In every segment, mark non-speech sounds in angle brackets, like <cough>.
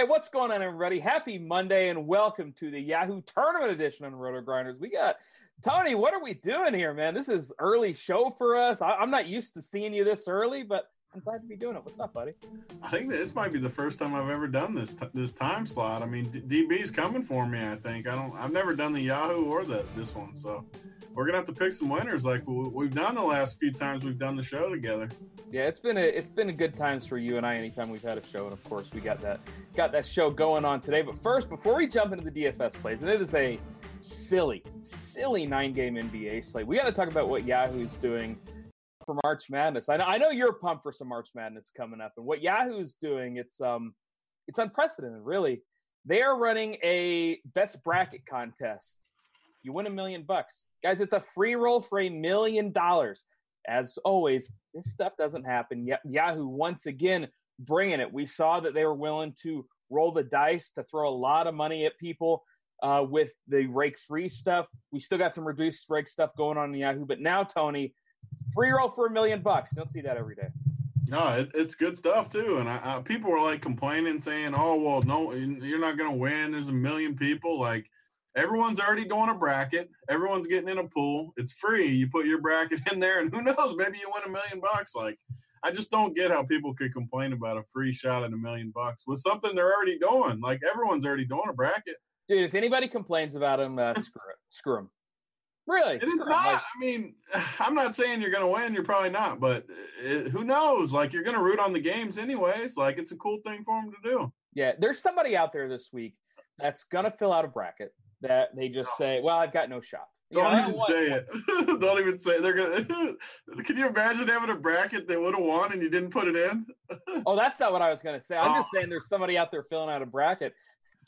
Hey, what's going on, everybody? Happy Monday and welcome to the Yahoo Tournament Edition on Roto Grinders. We got Tony. What are we doing here, man? This is early show for us. I, am not used to seeing you this early, but I'm glad to be doing it. What's up, buddy? I think this might be the first time I've ever done this t- this time slot. I mean, D- DB's coming for me. I think I don't. I've never done the Yahoo or the this one, so we're gonna have to pick some winners like we've done the last few times we've done the show together. Yeah, it's been a it's been a good times for you and I anytime we've had a show, and of course we got that got that show going on today. But first, before we jump into the DFS plays, and it is a silly, silly nine game NBA slate. We got to talk about what Yahoo's doing for March Madness. I know, I know you're pumped for some March Madness coming up, and what Yahoo's doing, it's um, it's unprecedented, really. They are running a best bracket contest. You win a million bucks, guys. It's a free roll for a million dollars. As always, this stuff doesn't happen. Yahoo once again bringing it. We saw that they were willing to roll the dice to throw a lot of money at people uh, with the rake free stuff. We still got some reduced rake stuff going on in Yahoo, but now Tony, free roll for a million bucks. You don't see that every day. No, it, it's good stuff too. And I, I, people were like complaining, saying, "Oh, well, no, you're not going to win. There's a million people." Like everyone's already doing a bracket. Everyone's getting in a pool. It's free. You put your bracket <laughs> in there, and who knows? Maybe you win a million bucks. Like I just don't get how people could complain about a free shot at a million bucks with something they're already doing. Like everyone's already doing a bracket. Dude, if anybody complains about them, uh, screw it. Screw them. Really? And it's <laughs> not. Like, I mean, <sighs> I'm not saying you're going to win. You're probably not, but it, who knows? Like, you're going to root on the games anyways. Like, it's a cool thing for them to do. Yeah, there's somebody out there this week that's going to fill out a bracket that they just say, "Well, I've got no shot." <laughs> Don't even say it. don't even say it. they're gonna. <laughs> Can you imagine having a bracket that would have won and you didn't put it in? oh, that's not what I was gonna say. I'm oh. just saying there's somebody out there filling out a bracket,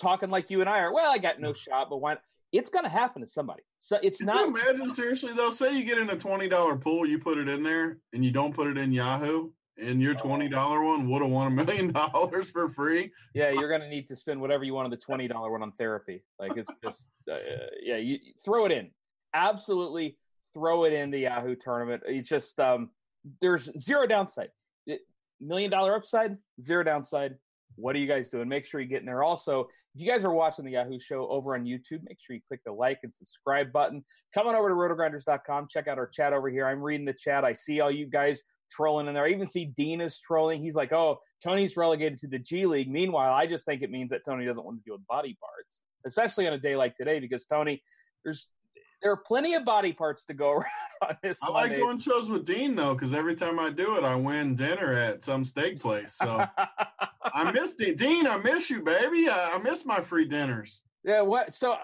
talking like you and I are. Well, I got no mm. shot, but why? It's going to happen to somebody. So it's Can not. imagine seriously though. Say you get in a twenty dollar pool, you put it in there, and you don't put it in Yahoo, and your twenty dollar one would have won a million <laughs> dollars for free. Yeah, <laughs> you're going to need to spend whatever you want on the twenty dollar one on therapy. Like it's just, uh, yeah, you throw it in. Absolutely, throw it in the Yahoo tournament. It's just um, there's zero downside. It, million dollar upside, zero downside. What are you guys doing? Make sure you get in there. Also, if you guys are watching the Yahoo show over on YouTube, make sure you click the like and subscribe button. Come on over to rotogrinders.com. Check out our chat over here. I'm reading the chat. I see all you guys trolling in there. I even see Dean is trolling. He's like, oh, Tony's relegated to the G League. Meanwhile, I just think it means that Tony doesn't want to deal with body parts, especially on a day like today, because Tony, there's there are plenty of body parts to go <laughs> around on this. I like doing shows with Dean though, because every time I do it, I win dinner at some steak place. So <laughs> I miss Dean. Dean, I miss you, baby. I, I miss my free dinners. Yeah. What? So uh,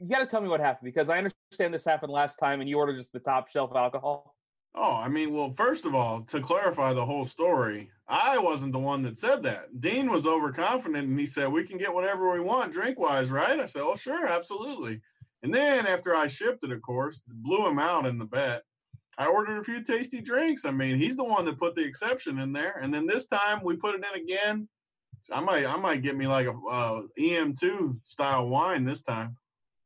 you got to tell me what happened because I understand this happened last time, and you ordered just the top shelf alcohol. Oh, I mean, well, first of all, to clarify the whole story, I wasn't the one that said that. Dean was overconfident and he said, We can get whatever we want drink wise, right? I said, Oh, sure, absolutely. And then after I shipped it, of course, blew him out in the bet. I ordered a few tasty drinks. I mean, he's the one that put the exception in there. And then this time we put it in again. I might, I might get me like a uh, EM2 style wine this time.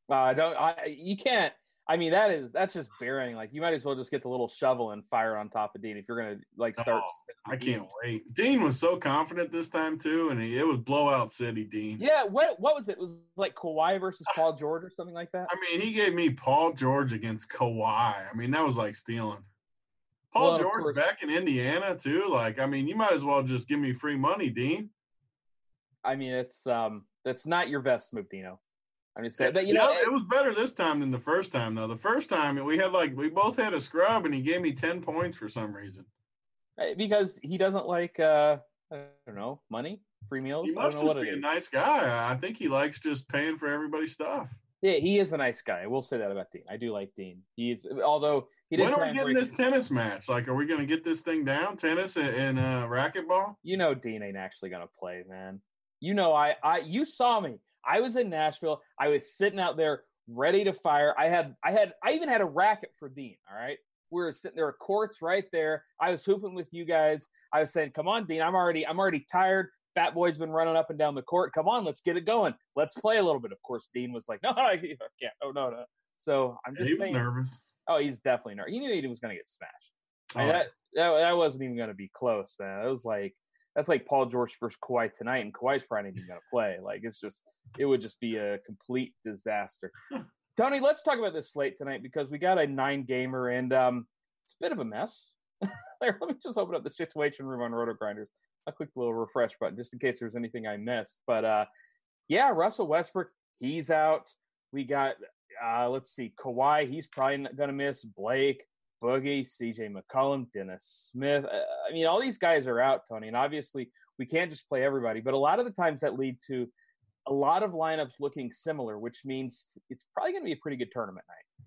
Uh, I don't. I you can't. I mean, that is that's just burying. Like you might as well just get the little shovel and fire on top of Dean if you're gonna like start. Oh, I can't wait. Dean was so confident this time too, and he, it was blowout city. Dean. Yeah. What what was it? it? Was like Kawhi versus <sighs> Paul George or something like that? I mean, he gave me Paul George against Kawhi. I mean, that was like stealing. Paul well, George back in Indiana too. Like, I mean, you might as well just give me free money, Dean. I mean, it's um, that's not your best move, Dino. I'm just saying that you know it was better this time than the first time though. The first time we had like we both had a scrub and he gave me ten points for some reason. Because he doesn't like uh I don't know money, free meals. He must just be a nice guy. I think he likes just paying for everybody's stuff. Yeah, he is a nice guy. I will say that about Dean. I do like Dean. He's although he did. When are we getting this tennis match? Like, are we going to get this thing down? Tennis and, and uh, racquetball? You know, Dean ain't actually going to play, man. You know, I, I, you saw me. I was in Nashville. I was sitting out there ready to fire. I had I had I even had a racket for Dean. All right. We were sitting there were courts right there. I was hooping with you guys. I was saying, Come on, Dean, I'm already I'm already tired. Fat boy's been running up and down the court. Come on, let's get it going. Let's play a little bit. Of course, Dean was like, <laughs> No, I can't. Oh no, no. So I'm just he saying, nervous. Oh, he's definitely nervous. He knew he was gonna get smashed. Oh. that, that that wasn't even gonna be close, man. It was like that's like Paul George versus Kawhi tonight, and Kawhi's probably not even going to play. Like it's just it would just be a complete disaster. Tony, let's talk about this slate tonight because we got a nine gamer and um, it's a bit of a mess. <laughs> Let me just open up the situation room on Roto Grinders. A quick little refresh button just in case there's anything I missed. But uh, yeah, Russell Westbrook, he's out. We got uh, let's see, Kawhi, he's probably going to miss. Blake, Boogie, CJ McCollum, Dennis Smith. Uh, I mean, all these guys are out, Tony, and obviously we can't just play everybody. But a lot of the times that lead to a lot of lineups looking similar, which means it's probably going to be a pretty good tournament night.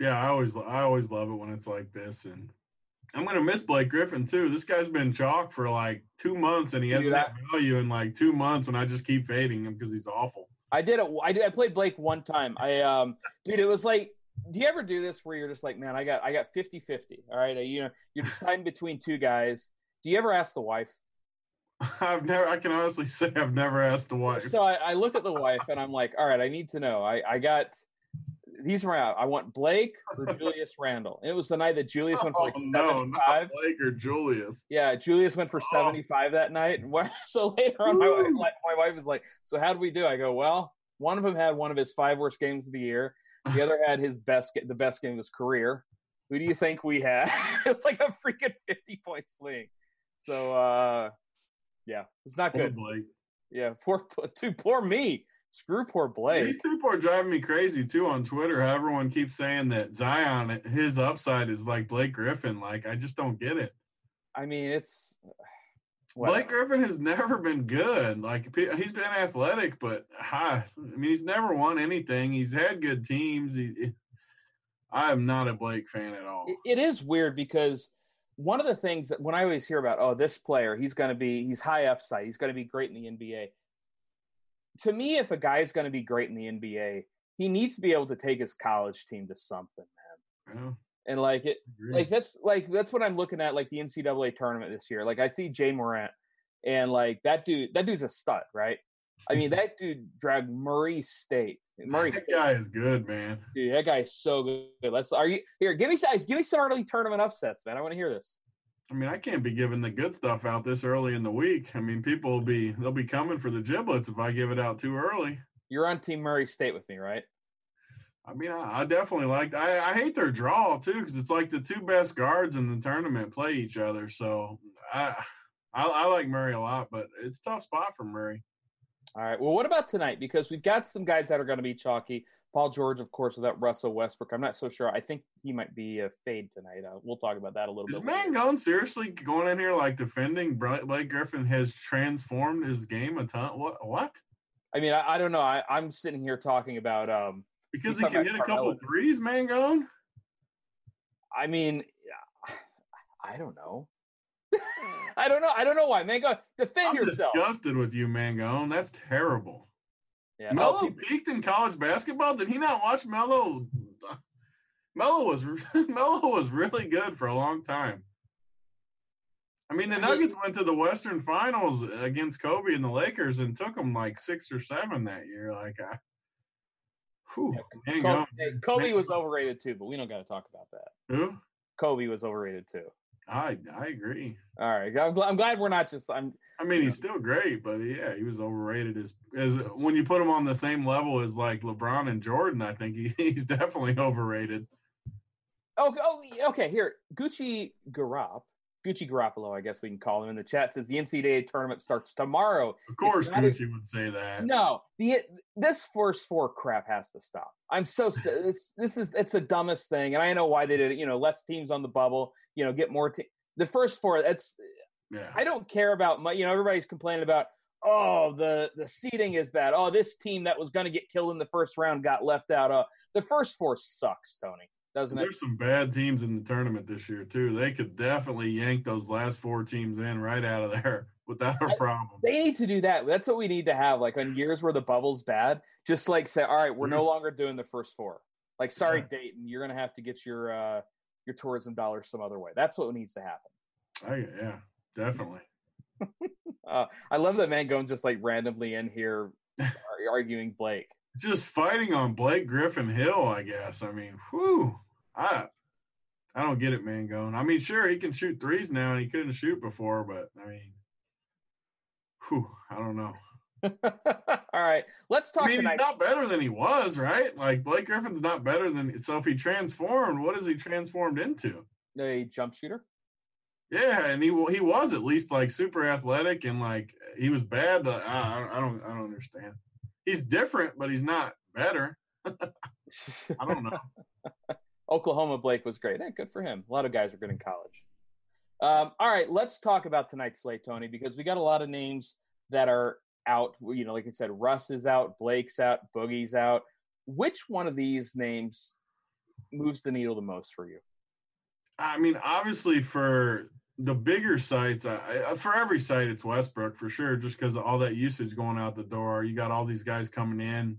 Yeah, I always I always love it when it's like this, and I'm going to miss Blake Griffin too. This guy's been chalk for like two months, and he hasn't had value in like two months, and I just keep fading him because he's awful. I did it. I did. I played Blake one time. I um, dude, it was like do you ever do this where you're just like, man, I got I got 50 50. All right. You know, you're deciding <laughs> between two guys. Do you ever ask the wife? I've never, I can honestly say I've never asked the wife. So I, I look at the wife and I'm like, all right, I need to know. I, I got these are out. I want Blake or Julius <laughs> Randle. And it was the night that Julius went for like oh, 75. No, Blake or Julius. Yeah, Julius went for oh. 75 that night. <laughs> So later on, my wife, my wife is like, so how do we do? I go, well, one of them had one of his five worst games of the year. The other had his best, the best game of his career. Who do you think we had? <laughs> it's like a freaking 50 point swing. So, uh, yeah, it's not good. Blake. Yeah, poor, too, poor me. Screw poor Blake. These people are driving me crazy too on Twitter. How everyone keeps saying that Zion, his upside is like Blake Griffin. Like, I just don't get it. I mean, it's Whatever. Blake Griffin has never been good. Like he's been athletic, but ah, I mean, he's never won anything. He's had good teams. He, I am not a Blake fan at all. It is weird because one of the things that when I always hear about, oh, this player, he's going to be, he's high upside, he's going to be great in the NBA. To me, if a guy is going to be great in the NBA, he needs to be able to take his college team to something, man. Yeah. And like it, like that's like that's what I'm looking at, like the NCAA tournament this year. Like I see Ja Morant, and like that dude, that dude's a stud, right? I mean, <laughs> that dude dragged Murray State. Murray that State. guy is good, man. Dude, that guy is so good. Let's are you here? Give me guys, give me some early tournament upsets, man. I want to hear this. I mean, I can't be giving the good stuff out this early in the week. I mean, people will be they'll be coming for the giblets if I give it out too early. You're on Team Murray State with me, right? I mean, I, I definitely like. I, I hate their draw too because it's like the two best guards in the tournament play each other. So I, I, I like Murray a lot, but it's tough spot for Murray. All right. Well, what about tonight? Because we've got some guys that are going to be chalky. Paul George, of course, without Russell Westbrook. I'm not so sure. I think he might be a fade tonight. Uh, we'll talk about that a little Is bit. Is Mangone seriously going in here like defending Blake Griffin has transformed his game a ton? What? What? I mean, I, I don't know. I I, am sitting here talking about um, because he can hit a couple threes, Mangone. I mean, I don't know. Hmm. <laughs> I don't know. I don't know why. Mango, defend I'm yourself. disgusted with you, Mangone. That's terrible. Yeah, Melo oh, people... peaked in college basketball. Did he not watch Melo? <laughs> Melo was <laughs> Melo was really good for a long time. I mean, the Nuggets went to the Western Finals against Kobe and the Lakers and took them like six or seven that year. Like, I, Whew, yeah, Kobe, Kobe was overrated too, but we don't got to talk about that. Who? Kobe was overrated too. I I agree. All right, I'm, I'm glad we're not just. I'm. I mean, he's still great, but yeah, he was overrated. As as when you put him on the same level as like LeBron and Jordan, I think he, <laughs> he's definitely overrated. Oh, oh, okay. Here, Gucci Garop Gucci Garoppolo, I guess we can call him in the chat, says the NCAA tournament starts tomorrow. Of course, Gucci would say that. No, the this first four crap has to stop. I'm so <laughs> this this is it's the dumbest thing, and I know why they did it. You know, less teams on the bubble. You know, get more. Te- the first four. That's. Yeah. I don't care about my. You know, everybody's complaining about. Oh, the the seeding is bad. Oh, this team that was going to get killed in the first round got left out. Uh, the first four sucks, Tony doesn't There's it? some bad teams in the tournament this year too. They could definitely yank those last four teams in right out of there <laughs> without a problem. They need to do that. That's what we need to have. Like on years where the bubble's bad, just like say, all right, we're no longer doing the first four. Like, sorry, yeah. Dayton, you're gonna have to get your uh your tourism dollars some other way. That's what needs to happen. Oh yeah, definitely. <laughs> uh, I love that Mangone just like randomly in here <laughs> arguing Blake. Just fighting on Blake Griffin Hill, I guess. I mean, whew. I I don't get it, man. Going. I mean, sure he can shoot threes now, and he couldn't shoot before, but I mean, Whew, I don't know. <laughs> All right, let's talk. I mean, tonight. he's not better than he was, right? Like Blake Griffin's not better than. So if he transformed, what is he transformed into? a jump shooter. Yeah, and he he was at least like super athletic and like he was bad. But I, I don't I don't understand. He's different, but he's not better. <laughs> I don't know. <laughs> Oklahoma Blake was great. Eh, good for him. A lot of guys are good in college. Um, all right, let's talk about tonight's slate, Tony, because we got a lot of names that are out. You know, like I said, Russ is out, Blake's out, Boogie's out. Which one of these names moves the needle the most for you? I mean, obviously for the bigger sites, I, for every site, it's Westbrook for sure, just because of all that usage going out the door. You got all these guys coming in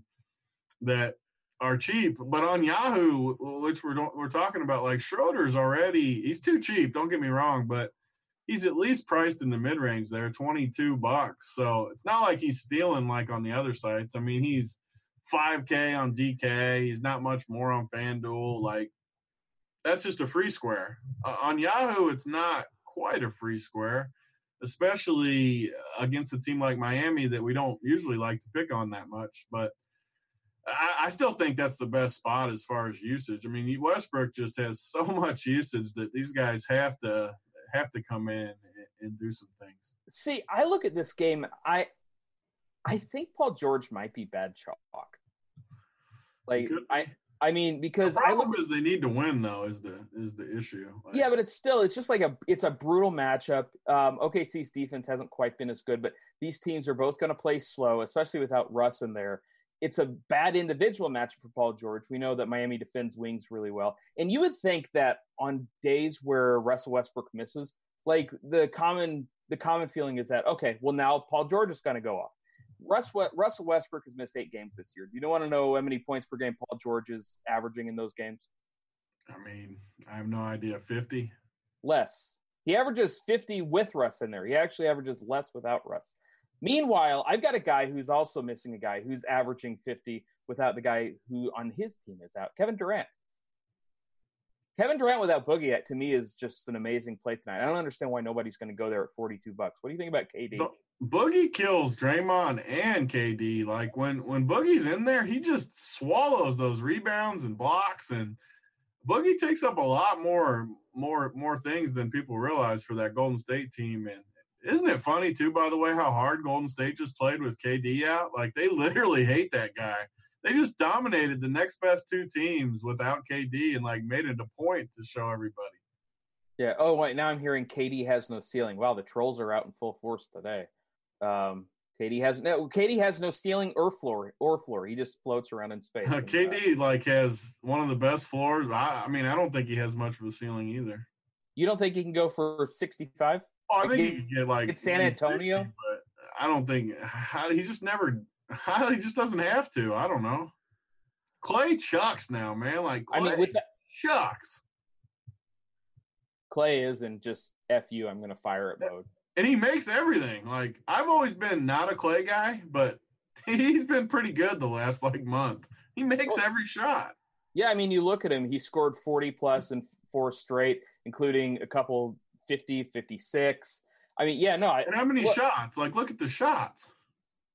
that are cheap, but on Yahoo, which we're we're talking about, like Schroeder's already he's too cheap. Don't get me wrong, but he's at least priced in the mid range there, twenty two bucks. So it's not like he's stealing like on the other sites. I mean, he's five k on DK. He's not much more on FanDuel. Like that's just a free square. Uh, on Yahoo, it's not quite a free square, especially against a team like Miami that we don't usually like to pick on that much, but I, I, still think that's the best spot as far as usage. I mean, Westbrook just has so <laughs> much usage that these guys have to have to come in and, and do some things. See, I look at this game. I I think Paul George might be bad chalk. Like I. I mean, because the problem I look, is they need to win though is the is the issue. Like, yeah, but it's still it's just like a it's a brutal matchup. Um, OKC's defense hasn't quite been as good, but these teams are both going to play slow, especially without Russ in there it's a bad individual match for Paul George. We know that Miami defends wings really well. And you would think that on days where Russell Westbrook misses, like the common the common feeling is that okay, well now Paul George is going to go off. Russ, Russell Westbrook has missed eight games this year. Do you don't want to know how many points per game Paul George is averaging in those games? I mean, I have no idea. Fifty less. He averages fifty with Russ in there. He actually averages less without Russ. Meanwhile, I've got a guy who's also missing a guy who's averaging 50 without the guy who on his team is out, Kevin Durant. Kevin Durant without Boogie uh, to me is just an amazing play tonight. I don't understand why nobody's going to go there at 42 bucks. What do you think about KD? The, Boogie kills Draymond and KD. Like when when Boogie's in there, he just swallows those rebounds and blocks and Boogie takes up a lot more more more things than people realize for that Golden State team and isn't it funny too, by the way, how hard Golden State just played with KD out? Like they <laughs> literally hate that guy. They just dominated the next best two teams without KD and like made it a point to show everybody. Yeah. Oh wait, now I'm hearing KD has no ceiling. Wow, the trolls are out in full force today. Um, KD has no KD has no ceiling or floor or floor. He just floats around in space. <laughs> Uh, KD like has one of the best floors. I, I mean, I don't think he has much of a ceiling either. You don't think he can go for 65? Oh, I think he could get like it's San Antonio, 60, but I don't think how, he just never. How, he just doesn't have to. I don't know. Klay chucks now, man. Like Klay I mean, with that, chucks. Klay isn't just f you. I'm going to fire it mode. And he makes everything. Like I've always been not a Klay guy, but <laughs> he's been pretty good the last like month. He makes every shot. Yeah, I mean, you look at him. He scored 40 plus in four straight, including a couple 50, 56. I mean, yeah, no. I, and how many look, shots? Like, look at the shots.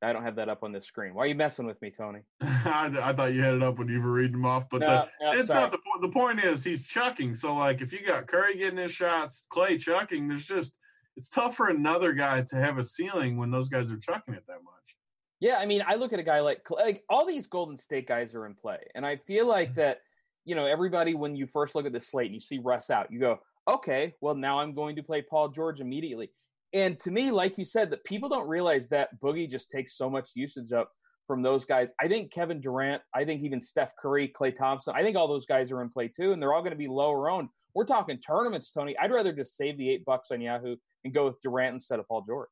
I don't have that up on the screen. Why are you messing with me, Tony? <laughs> I, I, thought you had it up when you were reading them off, but no, the, no, it's sorry. not the point. The point is he's chucking. So, like, if you got Curry getting his shots, Klay chucking, there's just it's tough for another guy to have a ceiling when those guys are chucking it that much. Yeah, I mean, I look at a guy like like all these Golden State guys are in play, and I feel like mm-hmm. that you know everybody when you first look at the slate and you see Russ out, you go, okay, well, now I'm going to play Paul George immediately. And to me, like you said, that people don't realize that Boogie just takes so much usage up from those guys. I think Kevin Durant, I think even Steph Curry, Klay Thompson, I think all those guys are in play too, and they're all going to be lower owned. We're talking tournaments, Tony. I'd rather just save the eight bucks on Yahoo and go with Durant instead of Paul George.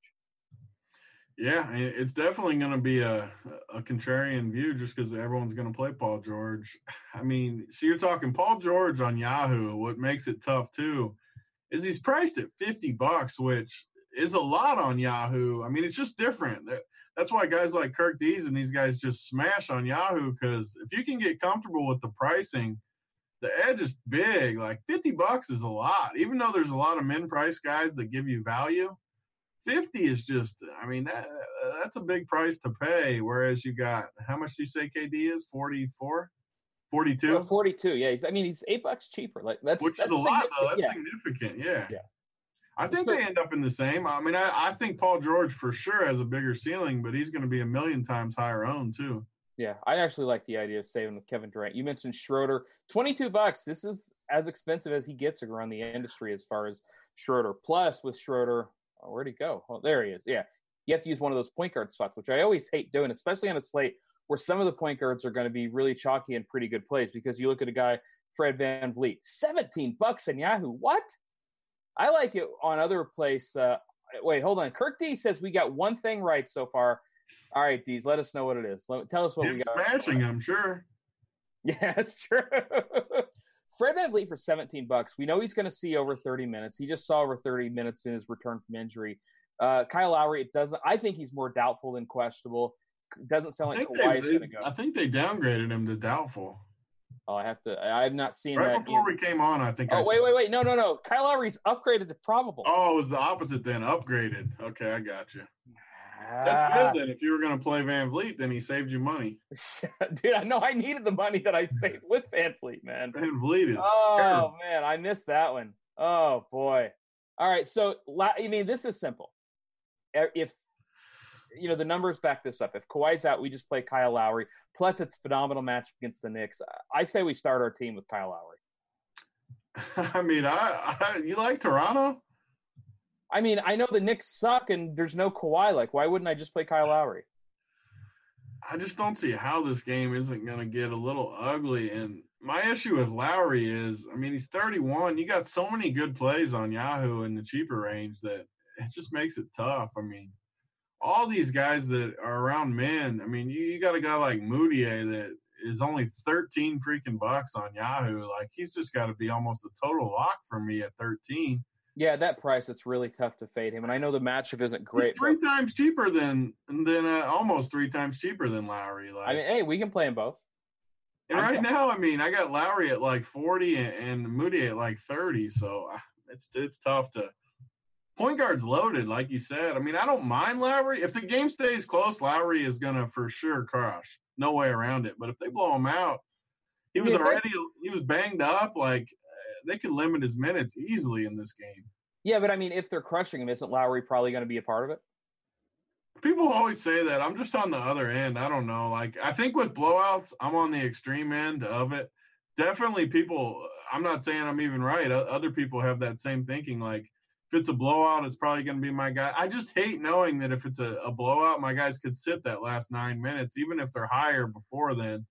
Yeah, it's definitely going to be a, a contrarian view just because everyone's going to play Paul George. <sighs> I mean, so you're talking Paul George on Yahoo. What makes it tough too is he's priced at 50 bucks, which is a lot on Yahoo. I mean, it's just different. That's why guys like Kirk Dees and these guys just smash on Yahoo because if you can get comfortable with the pricing, the edge is big. Like 50 bucks is a lot, even though there's a lot of min price guys that give you value 50 is just, I mean, that, uh, that's a big price to pay. Whereas you got, how much do you say KD is? 44? 42? Well, 42. Yeah. He's, I mean, he's eight bucks cheaper. Like that's, Which that's is a lot, though. That's yeah. significant. Yeah. Yeah. I think So- they end up in the same. I mean, I, I think Paul George for sure has a bigger ceiling, but he's going to be a million times higher owned too. Yeah, I actually like the idea of saving with Kevin Durant. You mentioned Schroeder, twenty-two bucks. This is as expensive as he gets around the industry as far as Schroeder. Plus, with Schroeder, oh, where'd he go? Oh, there he is. Yeah, you have to use one of those point guard spots, which I always hate doing, especially on a slate where some of the point guards are going to be really chalky and pretty good plays. Because you look at a guy, Fred VanVleet, seventeen bucks in Yahoo. What? I like it on other place. Uh, wait, hold on. Kirk D says we got one thing right so far. All right, Dees, let us know what it is. Let, tell us what Him we got. smashing, I'm sure. <laughs> Yeah, that's true. <laughs> Fred VanVleet for 17 bucks. We know he's going to see over 30 minutes. He just saw over 30 minutes in his return from injury. Uh, Kyle Lowry, it doesn't. I think he's more doubtful than questionable. Doesn't sound I like Kawhi going to go. I think they downgraded him to doubtful. Oh, I have to. I- I've not seen Right that. before either. we came on, I think. I Oh, wait, saw- wait, wait. No, no, no. Kyle Lowry's upgraded to probable. Oh, it was the opposite then. Upgraded. Okay, I got you. That's Ah. good then. If you were going to play VanVleet, then he saved you money. <laughs> Dude, I know I needed the money that I <laughs> saved with VanVleet, man. VanVleet is Oh terrible. man, I missed that one. Oh boy. All right, so I mean, this is simple. If you know the numbers back this up, if Kawhi's out, we just play Kyle Lowry. Plus, it's a phenomenal match against the Knicks. I say we start our team with Kyle Lowry. <laughs> I mean, I, I you like Toronto? I mean, I know the Knicks suck, and there's no Kawhi. Like, why wouldn't I just play Kyle Lowry? I just don't see how this game isn't going to get a little ugly. And my issue with Lowry is, I mean, he's 31. You got so many good plays on Yahoo in the cheaper range that it just makes it tough. I mean, all these guys that are around men, I mean, you, you got a guy like Mudiay that is only 13 freaking bucks on Yahoo. Like, he's just got to be almost a total lock for me at 13. Yeah, at that price, it's really tough to fade him. And I know the matchup isn't He's great. three but- times cheaper than, than uh, almost three times cheaper than Lowry. Like, I mean, hey, we can play them both. And right now, I mean, I got Lowry at like 40 and, and Moody at like 30. So ah, it's it's tough to. Point guard's loaded, like you said. I mean, I don't mind Lowry. If the game stays close, Lowry is going to for sure crush. No way around it. But if they blow him out, he was mean, if they- already he was banged up. Like they could limit his minutes easily in this game. Yeah, but I mean, if they're crushing him, isn't Lowry probably going to be a part of it? People always say that. I'm just on the other end. I don't know. Like I think with blowouts, I'm on the extreme end of it. Definitely, people. I'm not saying I'm even right. Other people have that same thinking. Like if it's a blowout, it's probably going to be my guy. I just hate knowing that if it's a, a blowout, my guys could sit that last nine minutes, even if they're higher before then.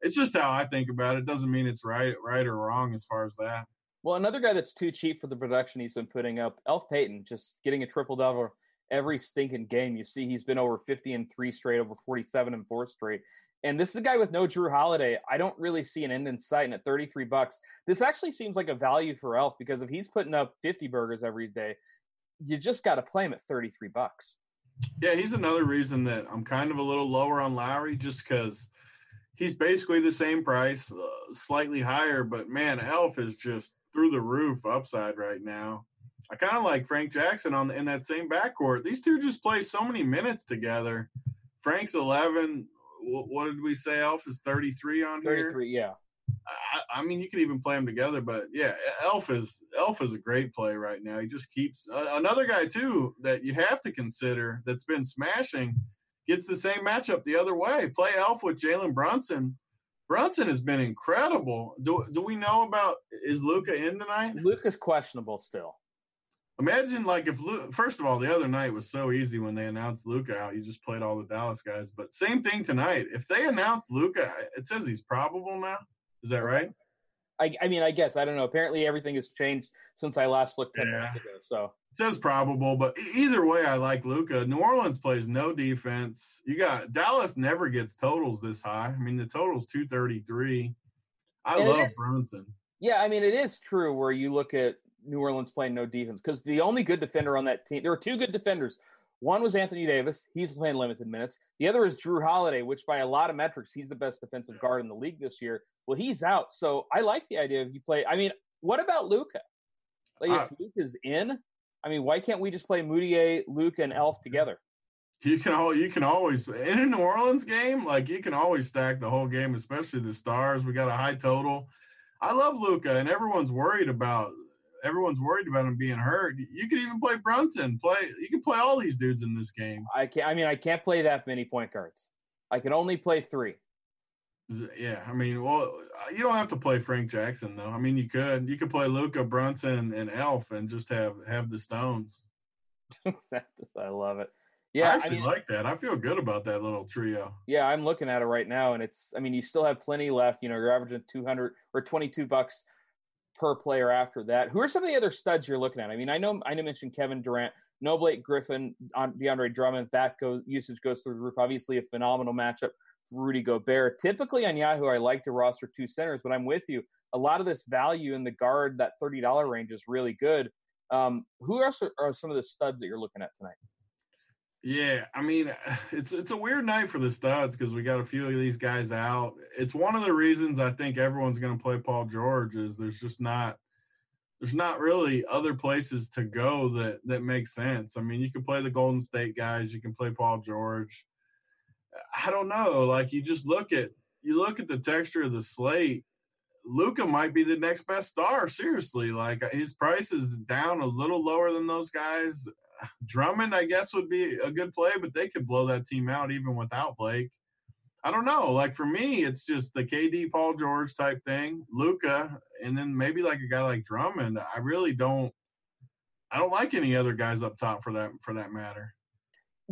It's just how I think about it. it. Doesn't mean it's right, right or wrong as far as that. Well, another guy that's too cheap for the production he's been putting up, Elf Payton, just getting a triple double every stinking game. You see, he's been over 50 and three straight, over 47 and four straight. And this is a guy with no Jrue Holiday. I don't really see an end in sight. And at 33 bucks, this actually seems like a value for Elf because if he's putting up 50 burgers every day, you just got to play him at 33 bucks. Yeah, he's another reason that I'm kind of a little lower on Lowry just because he's basically the same price, uh, slightly higher. But man, Elf is just through the roof upside right now. I kind of like Frank Jackson on in that same backcourt. These two just play so many minutes together. Frank's 11. wh- What did we say? Elf is 33 on here. 33, yeah. I, I mean, you can even play them together, but yeah, Elf is Elf is a great play right now. He just keeps uh, another guy too that you have to consider that's been smashing gets the same matchup the other way. Play Elf with Jalen Brunson. Brunson has been incredible. Do do we know about is Luka in tonight? Luke is questionable still. Imagine like if Lu first of all, the other night was so easy when they announced Luka out. You just played all the Dallas guys. But same thing tonight. If they announce Luka, it says he's probable now. Is that right? I, I mean, I guess I don't know. Apparently, everything has changed since I last looked ten Yeah. minutes ago. So says probable, but either way, I like Luka. New Orleans plays no defense. You got Dallas never gets totals this high. I mean, the total's two thirty three. I And love is- Brunson. yeah, I mean, it is true where you look at New Orleans playing no defense because the only good defender on that team, there were two good defenders. One was Anthony Davis. He's playing limited minutes. The other is Jrue Holiday, which by a lot of metrics, he's the best defensive guard in the league this year. Well, he's out. So I like the idea of you play. I mean, what about Luka? Like if Luke is in, I mean, why can't we just play Mudiay, Luka, and Elf together? You can all you can always in a New Orleans game, like you can always stack the whole game, especially the stars. We got a high total. I love Luka, and everyone's worried about everyone's worried about him being hurt. You could even play Brunson. Play you can play all these dudes in this game. I can't. I mean, I can't play that many point guards. I can only play three. Yeah, I mean, well, uh, you don't have to play Frank Jackson though. I mean, you could. You could play Luka Brunson and Elf, and just have have the Stones. <laughs> I love it. Yeah, I actually I mean, like that. I feel good about that little trio. Yeah, I'm looking at it right now, and it's. I mean, you still have plenty left. You know, you're averaging 200 or 22 bucks per player after that. Who are some of the other studs you're looking at? I mean, I know I know mentioned Kevin Durant, No Blake Griffin, on DeAndre Drummond. That goes usage goes through the roof. Obviously, a phenomenal matchup Rudy Gobert. Typically on Yahoo, I like to roster two centers, but I'm with you. A lot of this value in the guard, that thirty dollar range, is really good. Um, who else are some of the studs that you're looking at tonight? Yeah, I mean, <sighs> it's it's a weird night for the studs because we got a few of these guys out. It's one of the reasons I think everyone's going to play Paul George is there's just not there's not really other places to go that that make sense. I mean, you can play the Golden State guys, you can play Paul George. I don't know, like you just look at you look at the texture of the slate. Luka might be the next best star. Seriously, like uh, his price is down a little lower than those guys. Drummond, I guess, would be a good play, but they could blow that team out even without Blake. I don't know. Like for me, it's just the KD Paul George type thing, Luka, and then maybe like a guy like Drummond. I really don't. I don't like any other guys up top for that for that matter.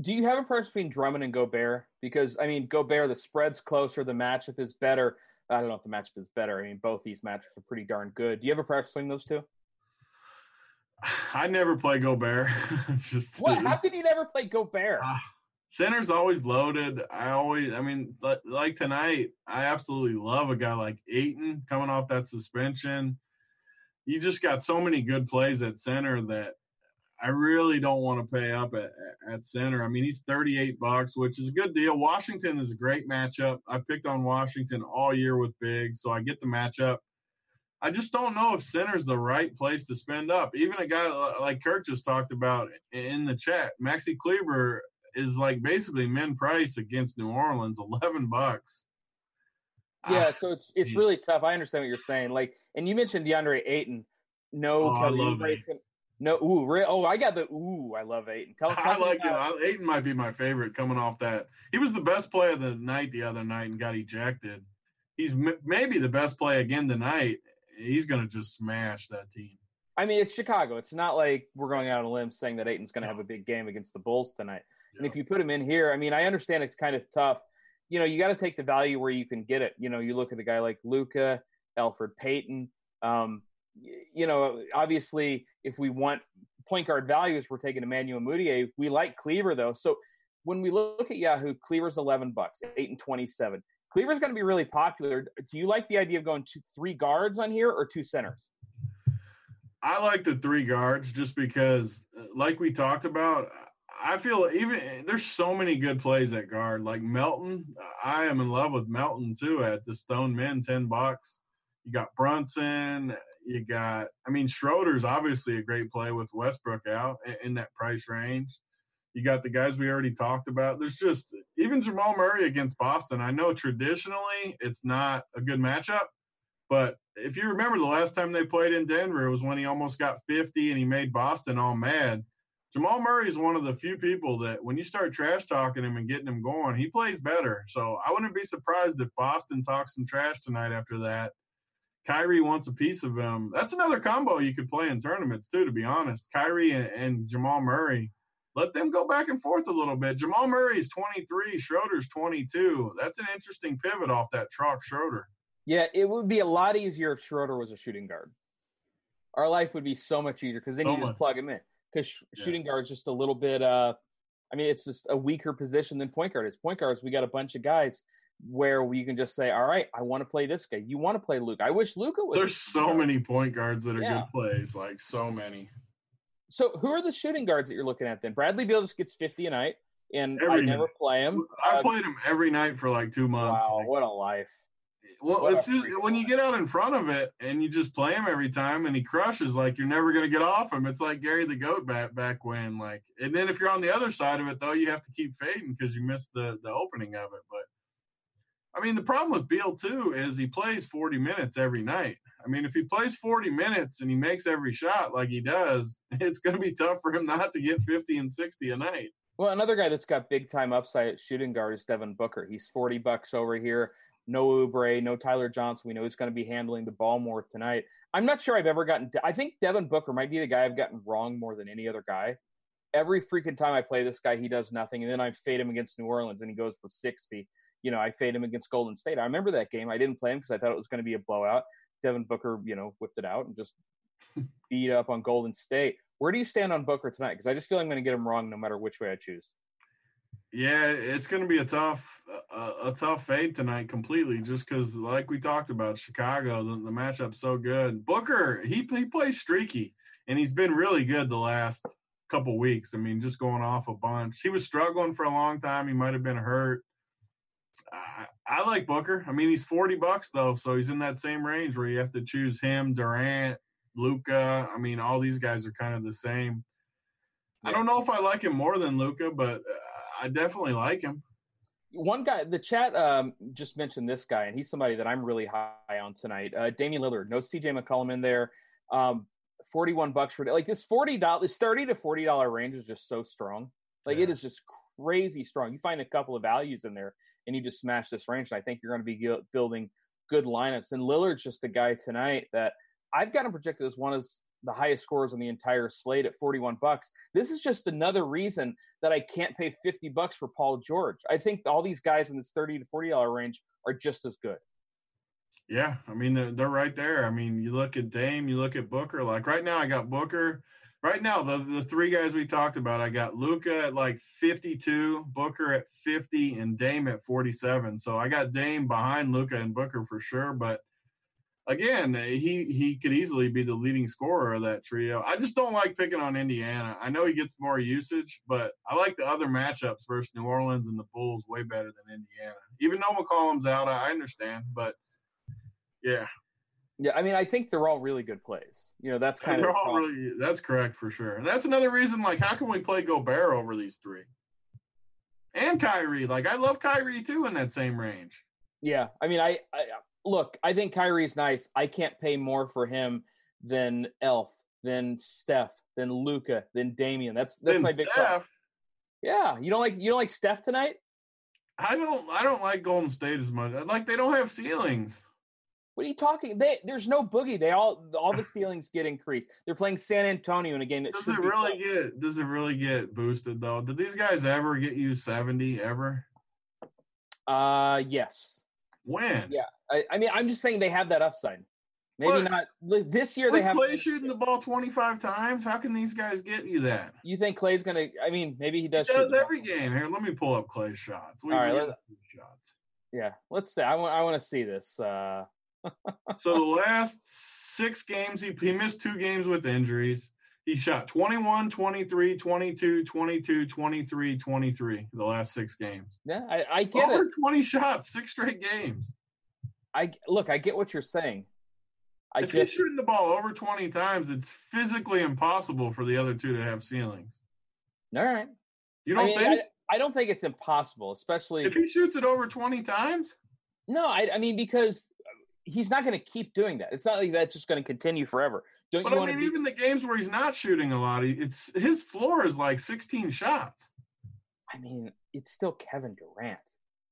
Do you have a preference between Drummond and Gobert? Because I mean, Gobert, the spread's closer, the matchup is better. I don't know if the matchup is better. I mean, both these matchups are pretty darn good. Do you have a preference between those two? I never play Gobert. <laughs> Just what? How could you never play Gobert? Uh, center's always loaded. I always, I mean, like tonight, I absolutely love a guy like Ayton coming off that suspension. You just got so many good plays at center that I really don't want to pay up at, at center. I mean, he's 38 bucks, which is a good deal. Washington is a great matchup. I've picked on Washington all year with big, so I get the matchup. I just don't know if center's the right place to spend up. Even a guy like Kirk just talked about in the chat, Maxi Kleber is like basically min price against New Orleans, eleven bucks. Yeah, ah, so it's it's really tough. I understand what you're saying. Like, and you mentioned DeAndre Ayton. No, oh, Kelly no, ooh, re- oh, I got the ooh. I love Ayton. Tell, tell I like it. Ayton might be my favorite coming off that. He was the best play of the night the other night and got ejected. He's m- maybe the best play again tonight he's going to just smash that team. I mean, it's Chicago. It's not like we're going out on a limb saying that Ayton's going to have a big game against the Bulls tonight. Yeah. And if you put him in here, I mean, I understand it's kind of tough. You know, you got to take the value where you can get it. You know, you look at a guy like Luka, Elfrid Payton. Um, you know, obviously, if we want point guard values, we're taking Emmanuel Mudiay. We like Kleber though. So when we look at Yahoo, Kleber's eleven bucks, eight and twenty-seven. Kleber's going to be really popular. Do you like the idea of going to three guards on here or two centers? I like the three guards just because, uh, like we talked about, I feel even there's so many good plays at guard. Like Melton, I am in love with Melton too at the Stone Men, ten bucks. You got Brunson. You got, I mean, Schroeder's obviously a great play with Westbrook out in that price range. You got the guys we already talked about. There's just even Jamal Murray against Boston. I know traditionally it's not a good matchup, but if you remember the last time they played in Denver, it was when he almost got 50 and he made Boston all mad. Jamal Murray is one of the few people that when you start trash talking him and getting him going, he plays better. So I wouldn't be surprised if Boston talks some trash tonight after that. Kyrie wants a piece of him. That's another combo you could play in tournaments too, to be honest. Kyrie and, and Jamal Murray let them go back and forth a little bit. Jamal Murray's 23, Schroeder's 22. That's an interesting pivot off that Chalk Schroeder. Yeah, it would be a lot easier if Schroeder was a shooting guard. Our life would be so much easier because then so you just plug him in. Because sh- yeah. shooting guard is just a little bit. Uh, I mean, it's just a weaker position than point guard is. Point guards, we got a bunch of guys where we can just say, "All right, I want to play this guy. You want to play Luka. I wish Luka was." There's so guard. many point guards that are yeah. good plays, like so many. So who are the shooting guards that you're looking at then? Bradley Beal just gets 50 a night, and every I never night. play him. I uh, played him every night for like two months. Wow, like, what a life! well, it's just when you get out in front of it and you just play him every time and he crushes, like you're never gonna get off him. It's like Gary the Goat back back when, like, and then if you're on the other side of it though, you have to keep fading because you missed the the opening of it. But I mean, the problem with Beal too is he plays 40 minutes every night. I mean, if he plays 40 minutes and he makes every shot like he does, <laughs> it's going to be tough for him not to get 50 and 60 a night. Well, another guy that's got big time upside at shooting guard is Devin Booker. He's 40 bucks over here. No Oubre, no Tyler Johnson. We know he's going to be handling the ball more tonight. I'm not sure I've ever gotten. I think Devin Booker might be the guy I've gotten wrong more than any other guy. Every freaking time I play this guy, he does nothing, and then I fade him against New Orleans, and he goes for 60 you know, I fade him against Golden State. I remember that game. I didn't play him because I thought it was going to be a blowout. Devin Booker, you know, whipped it out and just <laughs> beat up on Golden State. Where do you stand on Booker tonight? Because I just feel I'm going to get him wrong no matter which way I choose. Yeah, it's going to be a tough, a, a tough fade tonight completely, just because, like we talked about, Chicago, the, the matchup's so good. Booker, he he plays streaky, and he's been really good the last couple weeks. I mean, just going off a bunch. He was struggling for a long time. He might have been hurt. I, I like Booker. I mean, he's 40 bucks though, so he's in that same range where you have to choose him, Durant, Luka. I mean, all these guys are kind of the same. Yeah. I don't know if I like him more than Luka, but uh, I definitely like him. One guy, the chat um, just mentioned this guy, and he's somebody that I'm really high on tonight. Uh, Damian Lillard, no CJ McCollum in there. Um, 41 bucks for like this 40 dollars 30 to 40 dollar range is just so strong like yeah. it is just crazy strong you find a couple of values in there and you just smash this range. And I think you're going to be building good lineups. And Lillard's just a guy tonight that I've got him projected as one of the highest scores on the entire slate at 41 bucks. This is just another reason that I can't pay 50 bucks for Paul George. I think all these guys in this 30 to 40 dollar range are just as good. Yeah, I mean they're, they're right there. I mean, you look at Dame, you look at Booker. Like right now, I got Booker right now, the, the three guys we talked about, I got Luka at like 52, Booker at 50, and Dame at 47. So I got Dame behind Luka and Booker for sure. But again, he he could easily be the leading scorer of that trio. I just don't like picking on Indiana. I know he gets more usage, but I like the other matchups versus New Orleans and the Bulls way better than Indiana. Even though McCollum's out, I understand, but yeah, yeah, I mean, I think they're all really good plays. You know, that's <laughs> kind of all really that's correct for sure. And that's another reason. Like, how can we play Gobert over these three? And Kyrie, like I love Kyrie too in that same range. Yeah, I mean, I, I look, I think Kyrie's nice. I can't pay more for him than Elf, than Steph, than Luka, than Damian. That's that's my big. Steph. Yeah, you don't like you don't like Steph tonight. I don't. I don't like Golden State as much. Like they don't have ceilings. What are you talking? They, there's no boogie. They all all the ceilings get increased. They're playing San Antonio in a game that does it really get does it really get boosted though? Did these guys ever get you seventy ever? Uh, yes. When? Yeah, I, I mean, I'm just saying they have that upside. Maybe what? not this year. They have Klay shooting the ball 25 times. How can these guys get you that? You think Klay's gonna? I mean, maybe he does. He does every game. Here, let me pull up Klay's shots. We, All right, shots. Yeah, let's see. I want. I want to see this. Uh, so the last six games, he, he missed two games with injuries. He shot 21, 23, 22, 22, 23, 23 the last six games. Yeah, I, I get Over it. 20 shots, six straight games. I look, I get what you're saying. I if just, he's shooting the ball over 20 times, it's physically impossible for the other two to have ceilings. All right. You don't I mean, think? I, I, don't think it's impossible, especially if he shoots it over 20 times. No, I, I mean because he's not going to keep doing that. It's not like that's just going to continue forever. Don't but you I mean, be- even the games where he's not shooting a lot, it's his floor is like 16 shots. I mean, it's still Kevin Durant.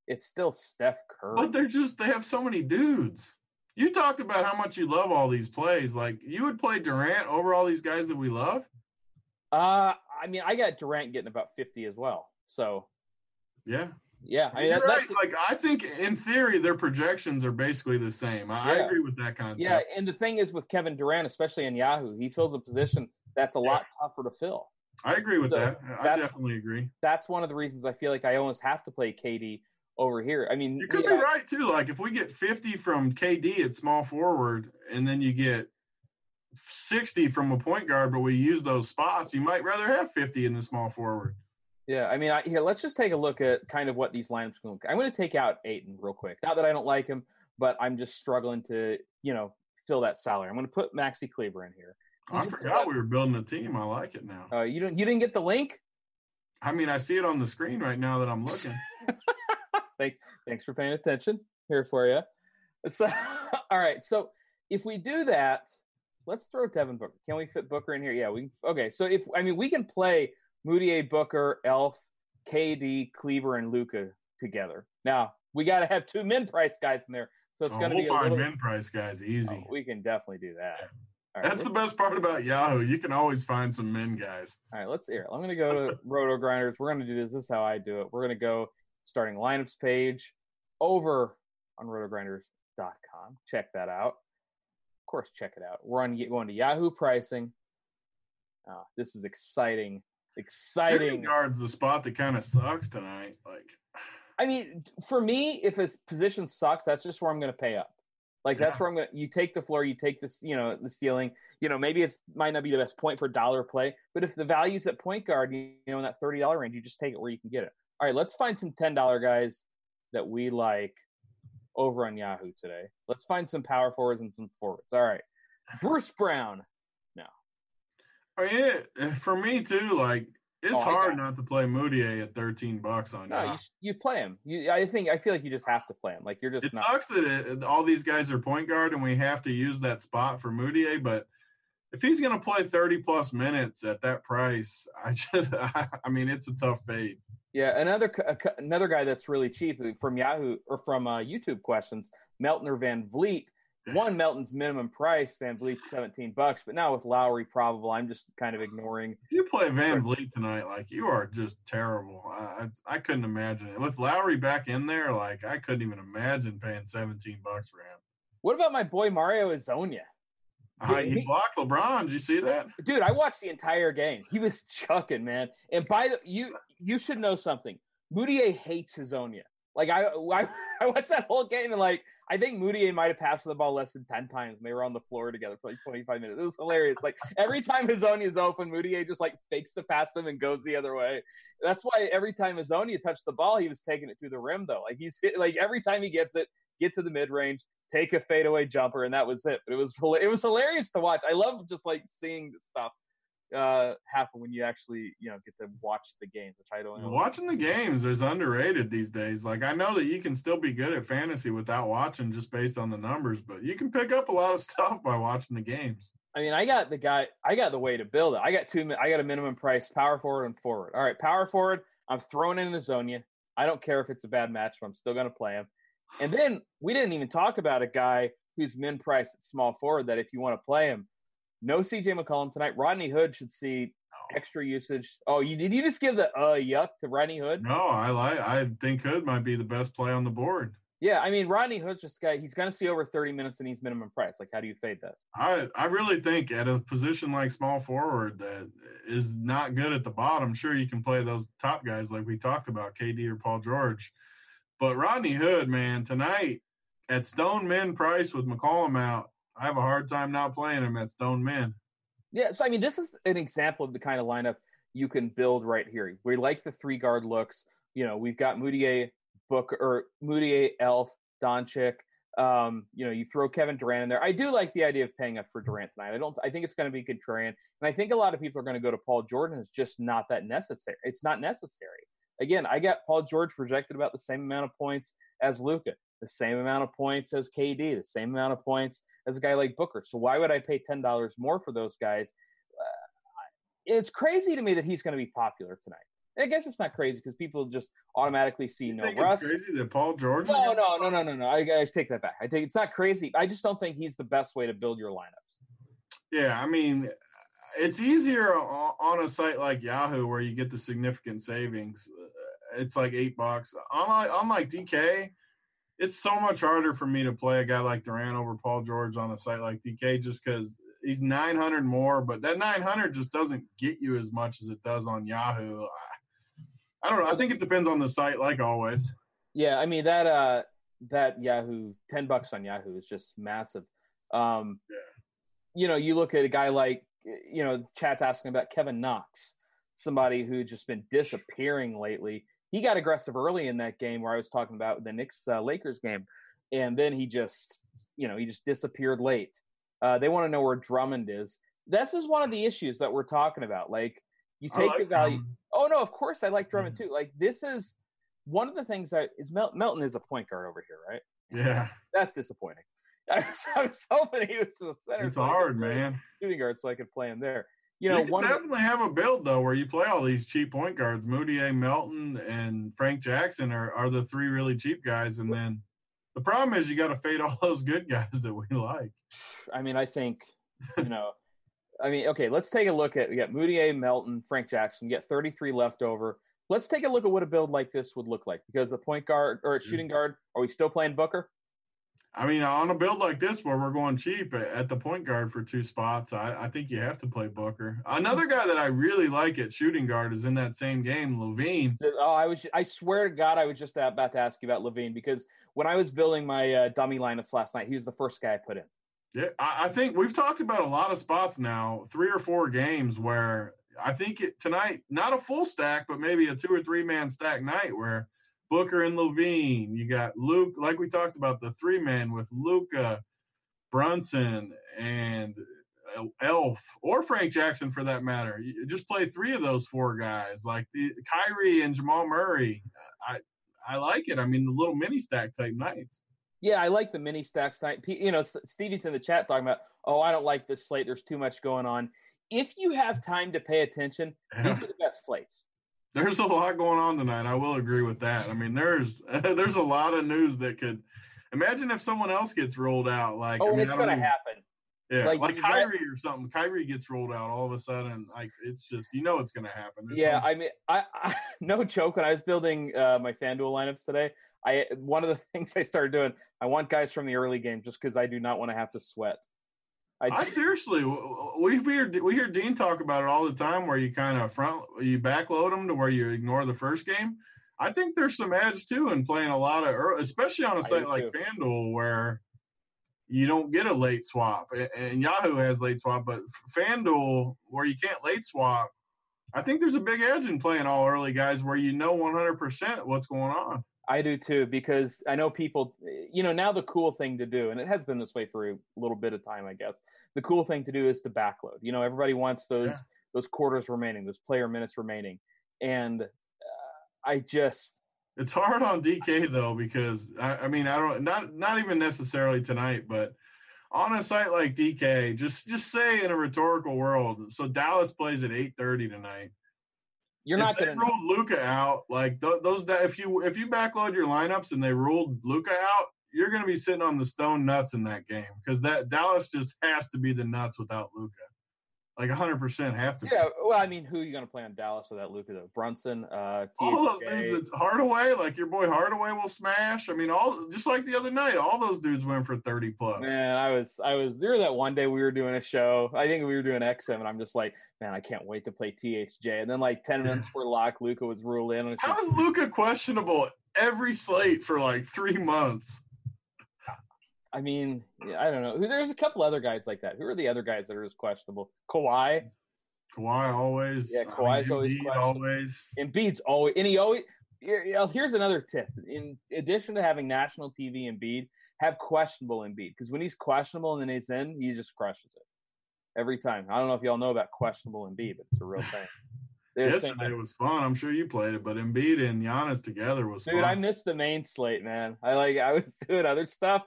It's still Steph Curry. But they're just they have so many dudes. You talked about how much you love all these plays. Like you would play Durant over all these guys that we love. Uh, I mean, I got Durant getting about 50 as well. So, yeah, yeah, I mean, that, right. like I think in theory their projections are basically the same. I, yeah. I, agree with that concept. Yeah, and the thing is with Kevin Durant, especially in Yahoo, he fills a position that's a yeah. lot tougher to fill. I agree with so that. I definitely agree. That's one of the reasons I feel like I almost have to play KD over here. I mean, you could yeah. be right too. Like if we get 50 from KD at small forward, and then you get 60 from a point guard, but we use those spots, you might rather have 50 in the small forward. Yeah, I mean, I, here let's just take a look at kind of what these lineups can look. I'm going to take out Ayton real quick. Not that I don't like him, but I'm just struggling to, you know, fill that salary. I'm going to put Maxi Kleber in here. I forgot we were building a team. I like it now. Uh, you don't. you didn't get the link? I mean, I see it on the screen right now that I'm looking. <laughs> thanks, thanks for paying attention. Here for you. So, <laughs> all right. So if we do that, let's throw Devin Booker. Can we fit Booker in here? Yeah, we. Okay. So if I mean, we can play Mudiay, Booker, Elf, KD, Kleber, and Luka together. Now we got to have two men price guys in there. So it's oh, going to we'll be find little... min price guys easy. Oh, we can definitely do that. Yeah. That's the best part about Yahoo. You can always find some men guys. All right, let's hear. It. I'm going to go to <laughs> Roto Grinders. We're going to do this. This is how I do it. We're going to go starting lineups page over on rotogrinders.com. Check that out. Of course, check it out. We're on going to Yahoo pricing. Uh, this is exciting. Exciting. Shooting guard's the spot that kind of sucks tonight. Like, <sighs> I mean, for me, if a position sucks, that's just where I'm going to pay up. Like that's where I'm gonna. You take the floor, you take this, you know, the ceiling. You know, maybe it's might not be the best point point per dollar play, but if the value's at point guard, you know, in that thirty dollar range, you just take it where you can get it. All right, let's find some ten dollar guys that we like over on Yahoo today. Let's find some power forwards and some forwards. All right, Bruce Brown. I mean, it, for me too. Like, it's Oh, hard not to play Mudiay at 13 bucks on No, you you play him. You, I think I feel like you just have to play him. Like you're just It not. sucks that it, all these guys are point guard and we have to use that spot for Mudiay, but if he's going to play 30 plus minutes at that price, I <laughs> just, I, mean, it's a tough fade. Yeah, another c- a c- another guy that's really cheap from Yahoo or from uh, YouTube questions, Melton VanVleet. One Melton's minimum price, VanVleet's seventeen bucks, but now with Lowry probable, I'm just kind of ignoring. If you play Van Vliet tonight, like you are just terrible. I, I, I couldn't imagine it. With Lowry back in there, like I couldn't even imagine paying 17 bucks for him. What about my boy Mario Hezonja? Uh, he- he blocked LeBron. Did you see that? Dude, I watched the entire game. He was chucking, man. And by the you, you should know something. Mudiay hates Hezonja. Like I, <laughs> I, I watched that whole game and like I think Mudiay might have passed the ball less than ten times, and they were on the floor together for like twenty five minutes. It was hilarious. Like every time Hezonja is open, Mudiay just like fakes the pass him and goes the other way. That's why every time Hezonja touched the ball, he was taking it through the rim though. Like he's like every time he gets it, get to the mid range, take a fadeaway jumper, and that was it. But it was it was hilarious to watch. I love just like seeing this stuff uh happen when you actually you know get to watch the games, which I don't know. Watching the games is underrated these days. Like I know that you can still be good at fantasy without watching just based on the numbers, but you can pick up a lot of <laughs> stuff by watching the games. I mean, I got the guy. I got the way to build it. I got two. I got a minimum price power forward and forward. All right, power forward. I'm throwing in Hezonja. I don't care if it's a bad match. but I'm still going to play him. And then we didn't even talk about a guy who's min price at small forward. That if you want to play him, no CJ McCollum tonight. Rodney Hood should see extra usage. Oh, you did you just give the uh yuck to Rodney Hood? No, I like. I think Hood might be the best play on the board. Yeah, I mean Rodney Hood's just a guy. He's going to see over 30 minutes and he's minimum price. Like, how do you fade that? I I really think at a position like small forward that is not good at the bottom. Sure, you can play those top guys like we talked about, KD or Paul George, but Rodney Hood, man, tonight at Stone Men price with McCollum out, I have a hard time not playing him at Stone Men. Yeah, so I mean, this is an example of the kind of lineup you can build right here. We like the three guard looks. You know, we've got Mudiay, Book or Mudiay, Elf, Doncic. Um, you know, you throw Kevin Durant in there. I do like the idea of paying up for Durant tonight. I don't. I think it's going to be contrarian, and I think a lot of people are going to go to Paul Jordan. It's just not that necessary. It's not necessary. Again, I got Paul George projected about the same amount of points as Luka, the same amount of points as KD, the same amount of points as a guy like Booker. So why would I pay ten dollars more for those guys? Uh, it's crazy to me that he's going to be popular tonight. I guess it's not crazy because people just automatically see You no think Russ. it's crazy that Paul George? No, no, no, no, no, no. I, I take that back. I think it's not crazy. I just don't think he's the best way to build your lineups. Yeah, I mean, it's easier on a site like Yahoo where you get the significant savings. Uh, It's like eight bucks. Unlike, unlike DK, it's so much harder for me to play a guy like Durant over Paul George on a site like DK just because he's 900 more, but that 900 just doesn't get you as much as it does on Yahoo. I, I don't know. I think it depends on the site, like always. Yeah, I mean that uh that Yahoo ten bucks on Yahoo is just massive. Um Yeah. you know, you look at a guy like you know, chat's asking about Kevin Knox, somebody who just been disappearing lately. He got aggressive early in that game where I was talking about the Knicks uh, Lakers game. and then he just, you know, he just disappeared late. Uh, they want to know where Drummond is. This is one of the issues that we're talking about. Like, you take like the value. Oh no, of course I like Drummond mm-hmm. too. Like, this is one of the things that is Mel- Melton is a point guard over here, right? Yeah, that's disappointing. <laughs> I was, I was hoping he was a center. It's so hard, man. Shooting guard, so I could play him there. You know, you one definitely have a build though where you play all these cheap point guards. Mudiay, Melton, and Frank Jackson are, are the three really cheap guys, and then the problem is you got to fade <laughs> all those good guys that we like. I mean, I think you <laughs> know. I mean, okay, let's take a look at we got Mudiay, Melton, Frank Jackson. Get 33 left over. Let's take a look at what a build like this would look like. Because a point guard or a shooting guard, are we still playing Booker? I mean, on a build like this where we're going cheap at the point guard for two spots, I, I, think you have to play Booker. Another guy that I really like at shooting guard is in that same game, LaVine. Oh, I was I swear to God, I was just about to ask you about LaVine because when I was building my uh, dummy lineups last night, he was the first guy I put in. Yeah, I, I think we've talked about a lot of spots now, three or four games where I think it, tonight, not a full stack, but maybe a two or three man stack night where Booker and LaVine. You got Luke, like we talked about, the three man with Luka, Brunson, and Elf, or Frank Jackson for that matter. You just play three of those four guys, like the Kyrie and Jamal Murray. I I like it. I mean, the little mini stack type nights. Yeah, I like the mini stacks night. You know, Stevie's in the chat talking about, oh, I don't like this slate. There's too much going on. If you have time to pay attention, yeah. these are the best slates there's a lot going on tonight. I will agree with that. I mean, there's <laughs> there's a lot of news that could. Imagine if someone else gets rolled out. Like, oh, I mean, it's going to happen. Yeah, like, like Kyrie or something. Kyrie gets rolled out all of a sudden. Like, it's just you know it's going to happen. There's yeah, I mean, I, I <laughs> no joke. When I was building uh, my FanDuel lineups today, I one of the <laughs> things I started doing. I want guys from the early game just because I do not want to have to sweat. I, I seriously, we hear we hear Dean talk about it all the time, where you kind of front you backload them to where you ignore the first game. I think there's some edge too in playing a lot of, early, especially on a site like too. FanDuel where you don't get a late swap, and Yahoo has late swap, but FanDuel where you can't late swap, I think there's a big edge in playing all early guys where you know 100% what's going on. I do too, because I know people, you know, now the cool thing to do, and it has been this way for a little bit of time, I guess. The cool thing to do is to backload. You know, everybody wants those yeah. those quarters remaining, those player minutes remaining, and uh, I just. It's hard on DK though because I, I mean I don't not not even necessarily tonight, but on a site like DK, just just say in a rhetorical world. So Dallas plays at eight thirty tonight you're if not going to roll Luka out like th- those. That if you if you backload your lineups and they ruled Luka out, you're going to be sitting on the stone nuts in that game because that Dallas just has to be the nuts without Luka like 100% have to. Yeah, well, I mean, who are you going to play on Dallas without Luka though? Brunson, uh, all those dudes. Hardaway, like your boy Hardaway will smash. I mean, all just like the other night, all those dudes went for 30 plus. Man, I was, I was there that one day we were doing a show. I think we were doing XM, and I'm just like, man, I can't wait to play THJ. And then like 10 minutes for lock, Luka was ruled in. How just, is Luka questionable every slate for like three months? I mean, I don't know. There's a couple other guys like that. Who are the other guys that are as questionable? Kawhi. Kawhi always. Yeah, Kawhi's I mean, always Always. Embiid's always, and he always. Here's another tip. In addition to having national TV Embiid, have questionable Embiid because when he's questionable and then he's in, he just crushes it every time. I don't know if y'all know about questionable Embiid, but it's a real thing. <laughs> Yesterday was fun. I'm sure you played it, but Embiid and Giannis together was Dude, fun. I missed the main slate, man. I like I was <laughs> doing other stuff,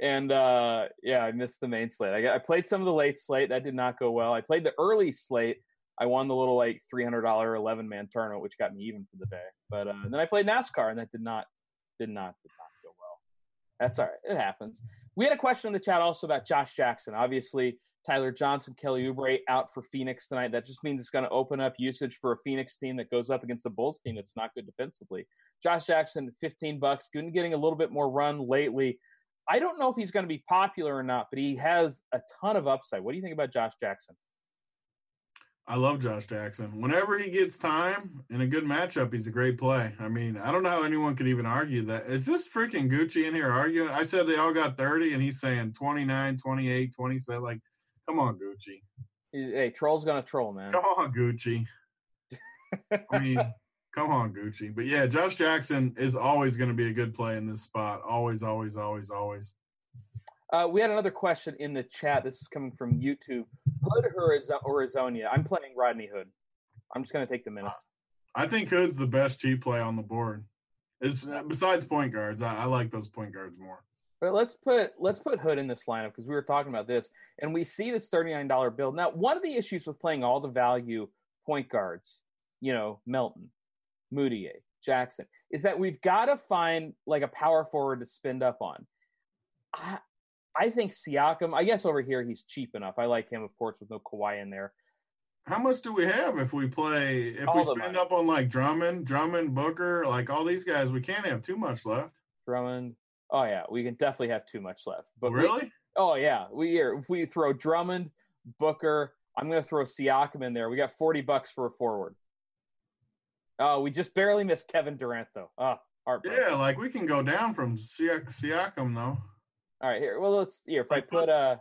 and uh yeah, I missed the main slate. I, got, I played some of the late slate that did not go well. I played the early slate. I won the little like three hundred dollar eleven man tournament, which got me even for the day. But uh, then I played NASCAR, and that did not did not did not go well. That's all right. It happens. We had a question in the chat also about Josh Jackson. Obviously, Tyler Johnson, Kelly Oubre out for Phoenix tonight. That just means it's going to open up usage for a Phoenix team that goes up against the Bulls team that's not good defensively. Josh Jackson, 15 bucks, getting a little bit more run lately. I don't know if he's going to be popular or not, but he has a ton of upside. What do you think about Josh Jackson? I love Josh Jackson. Whenever he gets time in a good matchup, he's a great play. I mean, I don't know how anyone could even argue that. Is this freaking Gucci in here arguing? I said they all got 30 and he's saying 29, 28, 27. Like, Come on, Gucci. Hey, troll's gonna troll, man. Come on, Gucci. I mean, <laughs> Come on, Gucci. But yeah, Josh Jackson is always going to be a good play in this spot. Always, always, always, always. Uh, we had another question in the chat. This is coming from YouTube. Hood or Hezonja? I'm playing Rodney Hood. I'm just going to take the minutes. I think Hood's the best cheap play on the board. Is besides point guards, I, I, like those point guards more. But let's put let's put Hood in this lineup because we were talking about this, and we see this thirty nine dollar bill. Now, one of the issues with playing all the value point guards, you know, Melton, Mudiay, Jackson, is that we've got to find like a power forward to spend up on. I, I think Siakam. I guess over here he's cheap enough. I like him, of course, with no Kawhi in there. How much do we have if we play? If all we spend money. up on like Drummond, Drummond, Booker, like all these guys, we can't have too much left. Drummond. Oh yeah, we can definitely have too much left. But really? We, oh yeah, we here if we throw Drummond, Booker, I'm going to throw Siakam in there. We got 40 bucks for a forward. Oh, we just barely missed Kevin Durant though. Oh, Yeah, like we can go down from Siak- Siakam though. All right, here. Well, let's here. If like I put, put uh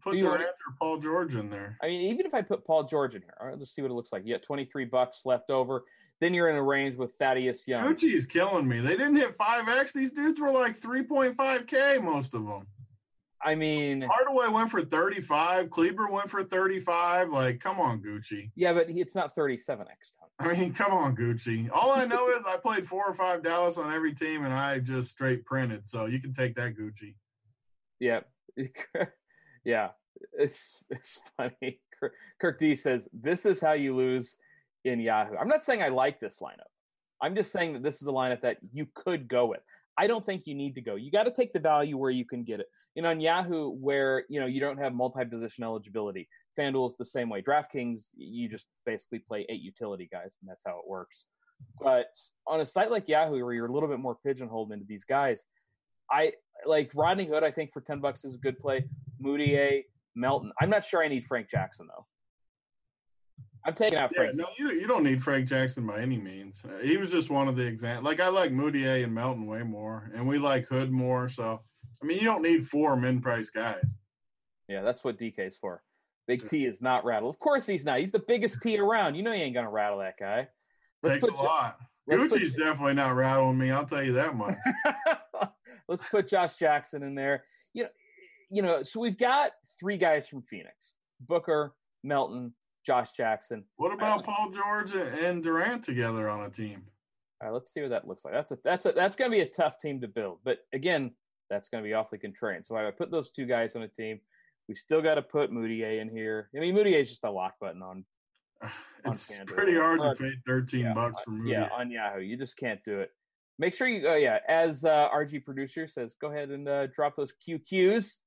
put Durant or Paul George in there. I mean, even if I put Paul George in here, all right, let's see what it looks like. You got 23 bucks left over. Then you're in a range with Thaddeus Young. Gucci's killing me. They didn't hit 5X. These dudes were like 3.5K, most of them. I mean, Hardaway went for 35. Kleber went for 35. Like, come on, Gucci. Yeah, but it's not 37X ton. I mean, come on, Gucci. All I know is I played four or five Dallas on every team, and I just straight printed. So you can take that, Gucci. Yeah, <laughs> yeah. It's it's funny. Kirk D says this is how you lose in Yahoo. I'm not saying I like this lineup. I'm just saying that this is a lineup that you could go with. I don't think you need to go. You got to take the value where you can get it. You know, on Yahoo, where you know you don't have multi-position eligibility, FanDuel is the same way. DraftKings, you just basically play eight utility guys, and that's how it works. But on a site like Yahoo, where you're a little bit more pigeonholed into these guys, I like Rodney Hood. I think for ten bucks is a good play. Mudiay, Melton. I'm not sure I need Frank Jackson though. I'm taking out Frank. Yeah, no, you, you don't need Frank Jackson by any means. Uh, he was just one of the examples. Like I like Mudiay and Melton way more, and we like Hood more. So I mean, you don't need four min price guys. Yeah, that's what DK's for. Big T is not rattled. Of course he's not. He's the biggest T around. You know he ain't gonna rattle that guy. Let's Takes a lot. Gucci's put, definitely not rattling me. I'll tell you that much. <laughs> Let's put Josh Jackson in there. You know, you know. So we've got three guys from Phoenix: Booker, Melton, Josh Jackson. What about Paul George and Durant together on a team? All right, let's see what that looks like. That's a that's a that's going to be a tough team to build. But again, that's going to be awfully contrarian. So I would put those two guys on a team. We still got to put Mudiay in here. I mean, Mudiay is just a lock button on. <sighs> It's pretty hard to fade thirteen yeah, bucks for Mudiay. Yeah, on Yahoo, you just can't do it. Make sure you, oh yeah, as uh, RG producer says, go ahead and uh, drop those QQs.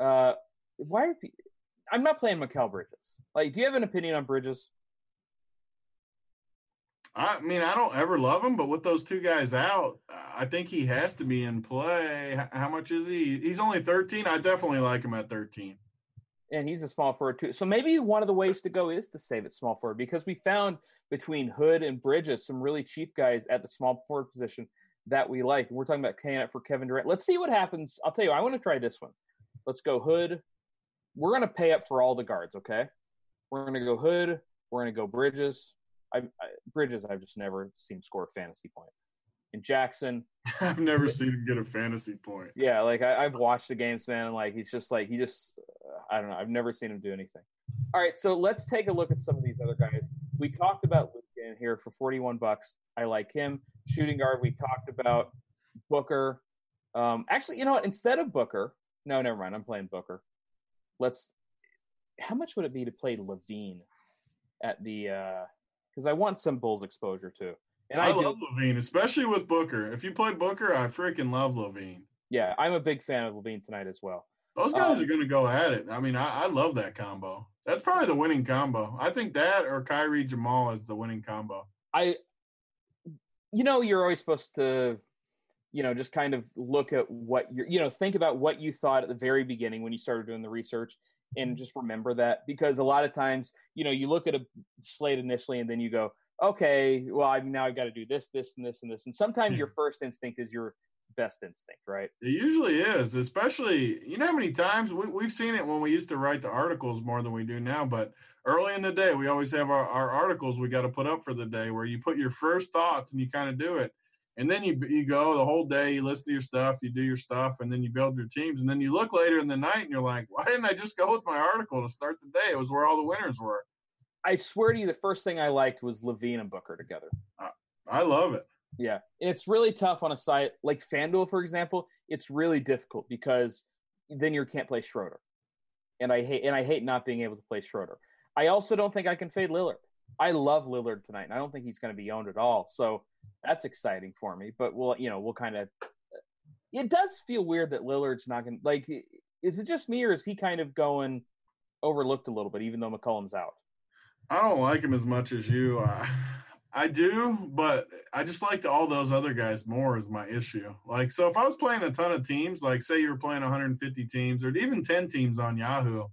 Uh, why are people, I'm not playing Mikal Bridges. Like, do you have an opinion on Bridges? I mean, I don't ever love him, but with those two guys out, I think he has to be in play. How much is he? He's only 13. I definitely like him at 13. And he's a small forward too. So maybe one of the ways to go is to save it small forward because we found between Hood and Bridges some really cheap guys at the small forward position that we like. And we're talking about it for Kevin Durant. Let's see what happens. I'll tell you, I want to try this one. Let's go Hood. We're going to pay up for all the guards, okay? We're going to go Hood. We're going to go Bridges. I, I, Bridges, I've just never seen score a fantasy point. And Jackson, <laughs> I've never seen him get a fantasy point. Yeah, like I, have watched the games, man. And like he's just like he just, uh, I don't know. I've never seen him do anything. All right, so let's take a look at some of these other guys. We talked about Luke in here for forty-one bucks. I like him. Shooting guard. We talked about Booker. Um, actually, you know what? Instead of Booker, no, never mind. I'm playing Booker. Let's. How much would it be to play LaVine at the? uh because I want some Bulls exposure too. And I, I love LaVine, especially with Booker. If you play Booker, I freaking love LaVine. Yeah, I'm a big fan of LaVine tonight as well. Those guys um, are going to go at it. I mean, I, I, love that combo. That's probably the winning combo. I think that or Kyrie Jamal is the winning combo. I, you know, you're always supposed to, you know, just kind of look at what you're, you know, think about what you thought at the very beginning when you started doing the research and mm-hmm. just remember that because a lot of times, you know, you look at a slate initially and then you go, okay, well, I've now I've got to do this, this, and this, and this. And sometimes your hmm. first instinct is your best instinct, right? It usually is, especially you know how many times we, we've seen it when we used to write the articles more than we do now. But early in the day, we always have our, our articles we got to put up for the day where you put your first thoughts and you kind of do it. And then you you go the whole day, you listen to your stuff, you do your stuff, and then you build your teams. And then you look later in the night and you're like, why didn't I just go with my article to start the day? It was where all the winners were. I swear to you, the first thing I liked was LaVine and Booker together. I love it. Yeah, and it's really tough on a site like FanDuel, for example. It's really difficult because then you can't play Schroeder, and I hate and I hate not being able to play Schroeder. I also don't think I can fade Lillard. I love Lillard tonight, and I don't think he's going to be owned at all. So that's exciting for me. But we'll, you know, we'll kind of. It does feel weird that Lillard's not going to like. Is it just me, or is he kind of going overlooked a little bit, even though McCollum's out? I don't like him as much as you. I, I do, but I just liked all those other guys more is my issue. Like, so if I was playing a ton of teams, like say you were playing 150 teams or even 10 teams on Yahoo,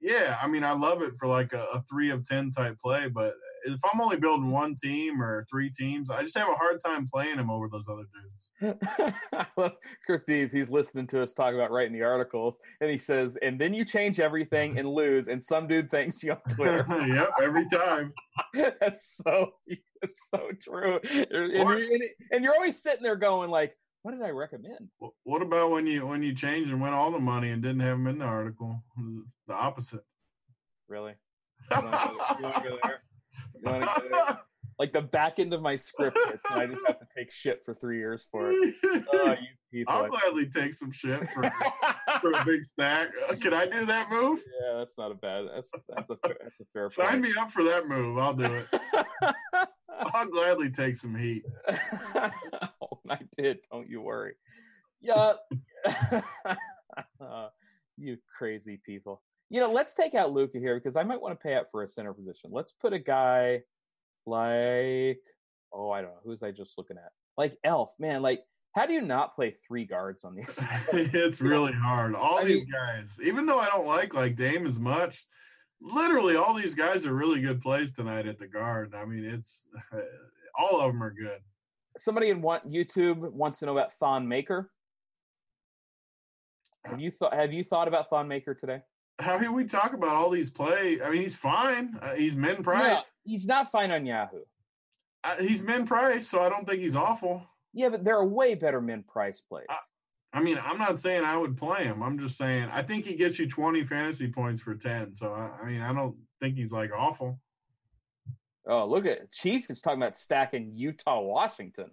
yeah, I mean, I love it for like a, a three of 10 type play, but if I'm only building one team or three teams, I just have a hard time playing him over those other dudes. <laughs> Kirk Dees, he's listening to us talk about writing the articles, and he says, and then you change everything and <laughs> lose, and some dude thanks you on <laughs> Twitter. yep, every time. That's so that's so true. And, you're, and you're always sitting there going like, what did I recommend? What about when you when you changed and went all the money and didn't have them in the article? The opposite. Really? You go? You wanna go there? <laughs> like the back end of my script and I just have to take shit for three years for it. <laughs> Oh, you people. I'll gladly take some shit for, <laughs> for a big stack. Uh, can I do that move? Yeah, that's not a bad. That's that's a that's a fair. Sign point. me up for that move. I'll do it. I'll gladly take some heat. oh, I did. Don't you worry. Yeah. uh, you crazy people. You know, let's take out Luka here because I might want to pay up for a center position. Let's put a guy like oh I don't know who's I just looking at like Elf man like how do you not play three guards on these? <laughs> <laughs> it's really hard. All I these mean, guys, even though I don't like like Dame as much, literally all these guys are really good plays tonight at the guard. I mean, it's <sighs> all of them are good. Somebody in what YouTube wants to know about Thon Maker. Have uh, you thought? Have you thought about Thon Maker today? How can we talk about all these play? I mean, he's fine. Uh, he's min price. No, he's not fine on Yahoo. Uh, he's min price, so I don't think he's awful. Yeah, but there are way better min price plays. I, I, mean, I'm not saying I would play him. I'm just saying I think he gets you 20 fantasy points for 10. So I, I mean, I don't think he's like awful. Oh, look at Chief is talking about stacking Utah Washington.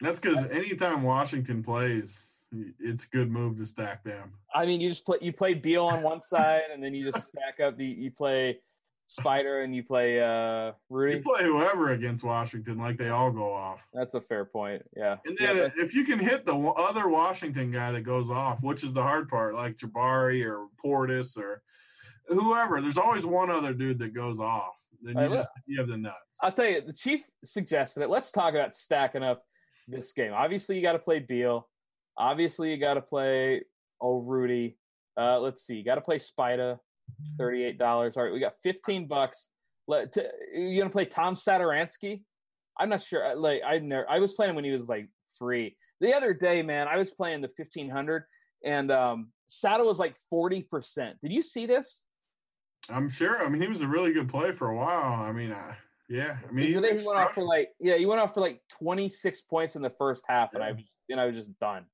That's because anytime Washington plays, it's a good move to stack them. I mean, you just play you play Beal on one side, and then you just stack up the you play Spida and you play uh Rudy. You play whoever against Washington, like they all go off. That's a fair point. Yeah. And then yeah, if you can hit the other Washington guy that goes off, which is the hard part, like Jabari or Portis or whoever, there's always one other dude that goes off. Then you, just, you have the nuts. I'll tell you, the chief suggested it. Let's talk about stacking up this game. Obviously, you got to play Beal. Obviously, you got to play oh Rudy. Uh, let's see, you got to play Spida, thirty-eight dollars. All right, we got fifteen bucks. Let to, you gonna play Tom Satoransky? I'm not sure. Like I never, I was playing when he was like free. The other day, man, I was playing the fifteen hundred, and um, Sato was like forty percent. Did you see this? I'm sure. I mean, he was a really good play for a while. I mean, uh, yeah. I mean, he, he went off for like yeah, he went off for like 26 points in the first half, yeah. and I was and I was just done.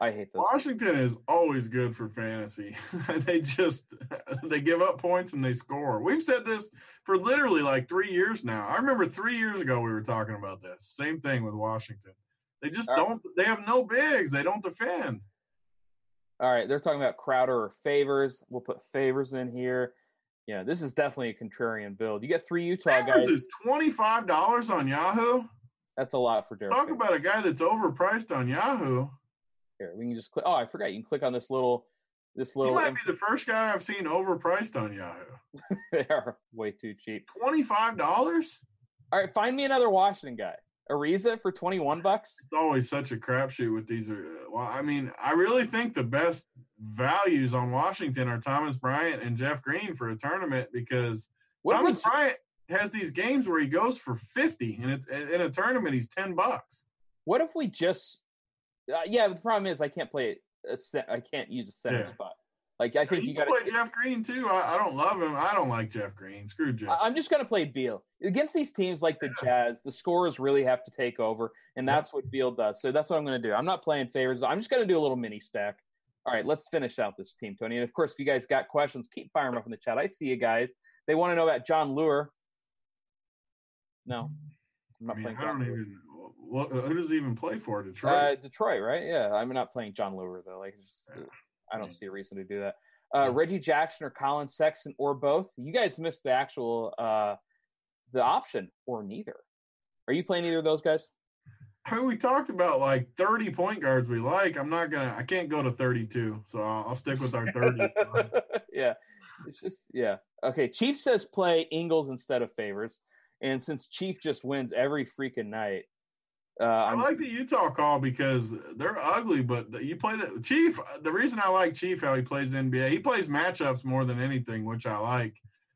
I hate those. Washington is always good for fantasy. <laughs> they just <laughs> they give up points and they score. We've said this for literally like three years now. I remember three years ago we were talking about this. Same thing with Washington. They just All don't. Right. They have no bigs. They don't defend. All right, they're talking about Crowder or Favors. We'll put Favors in here. Yeah, this is definitely a contrarian build. You get three Utah Favors guys. is twenty five dollars on Yahoo. That's a lot for Derrick. Talk Favors. about a guy that's overpriced on Yahoo. Here, we can just click. Oh, I forgot. You can click on this little, this little. You might be the first guy I've seen overpriced on Yahoo. <laughs> they are way too cheap. Twenty five dollars. All right, find me another Washington guy. Ariza for twenty one bucks. It's always such a crapshoot with these. Uh, well, I mean, I really think the best values on Washington are Thomas Bryant and Jeff Green for a tournament because what Thomas Bryant has these games where he goes for fifty, and it's in a tournament he's ten bucks. What if we just Uh, yeah, the problem is I can't play a set. I can't use a center Yeah. spot. Like I think you, you got play Jeff Green too. I, I don't love him. I don't like Jeff Green. Screw Jeff. I- I'm just going to play Beal against these teams like the Jazz. The scorers really have to take over, and Yeah. that's what Beal does. So that's what I'm going to do. I'm not playing favors. I'm just going to do a little mini stack. All right, let's finish out this team, Tony. And of course, if you guys got questions, keep firing them up in the chat. I see you guys. They want to know about Jon Leuer. No, I'm I not mean, playing I John don't Lure. even. What, who does he even play for? Detroit. Uh, Detroit, right? Yeah, I'm not playing Jon Leuer though. Like, just, uh, I don't see a reason to do that. Uh, Reggie Jackson or Collin Sexton or both. You guys missed the actual uh, the option or neither. Are you playing either of those guys? I mean, we talked about like 30 point guards we like. I'm not gonna. I can't go to 32, so I'll, I'll stick with our 30. <laughs> yeah, it's just yeah. Okay, Chief says play Ingles instead of favors, and since Chief just wins every freaking night, uh, I like the Utah call because they're ugly, but the, you play the Chief. The reason I like Chief how he plays NBA, he plays matchups more than anything, which I like.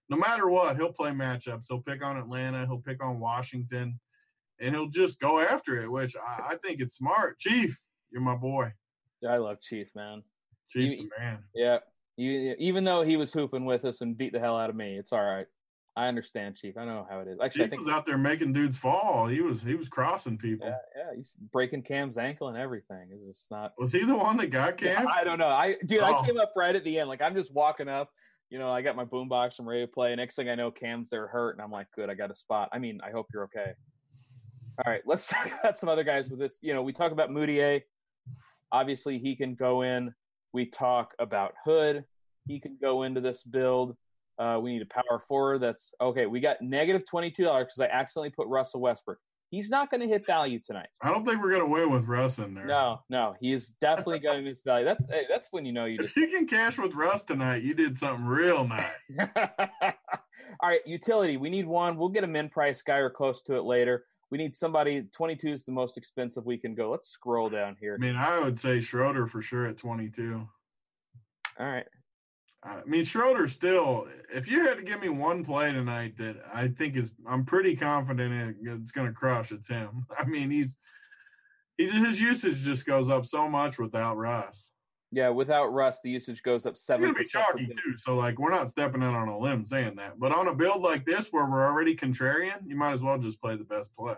No matter what, he'll play matchups. He'll pick on Atlanta. He'll pick on Washington, and he'll just go after it, which I, I think it's smart. Chief, you're my boy. I love Chief, man. Chief's You- the man. Yeah, you, even though he was hooping with us and beat the hell out of me, it's all right. I understand, Chief. I know how it is. Actually, I Chief think was out there making dudes fall. He was he was crossing people. yeah, yeah, he's breaking Cam's ankle and everything. It's just not. Was he the one that got Yeah, Cam? I don't know. I dude, Oh. I came up right at the end. Like I'm just walking up. You know, I got my boombox. I'm ready to play. Next thing I know, Cam's there hurt, and I'm like, good, I got a spot. I mean, I hope you're okay. All right, let's <laughs> talk about some other guys with this. You know, we talk about Mudiay. Obviously, he can go in. We talk about Hood. He can go into this build. Uh, we need a power forward. That's okay. We got negative twenty two dollars because I accidentally put Russell Westbrook. He's not going to hit value tonight. I don't think we're gonna win with Russ in there. No, no, he is definitely going to miss value. That's hey, that's when you know you just If you can cash with Russ tonight, you did something real nice. <laughs> All right, utility. We need one. We'll get a min price guy or close to it later. We need somebody. 22 is the most expensive we can go. Let's scroll down here. I mean, I would say Schroeder for sure at 22. All right. I mean, Schroeder still. If you had to give me one play tonight that I think is, I'm pretty confident it, it's going to crush. It's him. <laughs> I mean, he's, he's his usage just goes up so much without Russ. Yeah, without Russ, the usage goes up seven. It's to be chalky too. So like, we're not stepping out on a limb saying that. But on a build like this where we're already contrarian, you might as well just play the best play.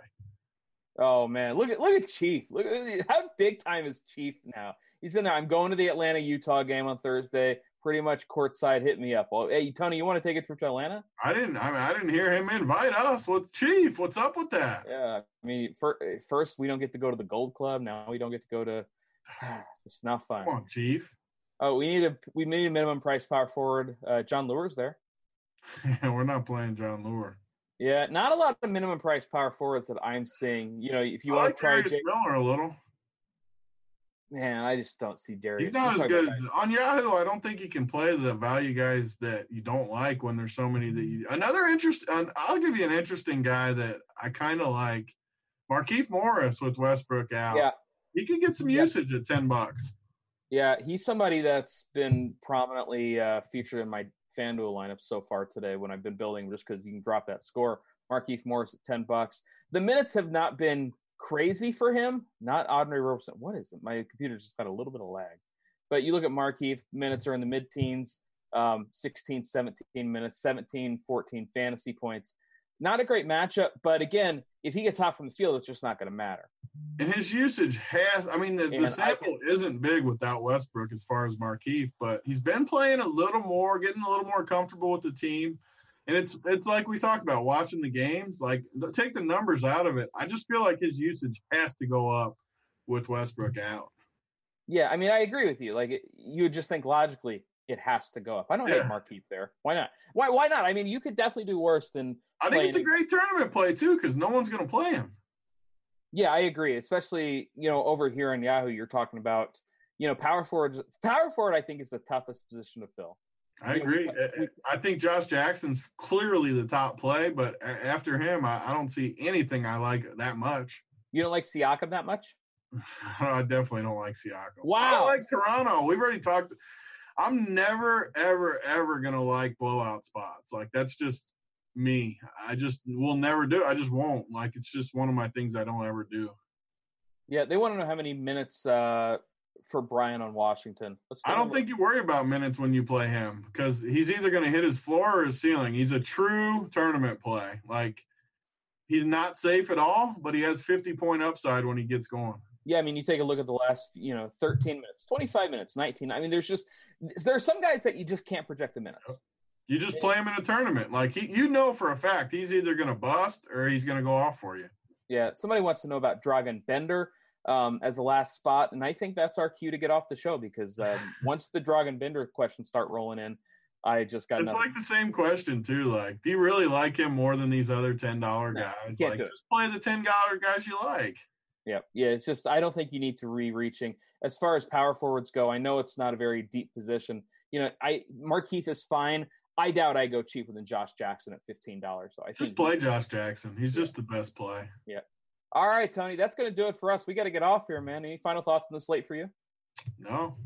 Oh man, look at look at Chief. Look at <laughs> how big time is Chief now. He's in there. I'm going to the Atlanta Utah game on Thursday. Pretty much courtside. Hit me up. Well, hey Tony, you want to take a trip to Atlanta? I didn't. I, mean, I didn't hear him invite us. What's Chief? What's up with that? Yeah. I mean, fir- first we don't get to go to the Gold Club. Now we don't get to go to. <sighs> It's not fun. Come on, Chief. Oh, we need a we need a minimum price power forward. Uh, Jon Leuer's there. <laughs> We're not playing Jon Leuer. Yeah, not a lot of minimum price power forwards that I'm seeing. You know, if you I want like to try, Darius Jake, Miller a little. Man, I just don't see Darius. He's not You as good as on Yahoo. I don't think you can play the value guys that you don't like when there's so many that you. Another interest. I'll give you an interesting guy that I kind of like. Markieff Morris with Westbrook out. Yeah. he could get some Yeah. usage at ten bucks. Yeah, he's somebody that's been prominently uh, featured in my FanDuel lineup so far today when I've been building, just because you can drop that score. Markieff Morris at ten bucks. The minutes have not been crazy for him. Not Andre Roberson. What is it? My computer's just got a little bit of lag. But you look at Markieff, minutes are in the mid teens, um, 16, 17 minutes, 17, 14 fantasy points. Not a great matchup, but again, if he gets hot from the field, it's just not going to matter. And his usage has, I mean, the, the sample isn't big without Westbrook as far as Markieff, but he's been playing a little more, getting a little more comfortable with the team. And it's it's like we talked about watching the games, like take the numbers out of it. I just feel like his usage has to go up with Westbrook out. Yeah, I mean, I agree with you. Like, it, you would just think logically it has to go up. I don't Yeah. hate Markieff there. Why not? Why? Why not? I mean, you could definitely do worse than. I think it's a great tournament play too, because no one's going to play him. Yeah, I agree. Especially you know over here in Yahoo, you're talking about you know power forward. Power forward, I think, is the toughest position to fill. I You know, agree. we- I think Josh Jackson's clearly the top play, but after him, I, I don't see anything I like that much. You don't like Siakam that much? <laughs> I definitely don't like Siakam. I Wow. don't like Toronto. We've already talked. I'm never, ever, ever gonna like blowout spots. Like that's just me. I just will never do. it. I just won't. Like it's just one of my things I don't ever do. Yeah, they want to know how many minutes uh, for Brian on Washington. I don't think you worry about minutes when you play him because he's either going to hit his floor or his ceiling. He's a true tournament play. Like he's not safe at all, but he has 50 point upside when he gets going. Yeah, I mean, you take a look at the last, you know, 13 minutes, 25 minutes, 19. I mean, there's just there are some guys that you just can't project the minutes. You just play him in a tournament. Like he, you know for a fact he's either going to bust or he's going to go off for you. Yeah, somebody wants to know about Dragan Bender um, as the last spot, and I think that's our cue to get off the show because um, <laughs> once the Dragan Bender questions start rolling in, I just got. It's nothing. like the same question too. Like, do you really like him more than these other ten dollar No, guys? Like, just play the ten dollar guys you like. Yeah, yeah. It's just I don't think you need to re-reaching as far as power forwards go. I know it's not a very deep position. You know, I Markieff is fine. I doubt I go cheaper than Josh Jackson at fifteen dollars. So I Just play Josh Jackson. He's just the best play. All right, Tony, that's going to do it for us. We got to get off here, man. Any final thoughts on the slate for you? No,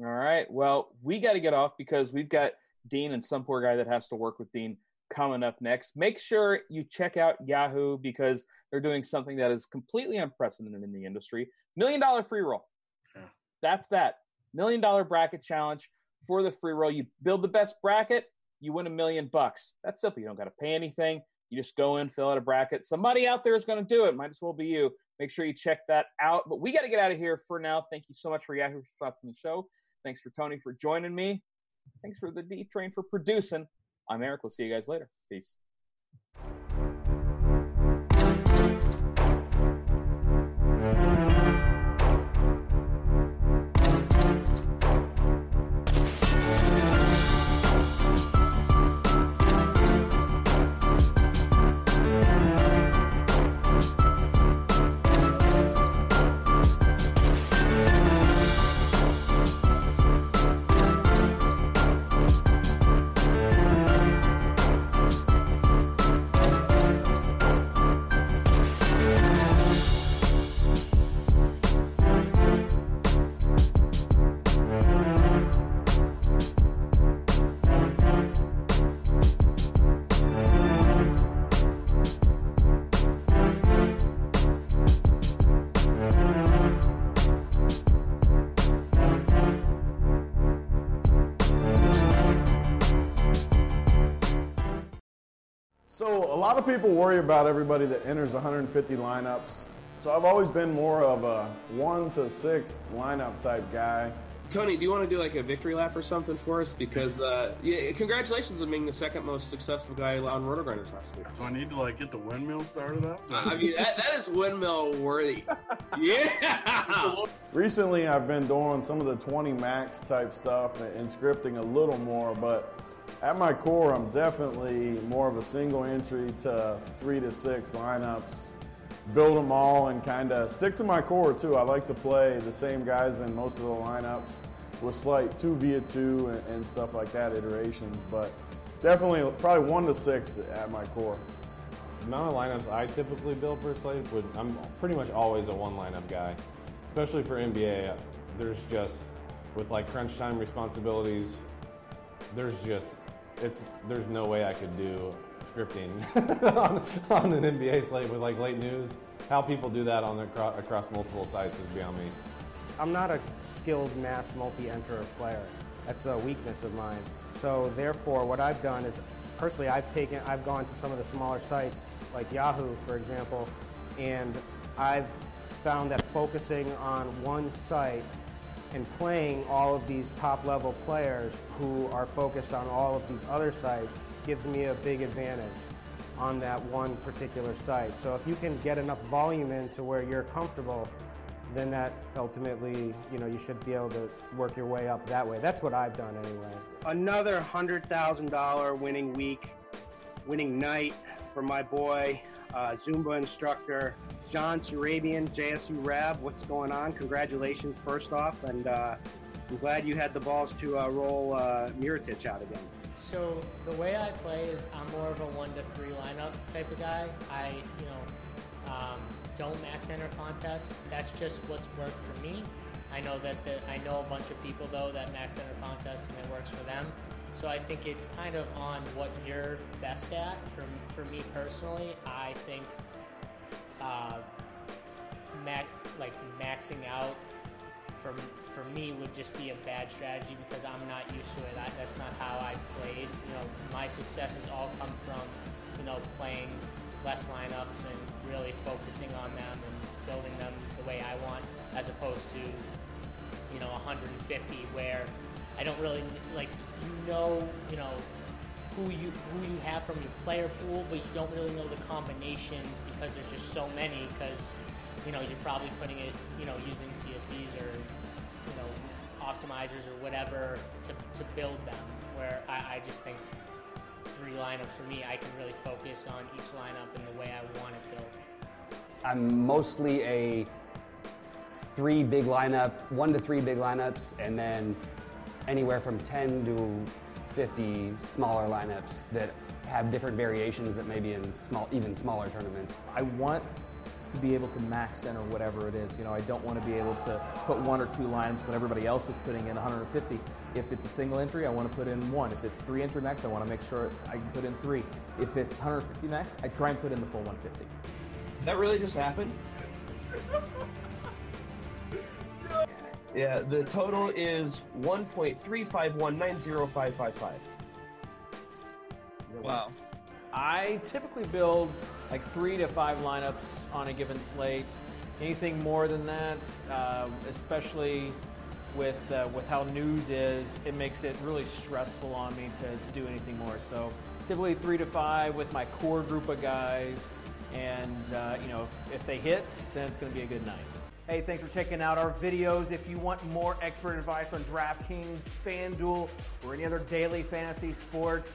All right. Well, we got to get off because we've got Dean and some poor guy that has to work with Dean coming up next. Make sure you check out Yahoo because they're doing something that is completely unprecedented in the industry. Million dollar free roll. Yeah. That's that. Million dollar bracket challenge for the free roll. You build the best bracket, you win a million bucks. That's simple. You don't got to pay anything. You just go in, fill out a bracket. Somebody out there is going to do it. Might as well be you. Make sure you check that out. But we got to get out of here for now. Thank you so much for Yahoo for the show. Thanks for Tony for joining me. Thanks for the D Train for producing. I'm Eric. We'll see you guys later. Peace. Lot of people worry about everybody that enters 150 lineups. So I've always been more of a one to six lineup type guy. Tony, do you want to do like a victory lap or something for us? Because uh, yeah, congratulations on being the second most successful guy on Roto Grinders last week. do I need to like get the windmill started up? I mean, that, that is windmill worthy. <laughs> Yeah. Recently, I've been doing some of the 20 max type stuff and, and scripting a little more, but at my core, I'm definitely more of a single entry to three to six lineups. Build them all and kind of stick to my core too. I like to play the same guys in most of the lineups with slight two via two and, and stuff like that iterations, but definitely probably one to six at my core. The amount of lineups I typically build for slate would I'm pretty much always a one lineup guy, especially for NBA. There's just with like crunch time responsibilities, there's just it's there's no way I could do scripting <laughs> on, on an NBA slate with like late news. How people do that on the, across multiple sites is beyond me. I'm not a skilled mass multi-enterer player. That's a weakness of mine. So therefore, what I've done is, personally, I've taken, I've gone to some of the smaller sites like Yahoo, for example, and I've found that focusing on one site and playing all of these top-level players who are focused on all of these other sites gives me a big advantage on that one particular site. So if you can get enough volume in to where you're comfortable, then that ultimately, you know, you should be able to work your way up that way. That's what I've done anyway. Another hundred thousand dollar winning week, winning night for my boy, uh, Zumba instructor John Surabian, JSU Rab. What's going on? Congratulations, first off, and uh, I'm glad you had the balls to uh, roll uh, Miritich out again. So the way I play is I'm more of a one to three lineup type of guy. I, you know, um, don't max enter contests. That's just what's worked for me. I know that the, I know a bunch of people though that max enter contests and it works for them. So I think it's kind of on what you're best at. For for me personally, I think uh, max like maxing out for for me would just be a bad strategy because I'm not used to it. I, that's not how I played. You know, my success has all come from you know playing less lineups and really focusing on them and building them the way I want, as opposed to you know 150 where I don't really like you know you know who you who you have from your player pool, but you don't really know the combinations because there's just so many. Because you know you're probably putting it you know using CSVs or you know optimizers or whatever to, to build them. Where I, I just think three lineups for me, I can really focus on each lineup in the way I want it built. I'm mostly a three big lineup, one to three big lineups, and then anywhere from 10 to 50 smaller lineups that have different variations that may be in small, even smaller tournaments. I want to be able to max in or whatever it is. You know, I don't want to be able to put one or two lineups when everybody else is putting in 150. If it's a single entry, I want to put in one. If it's three entry max, I want to make sure I can put in three. If it's 150 max, I try and put in the full 150. That really just happened? <laughs> Yeah, the total is 1.351905555. Wow. I typically build like three to five lineups on a given slate. Anything more than that, uh, especially with uh, with how news is, it makes it really stressful on me to, to do anything more. So typically three to five with my core group of guys, and uh, you know if, if they hit, then it's going to be a good night. Hey, thanks for checking out our videos. If you want more expert advice on DraftKings, FanDuel, or any other daily fantasy sports,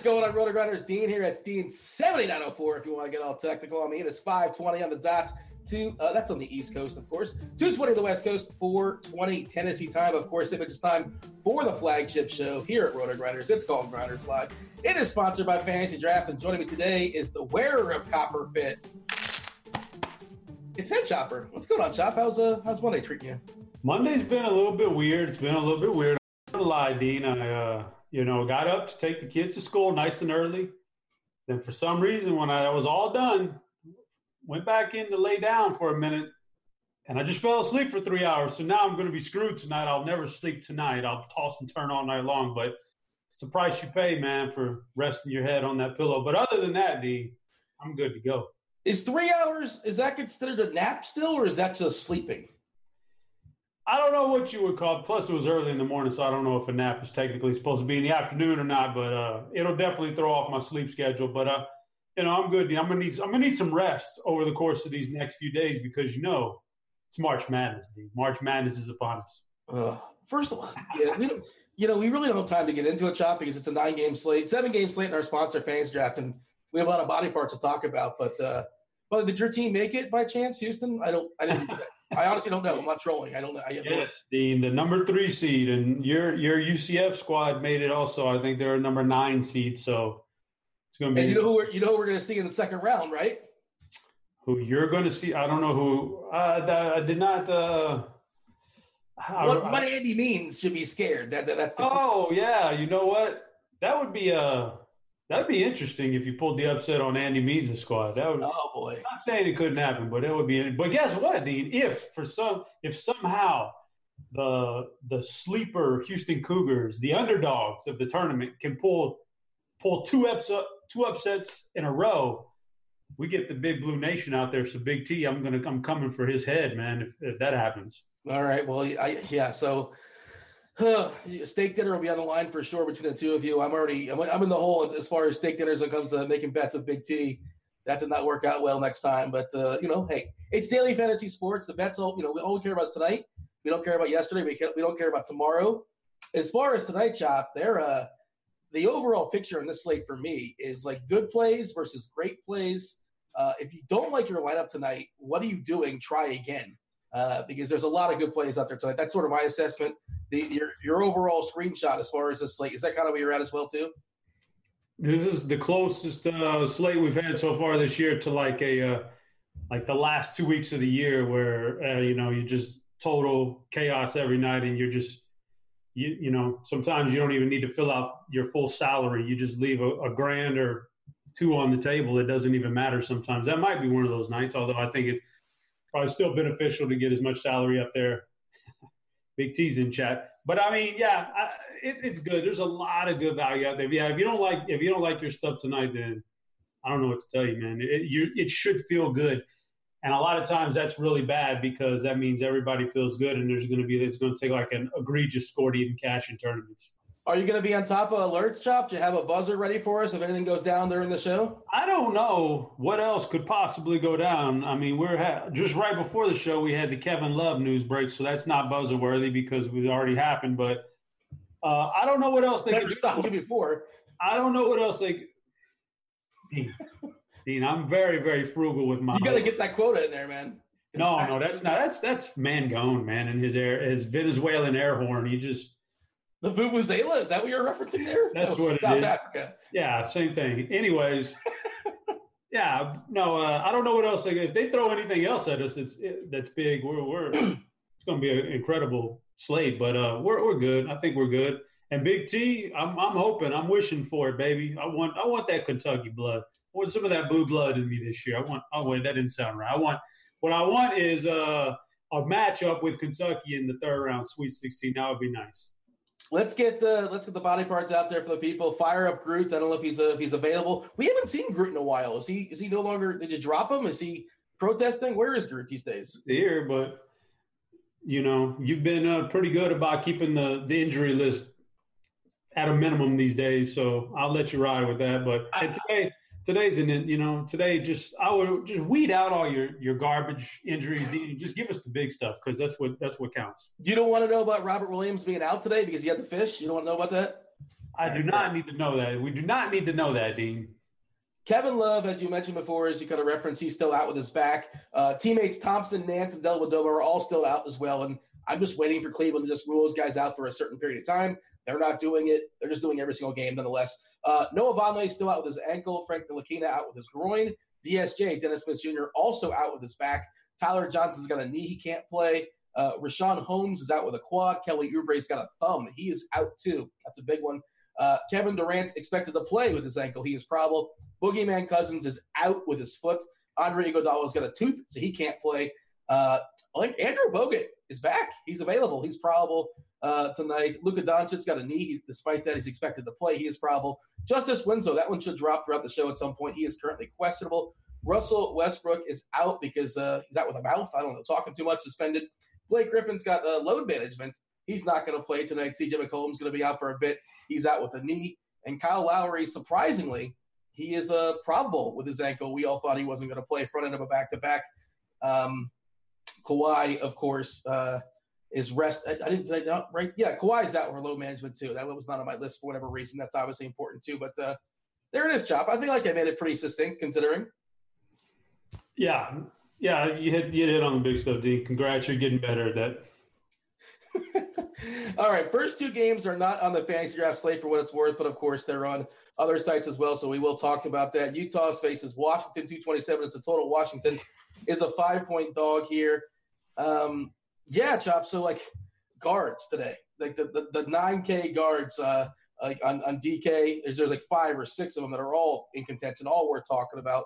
Is going on, Roto Grinders? Dean here. It's Dean seventy nine oh four. If you want to get all technical I mean, it is five twenty on the dot. Two. Uh, that's on the East Coast, of course. Two twenty the West Coast. Four twenty Tennessee time. Of course, if it's time for the flagship show here at Roto Grinders, it's called Grinders Live. It is sponsored by Fantasy Draft, and joining me today is the wearer of Copper Fit. It's Head Chopper. What's going on, Chop? How's uh how's Monday treating you? Monday's been a little bit weird. It's been a little bit weird. I'm not gonna lie, Dean. I uh, you know, got up to take the kids to school nice and early. Then for some reason, when I was all done, went back in to lay down for a minute, and I just fell asleep for three hours. So now I'm going to be screwed tonight. I'll never sleep tonight. I'll toss and turn all night long. But it's the price you pay, man, for resting your head on that pillow. But other than that, Dean, I'm good to go. Is three hours is that considered a nap still, or is that just sleeping? I don't know what you would call. It. Plus, it was early in the morning, so I don't know if a nap is technically supposed to be in the afternoon or not. But uh, it'll definitely throw off my sleep schedule. But uh, you know, I'm good. I'm gonna need. I'm gonna need some rest over the course of these next few days because you know it's March Madness. Dude. March Madness is upon us. Uh, first of all, yeah, we don't. You know, we really don't have time to get into it, chop, because it's a nine-game slate, seven-game slate in our sponsor Fantasy Draft, and we have a lot of body parts to talk about. But, uh, but did your team make it by chance, Houston? I don't. I didn't. <laughs> I honestly don't know. I'm not trolling. I don't know. I, yes, the the number three seed and your your UCF squad made it also. I think they're a number nine seed, so it's going to be. And you know who we're, you know who we're going to see in the second round, right? Who you're going to see? I don't know who. Uh, I did not. Uh, what, what Andy means should be scared. That, that that's. The oh yeah, you know what? That would be a That'd be interesting if you pulled the upset on Andy Means' squad. That would. Oh boy! I'm not saying it couldn't happen, but it would be. But guess what, Dean? If for some, if somehow the the sleeper Houston Cougars, the underdogs of the tournament, can pull pull two upset two upsets in a row, we get the big blue nation out there. So Big T, I'm gonna I'm coming for his head, man. If, if that happens. All right. Well, I, yeah. So steak dinner will be on the line for sure between the two of you. I'm already I'm, in the hole as far as steak dinners when it comes to making bets with Big T. That did not work out well next time, but uh, you know, hey, it's daily fantasy sports. The bets all you know, we all care about tonight. We don't care about yesterday. We, we don't care about tomorrow. As far as tonight, chop, they're uh, the overall picture in this slate for me is like good plays versus great plays. Uh, if you don't like your lineup tonight, what are you doing? Try again. Uh, because there's a lot of good plays out there tonight. That's sort of my assessment the your your overall screenshot as far as the slate is that kind of where you're at as well too? This is the closest uh, slate we've had so far this year to like a uh, like the last two weeks of the year where uh, you know you just total chaos every night and you're just you you know sometimes you don't even need to fill out your full salary you just leave a, a grand or two on the table it doesn't even matter sometimes that might be one of those nights although i think it's probably still beneficial to get as much salary up there <laughs> Big T's in chat. But I mean, yeah, I, it, it's good. There's a lot of good value out there. Yeah, if you don't like if you don't like your stuff tonight, then I don't know what to tell you, man. It, you, it should feel good, and a lot of times that's really bad because that means everybody feels good, and there's going to be it's going to take like an egregious score to even cash in tournaments. Are you going to be on top of alerts, Chop? Do you have a buzzer ready for us if anything goes down during the show? I don't know what else could possibly go down. I mean, we're ha- just right before the show we had the Kevin Love news break, so that's not buzzer worthy because it already happened. But uh, I don't know what else they never stopped you before. I don't know what else they. Dean, Dean, I'm very very frugal with my. You got to get that quota in there, man. no, no, that's not. That's that's Mangone, man, and his air, his Venezuelan air horn. He just the Vuvuzela? Is that what you're referencing there? That's no, what South it is. Africa. Yeah, same thing. Anyways, yeah, no, uh, I don't know what else. They, if they throw anything else at us, it's it, that's big. We're, we're <clears throat> it's going to be an incredible slate, but uh, we're we're good. I think we're good. And Big T, I'm I'm hoping, I'm wishing for it, baby. I want I want that Kentucky blood. I want some of that blue blood in me this year. I want. Oh wait, that didn't sound right. I want. What I want is uh, a matchup with Kentucky in the third round, Sweet 16. That would be nice let's get uh, let's get the body parts out there for the people. Fire up Groot. I don't know if he's uh, if he's available. We haven't seen Groot in a while. Is he is he no longer? Did you drop him? Is he protesting? Where is Groot these days? Here, but you know you've been uh, pretty good about keeping the the injury list at a minimum these days. So I'll let you ride with that. But I, today today's an you know today just I would just weed out all your your garbage injuries. Just give us the big stuff because that's what that's what counts. You don't want to know about Robert Williams being out today because he had the fish. You don't want to know about that. I do not need to know that. We do not need to know that, Dean. Kevin Love, as you mentioned before, as you kind of referenced, he's still out with his back. Uh, teammates Thompson, Nance, and Dellavedova are all still out as well. And I'm just waiting for Cleveland to just rule those guys out for a certain period of time. They're not doing it. They're just doing every single game nonetheless. Uh, Noah Vonleh still out with his ankle. Frank Ntilikina out with his groin. DSJ, Dennis Smith Jr., also out with his back. Tyler Johnson's got a knee he can't play. Uh, Richaun Holmes is out with a quad. Kelly Oubre's got a thumb. He is out too. That's a big one. Uh, Kevin Durant expected to play with his ankle. He is probable. Boogeyman Cousins is out with his foot. Andre Iguodala's got a tooth, so he can't play. Uh, Andrew Bogut is back. He's available. He's probable uh, tonight. Luka Doncic's got a knee. Despite that, he's expected to play. He is probable. Justice Winslow, that one should drop throughout the show at some point. He is currently questionable. Russell Westbrook is out because uh, he's out with a mouth. I don't know, talking too much, suspended. Blake Griffin's got uh, load management. He's not going to play tonight. CJ McCollum's going to be out for a bit. He's out with a knee. And Kyle Lowry, surprisingly, he is uh, probable with his ankle. We all thought he wasn't going to play front end of a back to back. Kawhi, of course, uh, is rest. I, I didn't did I not right. Yeah, Kawhi's out for load management too. That was not on my list for whatever reason. That's obviously important too. But uh, there it is, Chop. I think like I made it pretty succinct considering. Yeah, yeah, you hit you hit on the big stuff, Dean. Congrats, you're getting better at that. <laughs> All right, first two games are not on the fantasy draft slate for what it's worth, but of course they're on other sites as well. So we will talk about that. Utah faces Washington 227. It's a total. Washington is a five point dog here. Um, yeah, Chop. So like guards today, like the the, the 9K guards uh, like on, on DK, there's, there's like five or six of them that are all in contention, all worth talking about.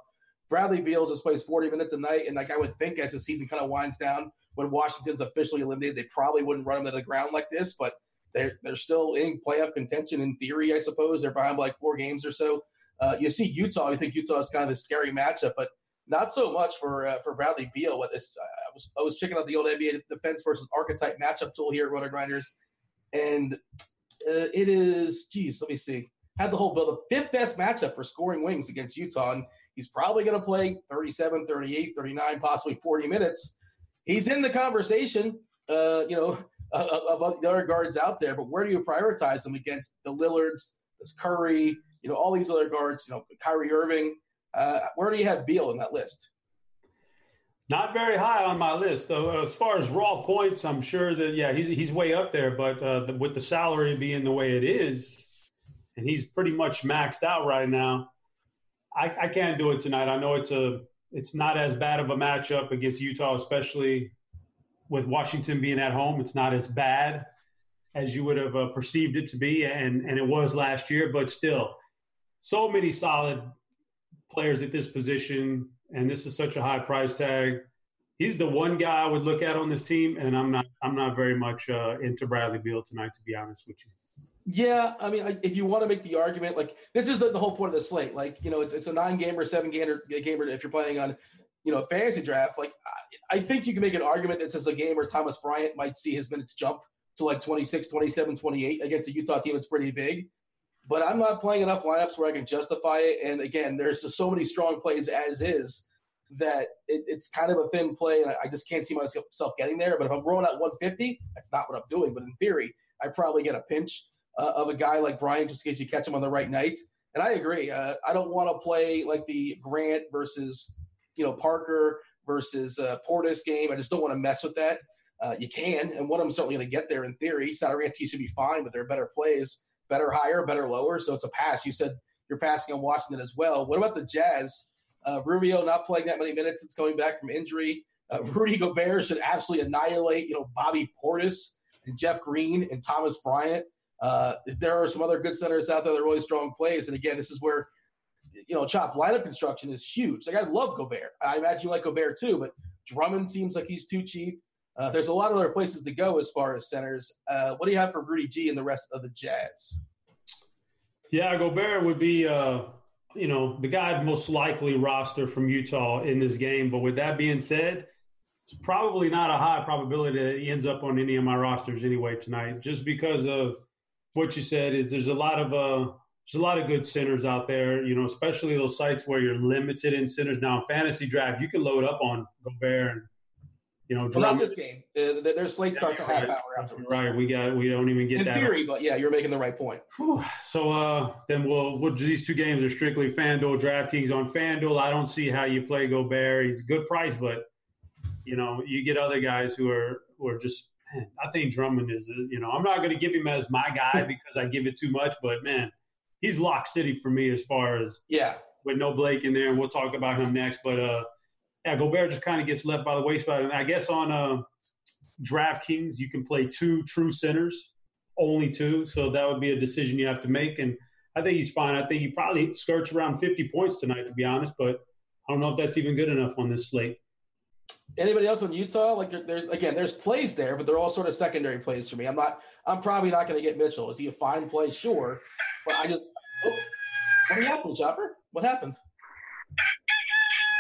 Bradley Beal just plays 40 minutes a night, and like I would think as the season kind of winds down, when Washington's officially eliminated, they probably wouldn't run him to the ground like this, but they're they're still in playoff contention in theory, I suppose. They're behind like four games or so. Uh, you see Utah, I think Utah is kind of a scary matchup, but not so much for uh, for Bradley Beal. What this I was I was checking out the old NBA defense versus archetype matchup tool here at Roto Grinders, and uh, it is geez, let me see. Had the whole bill the fifth best matchup for scoring wings against Utah, and he's probably going to play 37, 38, 39, possibly 40 minutes. He's in the conversation, uh, you know, <laughs> of, of the other guards out there. But where do you prioritize them against the Lillards, this Curry, you know, all these other guards, you know, Kyrie Irving? Uh, where do you have Beal in that list? Not very high on my list. So as far as raw points, I'm sure that yeah, he's he's way up there. But uh, the, with the salary being the way it is, and he's pretty much maxed out right now, I, I can't do it tonight. I know it's a it's not as bad of a matchup against Utah, especially with Washington being at home. It's not as bad as you would have uh, perceived it to be, and and it was last year. But still, so many solid players at this position, and this is such a high price tag. He's the one guy I would look at on this team, and I'm not I'm not very much uh, into Bradley Beal tonight, to be honest with you. Yeah, I mean, if you want to make the argument, like this is the, the whole point of the slate. Like, you know, it's, it's a nine gamer, seven gamer, gamer if you're playing on, you know, a fantasy draft. Like, I, I think you can make an argument that says a game where Thomas Bryant might see his minutes jump to like 26, 27, 28 against a Utah team that's pretty big. But I'm not playing enough lineups where I can justify it. And again, there's just so many strong plays as is that it, it's kind of a thin play, and I, I just can't see myself getting there. But if I'm rolling at 150, that's not what I'm doing. But in theory, I probably get a pinch uh, of a guy like Bryant just in case you catch him on the right night. And I agree. Uh, I don't want to play like the Grant versus you know Parker versus uh, Portis game. I just don't want to mess with that. Uh, you can, and one of them certainly going to get there in theory. Satoransky should be fine, but there are better plays, better higher, better lower. So it's a pass. You said you're passing on Washington as well. What about the Jazz? Uh, Rubio not playing that many minutes since coming back from injury. Uh, <laughs> Rudy Gobert should absolutely annihilate, you know, Bobby Portis and Jeff Green and Thomas Bryant. Uh, there are some other good centers out there that are really strong plays. And again, this is where, you know, chop lineup construction is huge. Like I love Gobert. I imagine you like Gobert too, but Drummond seems like he's too cheap. Uh, there's a lot of other places to go as far as centers. Uh, what do you have for Rudy G and the rest of the Jazz? Yeah, Gobert would be, uh, you know, the guy most likely roster from Utah in this game. But with that being said, it's probably not a high probability that he ends up on any of my rosters anyway tonight, just because of what you said. Is there's a lot of uh, there's a lot of good centers out there, you know, especially those sites where you're limited in centers. Now, in fantasy draft, you can load up on Gobert and you know, Well, not this game. Uh, th- their slate starts a half hour afterwards. right? We got we don't even get In that. theory, but yeah, you're making the right point. So uh, then we'll, we'll these two games are strictly FanDuel, DraftKings. On FanDuel, I don't see how you play Gobert. He's a good price, but you know you get other guys who are who are just. Man, I think Drummond is. uh, You know, I'm not going to give him as my guy <laughs> because I give it too much, but man, he's lock city for me as far as yeah with no Blake in there, and we'll talk about him next. But uh, yeah, Gobert just kind of gets left by the wayside, and I guess on uh, DraftKings you can play two true centers, only two, so that would be a decision you have to make. And I think he's fine. I think he probably skirts around 50 points tonight, to be honest. But I don't know if that's even good enough on this slate. Anybody else on Utah? Like there, there's again, there's plays there, but they're all sort of secondary plays for me. I'm not. I'm probably not going to get Mitchell. Is he a fine play? Sure, but I just. Oh, what happened, Chopper? What happened?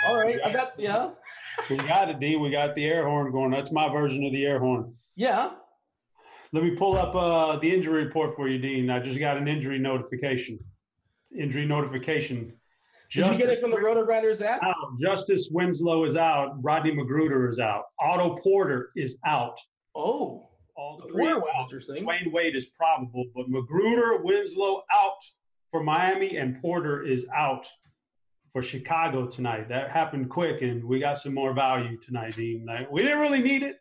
All right, I got yeah, We got it, D. We got the air horn going. That's my version of the air horn. yeah. Let me pull up uh, the injury report for you, Dean. I just got an injury notification. Injury notification. Did you get it from the Roto Grinders app? out. Justice Winslow is out. Rodney McGruder is out. Otto Porter is out. Oh, all three Porter are was interesting. Dwyane Wade is probable, but McGruder, Winslow out for Miami, and Porter is out for Chicago tonight. That happened quick, and we got some more value tonight, Dean. Like, we didn't really need it,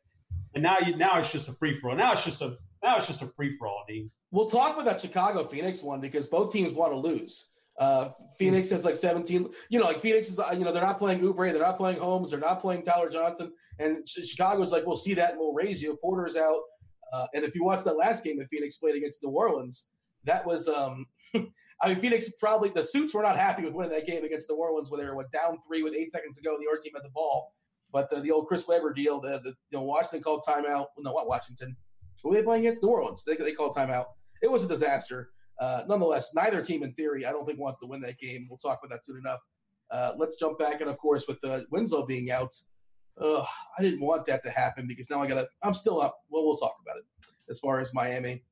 and now you now it's just a free for all. Now it's just a now it's just a free for all, Dean. We'll talk about that Chicago Phoenix one because both teams want to lose. Uh, Phoenix has like 17. You know, like Phoenix is, you know, they're not playing Oubre, they're not playing Holmes, they're not playing Tyler Johnson, and Ch- Chicago's like, we'll see that and we'll raise you. Porter's out, uh, and if you watch that last game that Phoenix played against New Orleans, that was, um, <laughs> I mean, Phoenix probably the suits were not happy with winning that game against New Orleans, where they were down three with eight seconds to go. The other team had the ball, but uh, the old Chris Webber deal, the, the you know Washington called timeout. No, what Washington? Who were they playing against? New Orleans. They, they called timeout. It was a disaster. Uh, nonetheless, neither team, in theory, I don't think wants to win that game. We'll talk about that soon enough. Uh, let's jump back, and of course, with uh, Winslow being out, I didn't want that to happen because now I got to. I'm still up. Well, we'll talk about it as far as Miami.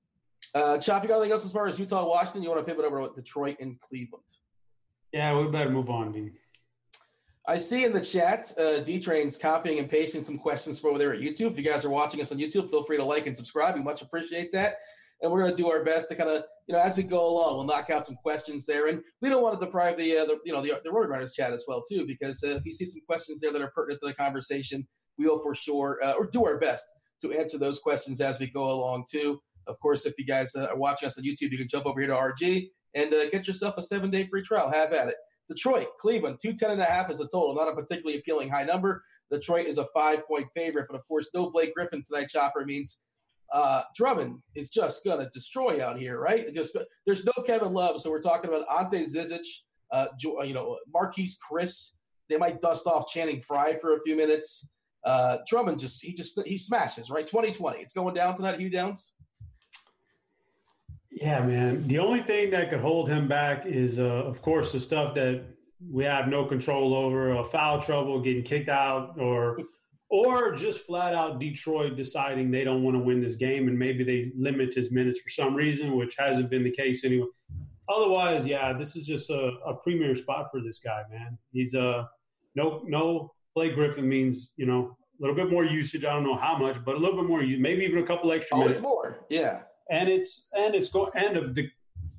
Uh, Chop, you got anything else as far as Utah, Washington? You want to pivot over to Detroit and Cleveland? Yeah, we better move on, Dean. I see in the chat, uh, D Train's copying and pasting some questions from over there at YouTube. If you guys are watching us on YouTube, feel free to like and subscribe. We much appreciate that. And we're going to do our best to kind of, you know, as we go along, we'll knock out some questions there. And we don't want to deprive the, uh, the you know, the, the Road Runners chat as well, too, because uh, if you see some questions there that are pertinent to the conversation, we will for sure, uh, or do our best to answer those questions as we go along, too. Of course, if you guys uh, are watching us on YouTube, you can jump over here to RG and uh, get yourself a seven day free trial. Have at it. Detroit, Cleveland, 210 and a half is a total, not a particularly appealing high number. Detroit is a five point favorite, but of course, no Blake Griffin tonight, Chopper means uh, Drummond is just going to destroy out here, right? Just, there's no Kevin Love, so we're talking about Ante Zizic, uh, you know, Marquese Chriss. They might dust off Channing Frye for a few minutes. Uh, Drummond just he just he smashes right. 2020, it's going down tonight. Hugh Downs. Yeah, man. The only thing that could hold him back is, uh, of course, the stuff that we have no control over: uh, foul trouble, getting kicked out, or or just flat out Detroit deciding they don't want to win this game, and maybe they limit his minutes for some reason, which hasn't been the case anyway. Otherwise, yeah, this is just a, a premier spot for this guy, man. He's uh, no no Blake Griffin means you know a little bit more usage. I don't know how much, but a little bit more, maybe even a couple extra Oh, minutes it's more. Yeah. And it's and it's going and of the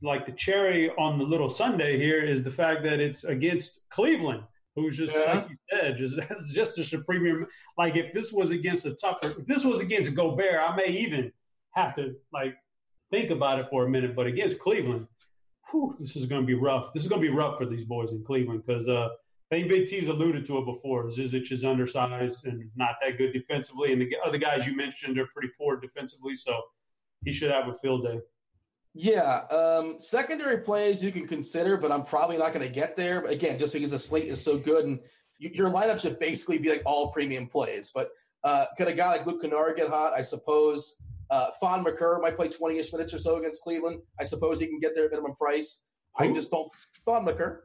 like the cherry on the little Sunday here is the fact that it's against Cleveland, who's just Yeah. like you said, just <laughs> just just a premium. Like if this was against a tougher, if this was against Gobert, I may even have to like think about it for a minute. But against Cleveland, whew, this is going to be rough. This is going to be rough for these boys in Cleveland because uh, I think Big T's alluded to it before. Zizic is undersized and not that good defensively, and the other guys you mentioned are pretty poor defensively. So he should have a field day. Yeah, um, secondary plays you can consider, but I'm probably not going to get there. Again, just because the slate is so good, and you, your lineup should basically be like all premium plays. But uh, could a guy like Luke Kennard get hot? I suppose. Uh, Thon McCurr might play 20-ish minutes or so against Cleveland. I suppose he can get there at minimum price. I just don't. Thon McCurr.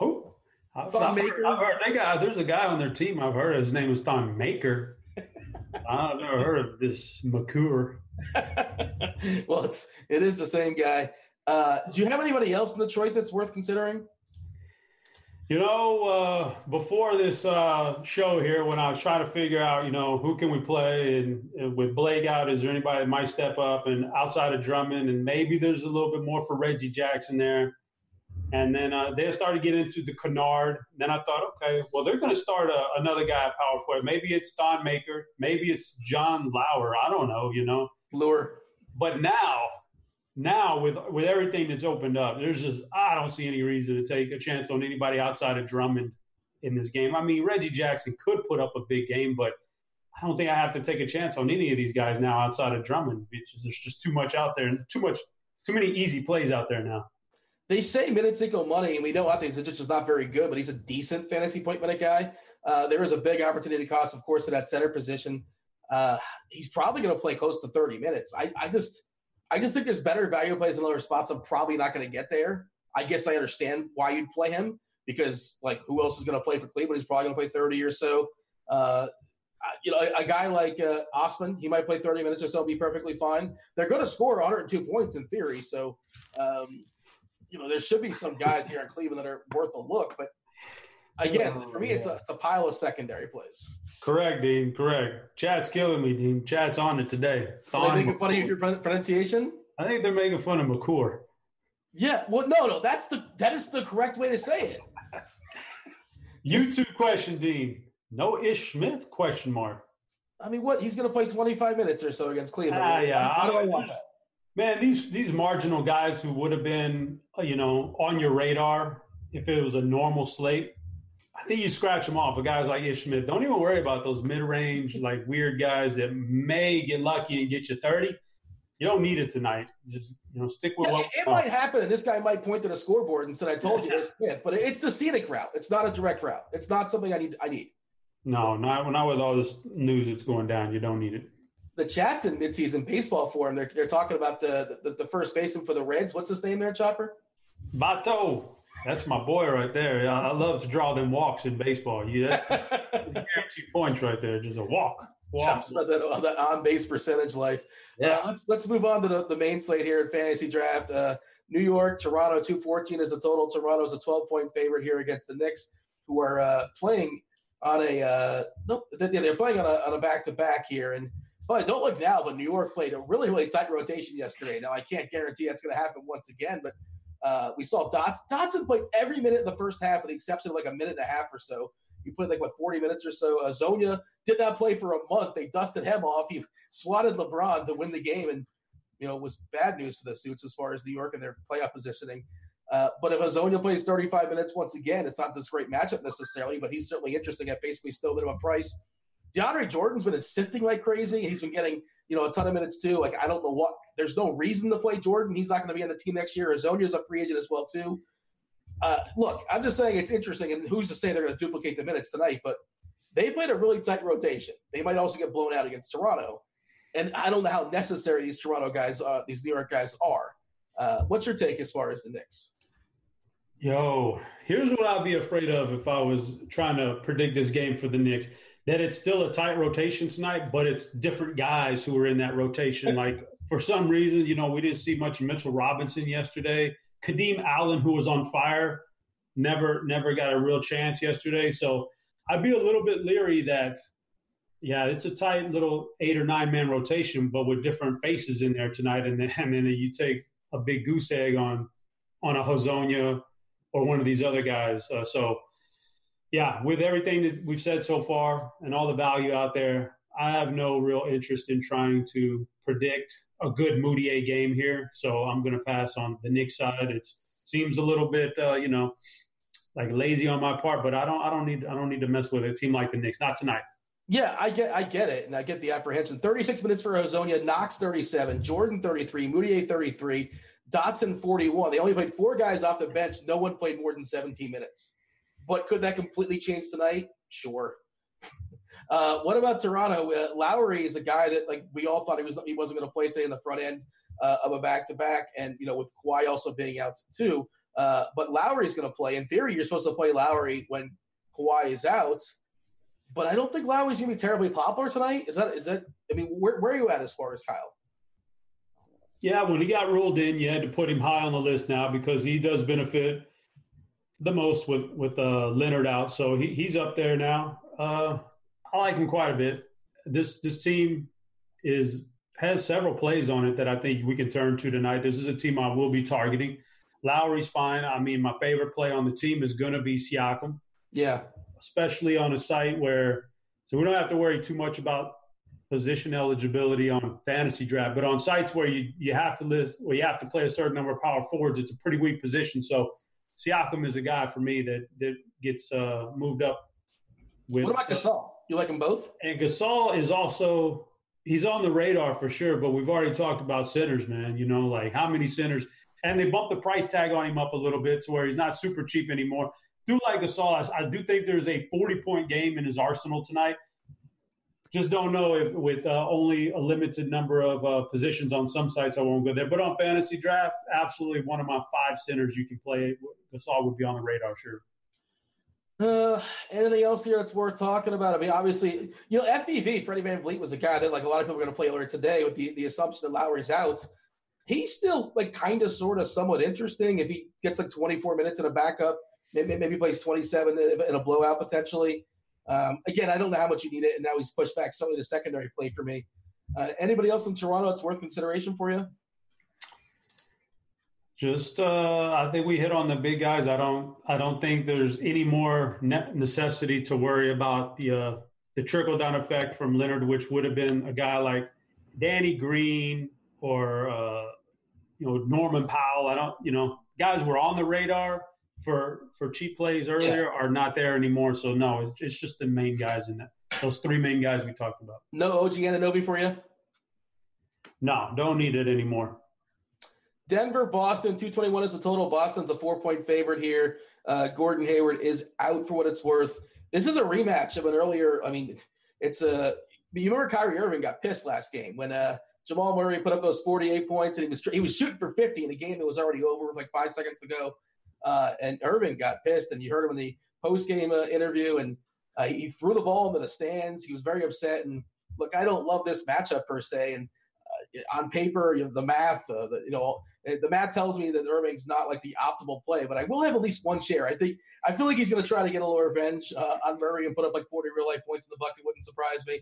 Who? I've, Thon I've Maker. heard, I've heard they got, there's a guy on their team. I've heard Of, his name is Thon Maker. <laughs> I've never heard of this McCure. <laughs> well, it's it is the same guy. Uh, do you have anybody else in Detroit that's worth considering? You know, uh, before this uh, show here, when I was trying to figure out, you know, who can we play, and, and with Blake out, is there anybody that might step up? And outside of Drummond, and maybe there's a little bit more for Reggie Jackson there. And then uh, they started getting into the Kennard. Then I thought, okay, well, they're going to start a, another guy at power forward. Maybe it's Thon Maker. Maybe it's Jon Leuer. I don't know, you know. Leuer. But now now with with everything that's opened up, there's just I don't see any reason to take a chance on anybody outside of Drummond in this game. I mean, Reggie Jackson could put up a big game, but I don't think I have to take a chance on any of these guys now outside of Drummond. because There's just too much out there and too much too many easy plays out there now. They say minutes equal money, and we know I think Zizic is not very good, but he's a decent fantasy point minute guy. Uh, there is a big opportunity cost, of course, to that center position. Uh, he's probably going to play close to 30 minutes. I, I just I just think there's better value plays in other spots. I'm probably not going to get there. I guess I understand why you'd play him because, like, who else is going to play for Cleveland? He's probably going to play 30 or so. Uh, you know, a, a, guy like uh, Osman, he might play 30 minutes or so, be perfectly fine. They're going to score 102 points in theory. So, um, you know, there should be some guys here in Cleveland that are worth a look. But again, for me, it's a, it's a pile of secondary plays. Correct, Dean. Correct. Chat's killing me, Dean. Chat's on it today. Are they making fun of your pronunciation? I think they're making fun of McCour. Yeah. Well, no, no. That's the that is the correct way to say it. YouTube question, Dean. No Ish Smith? Question mark. I mean, what? He's going to play 25 minutes or so against Cleveland. Ah, yeah. How do I want that? Man, these these marginal guys who would have been, you know, on your radar if it was a normal slate, I think you scratch them off. A guys like Ish Smith, don't even worry about those mid range, like weird guys that may get lucky and get you 30. You don't need it tonight. Just you know, stick with yeah, what. It, it might happen, and this guy might point to the scoreboard and said, "I told you <laughs> this." Smith, but it's the scenic route. It's not a direct route. It's not something I need. I need. No, not not with all this news that's going down. You don't need it. The chats in midseason baseball forum, they're they're talking about the the, the first baseman for the Reds. What's his name there, Chopper? Votto. That's my boy right there. I love to draw them walks in baseball. You that's, <laughs> that's guaranteed points right there. Just a walk. walk. about that, that on base percentage life. Yeah. Uh, let's let's move on to the, the main slate here in fantasy draft. Uh, New York, Toronto, two fourteen is the total. Toronto is a twelve point favorite here against the Knicks, who are uh, playing on a uh, nope, they're playing on a on a back to back here. And boy, don't look now, but New York played a really really tight rotation yesterday. Now I can't guarantee that's going to happen once again, but uh, we saw Dotson. Dotson played every minute in the first half, with the exception of like a minute and a half or so. He played like what 40 minutes or so. Uh, Zonia did not play for a month. They dusted him off. He <laughs> swatted LeBron to win the game, and you know it was bad news for the suits as far as New York and their playoff positioning. Uh, but if Hezonja plays 35 minutes once again, it's not this great matchup necessarily, but he's certainly interesting at basically still a minimum price. DeAndre Jordan's been assisting like crazy. He's been getting you know a ton of minutes too. Like I don't know what. There's no reason to play Jordan. He's not going to be on the team next year. Hezonja's a free agent as well too. Uh, look, I'm just saying it's interesting, and who's to say they're going to duplicate the minutes tonight? But they played a really tight rotation. They might also get blown out against Toronto, and I don't know how necessary these Toronto guys, uh, these New York guys, are. Uh, what's your take as far as the Knicks? Yo, here's what I'd be afraid of if I was trying to predict this game for the Knicks. That it's still a tight rotation tonight, but it's different guys who are in that rotation. Like for some reason, you know, we didn't see much Mitchell Robinson yesterday. Kadeem Allen, who was on fire, never never got a real chance yesterday. So I'd be a little bit leery that, yeah, it's a tight little eight or nine man rotation, but with different faces in there tonight, and then <laughs> and then you take a big goose egg on on a Hezonja or one of these other guys. Uh, so yeah, with everything that we've said so far and all the value out there, I have no real interest in trying to predict a good Mudiay game here. So I'm going to pass on the Knicks side. It seems a little bit, uh, you know, like lazy on my part, but I don't, I don't need, I don't need to mess with a team like the Knicks. Not tonight. Yeah, I get, I get it, and I get the apprehension. 36 minutes for Hezonja, Knox 37, Jordan 33, Mudiay 33, Dotson 41. They only played four guys off the bench. No one played more than 17 minutes. But could that completely change tonight? Sure. <laughs> Uh, what about Toronto? Uh, Lowry is a guy that like we all thought he was he wasn't going to play today in the front end uh, of a back to back, and you know with Kawhi also being out too. Uh, but is going to play. In theory, you're supposed to play Lowry when Kawhi is out. But I don't think Lowry's going to be terribly popular tonight. Is that is that? I mean, where, where are you at as far as Kyle? Yeah, when he got ruled in, you had to put him high on the list now because he does benefit the most with with uh, Leonard out, so he, he's up there now. Uh, I like him quite a bit. This this team is has several plays on it that I think we can turn to tonight. This is a team I will be targeting. Lowry's fine. I mean, my favorite play on the team is going to be Siakam. Yeah, especially on a site where so we don't have to worry too much about position eligibility on fantasy draft, but on sites where you you have to list where you have to play a certain number of power forwards, it's a pretty weak position. So Siakam is a guy for me that that gets uh, moved up. With, what about Gasol? You like them both? And Gasol is also he's on the radar for sure. But we've already talked about centers, man. You know, like how many centers? And they bumped the price tag on him up a little bit to where he's not super cheap anymore. Do like Gasol. I do think there's a 40 point game in his arsenal tonight. Just don't know if with uh, only a limited number of uh, positions on some sites, I won't go there. But on fantasy draft, absolutely one of my five centers you can play. Gasol would be on the radar, sure. Uh, anything else here that's worth talking about? I mean, obviously, you know, FVV, Freddie VanVleet, was a guy that like a lot of people are going to play later today with the, the assumption that Lowry's out. He's still like kind of, sort of, somewhat interesting. If he gets like 24 minutes in a backup, maybe, maybe plays 27 in a blowout potentially. Um, again, I don't know how much you need it, and now he's pushed back certainly to secondary play for me. Uh, anybody else in Toronto that's worth consideration for you? Just, uh, I think we hit on the big guys. I don't, I don't think there's any more necessity to worry about the uh, the trickle down effect from Leonard, which would have been a guy like Danny Green or uh, you know Norman Powell. I don't, you know, guys were on the radar for for cheap plays earlier yeah. are not there anymore. So no, it's, it's just the main guys in that. Those three main guys we talked about. No OG Anunoby for you. No, don't need it anymore. Denver, Boston, 221 is the total. Boston's a four point favorite here. Uh, Gordon Hayward is out for what it's worth. This is a rematch of an earlier. I mean, it's a. You remember Kyrie Irving got pissed last game when uh, Jamal Murray put up those 48 points and he was he was shooting for 50 in a game that was already over with like five seconds to go. Uh, and Irving got pissed, and you heard him in the post game uh, interview, and uh, he threw the ball into the stands. He was very upset. And look, I don't love this matchup per se, and uh, on paper, you know, the math, uh, the, you know, the math tells me that Irving's not like the optimal play, but I will have at least one share. I think I feel like he's going to try to get a little revenge uh, on Murray and put up like 40 real life points in the bucket. Wouldn't surprise me.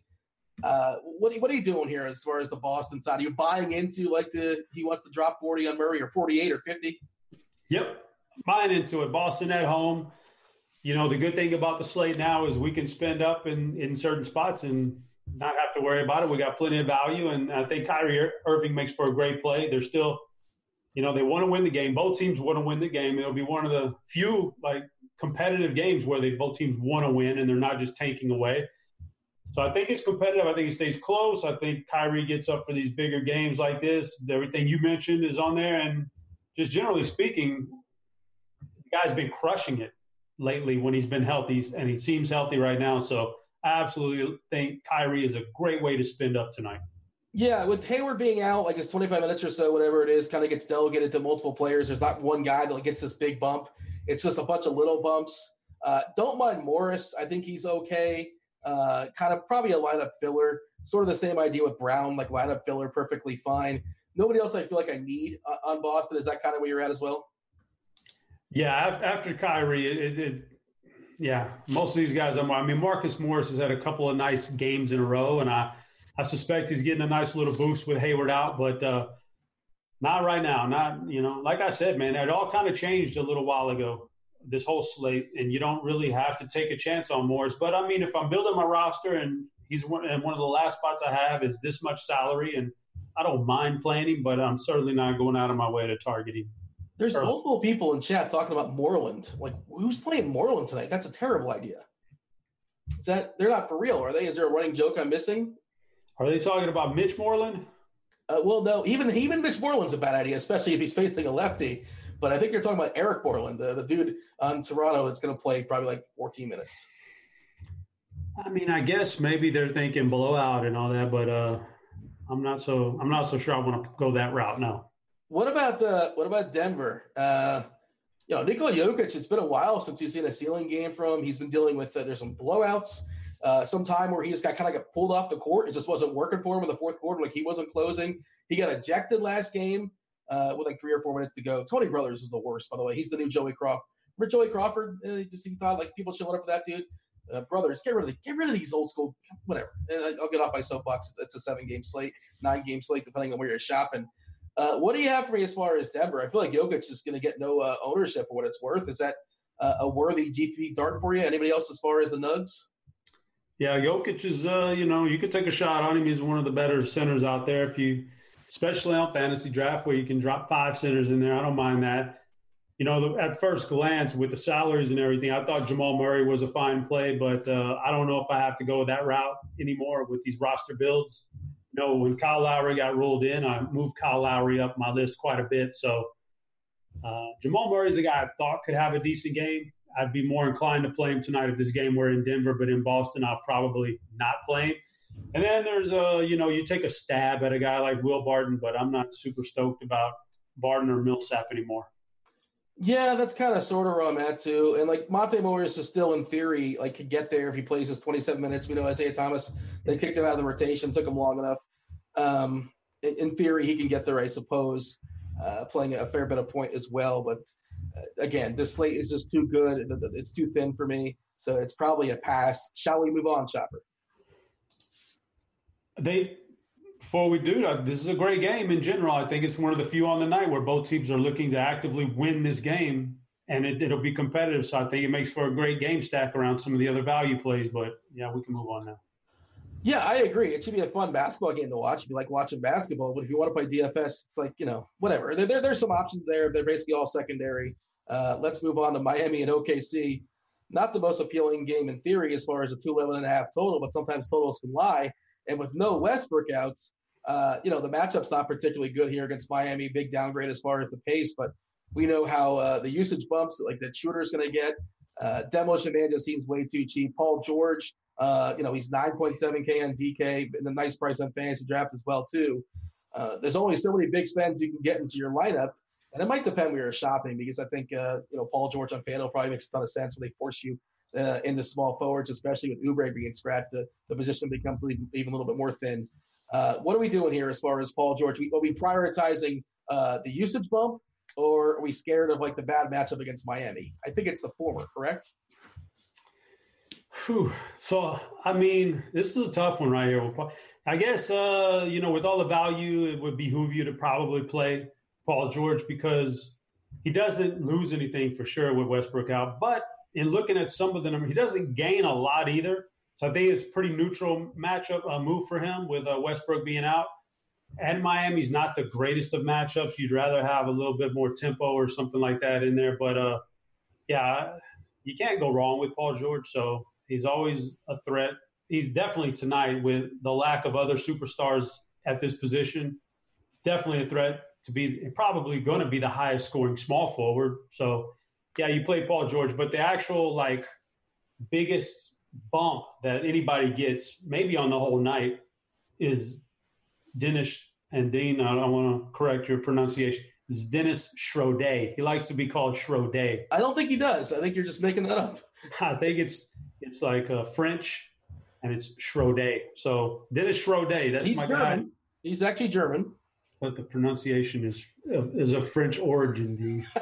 Uh, what, what are you doing here as far as the Boston side? Are you buying into like the he wants to drop 40 on Murray or 48 or 50? Yep, buying into it. Boston at home. You know, the good thing about the slate now is we can spend up in, in certain spots and not have to worry about it. We got plenty of value, and I think Kyrie Irving makes for a great play. They're still, you know, they want to win the game. Both teams want to win the game. It'll be one of the few like competitive games where they both teams want to win and they're not just tanking away. So I think it's competitive. I think it stays close. I think Kyrie gets up for these bigger games like this. Everything you mentioned is on there, and just generally speaking, guy's been crushing it lately when he's been healthy, and he seems healthy right now. So I absolutely think Kyrie is a great way to spend up tonight. Yeah, with Hayward being out, like it's 25 minutes or so, whatever it is, kind of gets delegated to multiple players. There's not one guy that gets this big bump. It's just a bunch of little bumps. Uh, don't mind Morris. I think he's okay. Uh, kind of probably a lineup filler. Sort of the same idea with Brown, like lineup filler, perfectly fine. Nobody else I feel like I need uh, on Boston. Is that kind of where you're at as well? Yeah, after Kyrie, it, it, yeah, most of these guys. I'm, I mean, Marcus Morris has had a couple of nice games in a row, and I, I suspect he's getting a nice little boost with Hayward out, but uh, not right now. Not you know, like I said, man, it all kind of changed a little while ago. This whole slate, and you don't really have to take a chance on Morris. But I mean, if I'm building my roster and he's one, and one of the last spots I have is this much salary, and I don't mind playing him, but I'm certainly not going out of my way to target him. There's multiple people in chat talking about Moreland. Like, who's playing Moreland tonight? That's a terrible idea. Is that they're not for real, are they? Is there a running joke I'm missing? Are they talking about Mitch Moreland? Uh, well, no. Even even Mitch Moreland's a bad idea, especially if he's facing a lefty. But I think you're talking about Eric Moreland, the, the dude on Toronto that's going to play probably like 14 minutes. I mean, I guess maybe they're thinking blowout and all that, but uh, I'm not so I'm not so sure I want to go that route. No. What about uh, what about Denver? Uh, you know, Nikola Jokic. It's been a while since you've seen a ceiling game from him. He's been dealing with uh, there's some blowouts. Uh, some time where he just got kind of got pulled off the court. It just wasn't working for him in the fourth quarter. Like he wasn't closing. He got ejected last game uh, with like three or four minutes to go. Tony Brothers is the worst, by the way. He's the new Joey Crawford. for Joey Crawford. Uh, just he thought like people showing up for that dude. Uh, brothers, get rid of the, get rid of these old school whatever. And I- I'll get off my soapbox. It's a seven game slate, nine game slate, depending on where you're shopping. Uh, what do you have for me as far as Denver? I feel like Jokic is going to get no uh, ownership for what it's worth. Is that uh, a worthy GP dart for you? Anybody else as far as the Nugs? Yeah, Jokic is, uh, you know, you could take a shot on him. He's one of the better centers out there. If you, especially on fantasy draft, where you can drop five centers in there, I don't mind that. You know, at first glance with the salaries and everything, I thought Jamal Murray was a fine play, but uh, I don't know if I have to go that route anymore with these roster builds. Know, when Kyle Lowry got ruled in, I moved Kyle Lowry up my list quite a bit. So uh, Jamal is a guy I thought could have a decent game. I'd be more inclined to play him tonight if this game were in Denver, but in Boston, I'll probably not play him. And then there's a, you know, you take a stab at a guy like Will Barton, but I'm not super stoked about Barton or Millsap anymore. Yeah, that's kind of sort of where I'm at too. And like Monte Morris is still in theory like could get there if he plays his 27 minutes. We know Isaiah Thomas they kicked him out of the rotation, took him long enough. Um, in, theory, he can get there, I suppose, uh, playing a fair bit of point as well. But uh, again, this slate is just too good. It's too thin for me, so it's probably a pass. Shall we move on, Chopper? They before we do that, this is a great game in general. I think it's one of the few on the night where both teams are looking to actively win this game, and it, it'll be competitive. So I think it makes for a great game stack around some of the other value plays. But yeah, we can move on now. Yeah, I agree. It should be a fun basketball game to watch. If you like watching basketball, but if you want to play DFS, it's like you know whatever. There, there there's some options there. They're basically all secondary. Uh, let's move on to Miami and OKC. Not the most appealing game in theory as far as a two eleven and a half total, but sometimes totals can lie. And with no Westbrook outs, uh, you know the matchup's not particularly good here against Miami. Big downgrade as far as the pace, but we know how uh, the usage bumps like that shooter's going to get. Uh, Demolition Man just seems way too cheap. Paul George, uh, you know, he's 9.7K on DK, and a nice price on fantasy draft as well, too. Uh, there's only so many big spends you can get into your lineup, and it might depend where you're shopping because I think, uh, you know, Paul George on FanDuel probably makes a ton of sense when they force you uh, into small forwards, especially with Oubre being scratched. The, the position becomes even, even a little bit more thin. Uh, what are we doing here as far as Paul George? We, are we prioritizing uh, the usage bump, or are we scared of like the bad matchup against Miami? I think it's the former, correct? Whew. So, I mean, this is a tough one right here. I guess, uh, you know, with all the value, it would behoove you to probably play Paul George because he doesn't lose anything for sure with Westbrook out. But in looking at some of the numbers, he doesn't gain a lot either. So I think it's pretty neutral matchup uh, move for him with uh, Westbrook being out. And Miami's not the greatest of matchups. You'd rather have a little bit more tempo or something like that in there. But uh, yeah, you can't go wrong with Paul George. So he's always a threat. He's definitely tonight with the lack of other superstars at this position. It's definitely a threat to be probably going to be the highest scoring small forward. So yeah, you play Paul George, but the actual like biggest bump that anybody gets, maybe on the whole night, is Dennis and Dean. I don't want to correct your pronunciation. Is Dennis Schroeder. He likes to be called Schroeder. I don't think he does. I think you're just making that up. I think it's it's like uh, French, and it's Schroeder. So Dennis Schroeder. That's He's my German. guy. He's actually German. But the pronunciation is is of French origin. <laughs>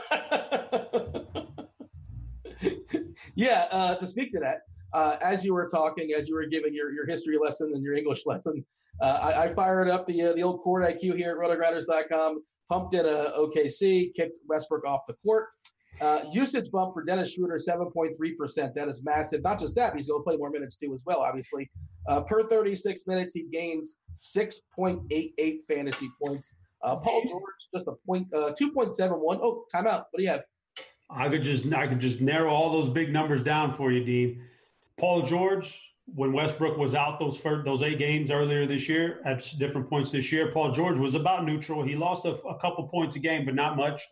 Yeah, uh, to speak to that, uh, as you were talking, as you were giving your, your history lesson and your English <laughs> lesson, uh, I, I fired up the uh, the old court IQ here at rotogrinders.com, pumped in a OKC, kicked Westbrook off the court. Uh, usage bump for Dennis Schroeder, 7.3%. That is massive. Not just that, he's going to play more minutes too, as well, obviously. Uh, per 36 minutes, he gains 6.88 fantasy points. Uh, Paul George, just a point, uh, 2.71. Oh, timeout. What do you have? I could just I could just narrow all those big numbers down for you, Dean. Paul George, when Westbrook was out those first, those eight games earlier this year at different points this year, Paul George was about neutral. He lost a, a couple points a game, but not much.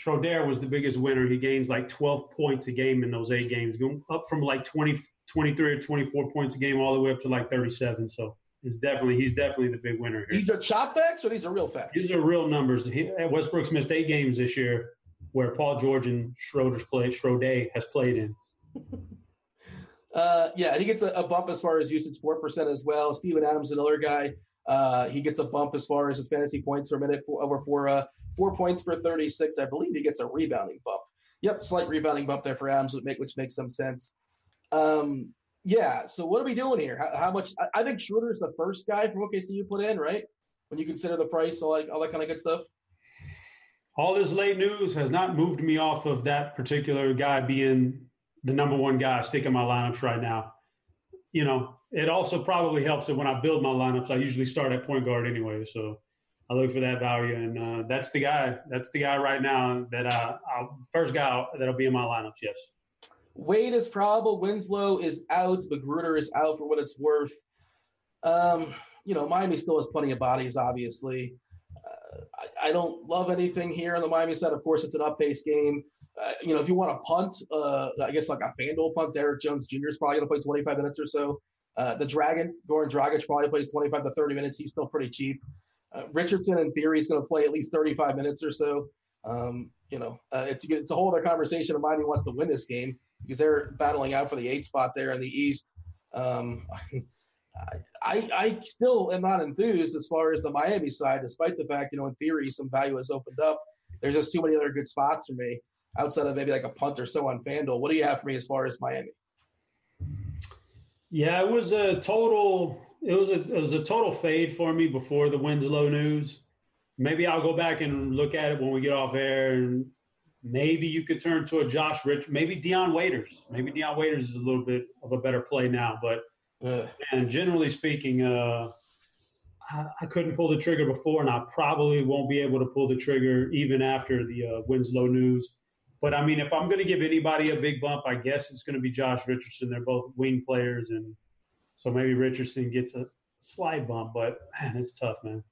Schroeder was the biggest winner. He gains like 12 points a game in those eight games, going up from like 20, 23 or 24 points a game all the way up to like 37. So it's definitely he's definitely the big winner here. These are chop facts or these are real facts? These are real numbers. He, Westbrook's missed eight games this year, where Paul George and Schroeder's played. Schroeder has played in. <laughs> Uh, yeah, and he gets a, a bump as far as usage four percent as well. Steven Adams, another guy. Uh, he gets a bump as far as his fantasy points per minute for, over four uh, four points for thirty six. I believe he gets a rebounding bump. Yep, slight rebounding bump there for Adams, which, make, which makes some sense. Um, yeah. So what are we doing here? How, how much? I, I think Schroeder is the first guy from OKC you put in, right? When you consider the price, all like all that kind of good stuff. All this late news has not moved me off of that particular guy being the number one guy sticking my lineups right now. You know, it also probably helps that when I build my lineups, I usually start at point guard anyway. So I look for that value, and uh, that's the guy. That's the guy right now that I'll, first guy that'll be in my lineups. Yes. Wade is probable. Winslow is out. McGruder is out for what it's worth. Um, you know, Miami still has plenty of bodies, obviously. Uh, I, I, don't love anything here on the Miami side. Of course, it's an up pace game. Uh, you know, if you want to punt, uh, I guess like a FanDuel punt, Derrick Jones Jr. is probably going to play 25 minutes or so. Uh, the Dragon, Goran Dragic, probably plays 25 to 30 minutes. He's still pretty cheap. Uh, Richardson, in theory, is going to play at least 35 minutes or so. Um, you know, uh, it's, it's a whole other conversation of Miami wants to win this game because they're battling out for the eight spot there in the East. Um, <laughs> I, I still am not enthused as far as the Miami side, despite the fact, you know, in theory, some value has opened up. There's just too many other good spots for me outside of maybe like a punt or so on FanDuel. What do you have for me as far as Miami? Yeah, it was a total. It was a it was a total fade for me before the Winslow news. Maybe I'll go back and look at it when we get off air, and maybe you could turn to a Josh Rich, maybe Dion Waiters. Maybe Dion Waiters is a little bit of a better play now, but and generally speaking, uh, I, I, couldn't pull the trigger before, and I probably won't be able to pull the trigger even after the uh, Winslow news. But I mean, if I'm going to give anybody a big bump, I guess it's going to be Josh Richardson. They're both wing players, and so maybe Richardson gets a slide bump. But man, it's tough, man.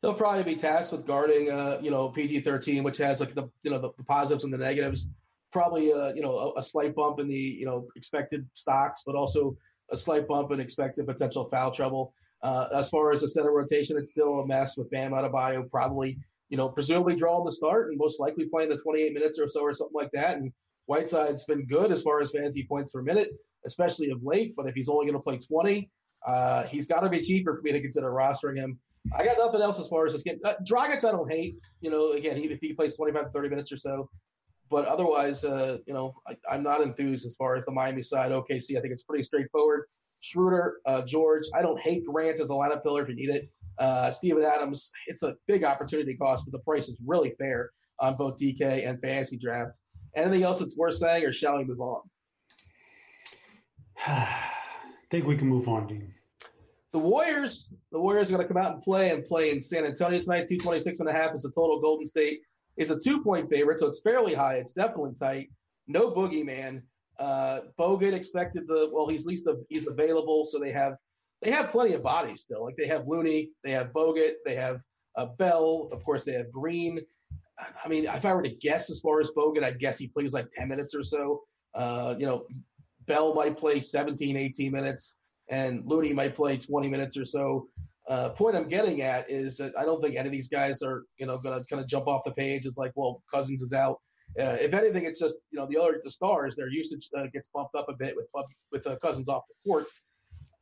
He'll probably be tasked with guarding, uh, you know, PG-13, which has like the you know the, the positives and the negatives. Probably, uh, you know, a, a slight bump in the you know expected stocks, but also a slight bump in expected potential foul trouble. Uh, as far as the center rotation, it's still a mess with Bam Adebayo probably you know, presumably drawing the start and most likely playing the 28 minutes or so or something like that. And Whiteside's been good as far as fantasy points per minute, especially of late. But if he's only going to play 20, uh, he's got to be cheaper for me to consider rostering him. I got nothing else as far as this game. Uh, Dragic, I don't hate. You know, again, he, if he plays 25 to 30 minutes or so. But otherwise, uh, you know, I, am not enthused as far as the Miami side. OKC, I think it's pretty straightforward. Schroeder, uh, George, I don't hate Grant as a lineup filler if you need it. Uh, Steven Adams, it's a big opportunity cost, but the price is really fair on both DK and fantasy draft. Anything else that's worth saying, or shall we move on? I <sighs> think we can move on, Dean. The Warriors, the Warriors are going to come out and play and play in San Antonio tonight. 226 and a half is a total. Golden State is a two point favorite, so it's fairly high. It's definitely tight. No boogeyman. Uh, Bogut expected the well, he's at least a, he's available, so they have they have plenty of bodies still. Like they have Looney, they have Bogut, they have uh, Bell, of course they have Green. I mean, if I were to guess as far as Bogut, I'd guess he plays like 10 minutes or so. Uh, you know, Bell might play 17, 18 minutes, and Looney might play 20 minutes or so. Uh, point I'm getting at is that I don't think any of these guys are, you know, going to kind of jump off the page. It's like, well, Cousins is out. Uh, if anything, it's just you know the other the stars, their usage uh, gets bumped up a bit with with uh, Cousins off the court.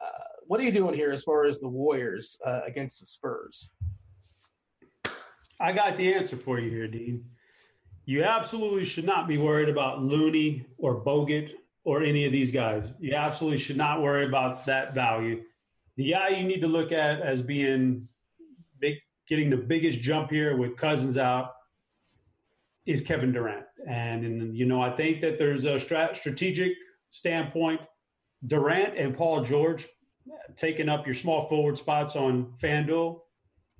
Uh, what are you doing here as far as the Warriors uh, against the Spurs? I got the answer for you here, Dean. You absolutely should not be worried about Looney or Bogut or any of these guys. You absolutely should not worry about that value. The guy you need to look at as being big, getting the biggest jump here with Cousins out is Kevin Durant. And, and you know, I think that there's a strat- strategic standpoint. Durant and Paul George taking up your small forward spots on FanDuel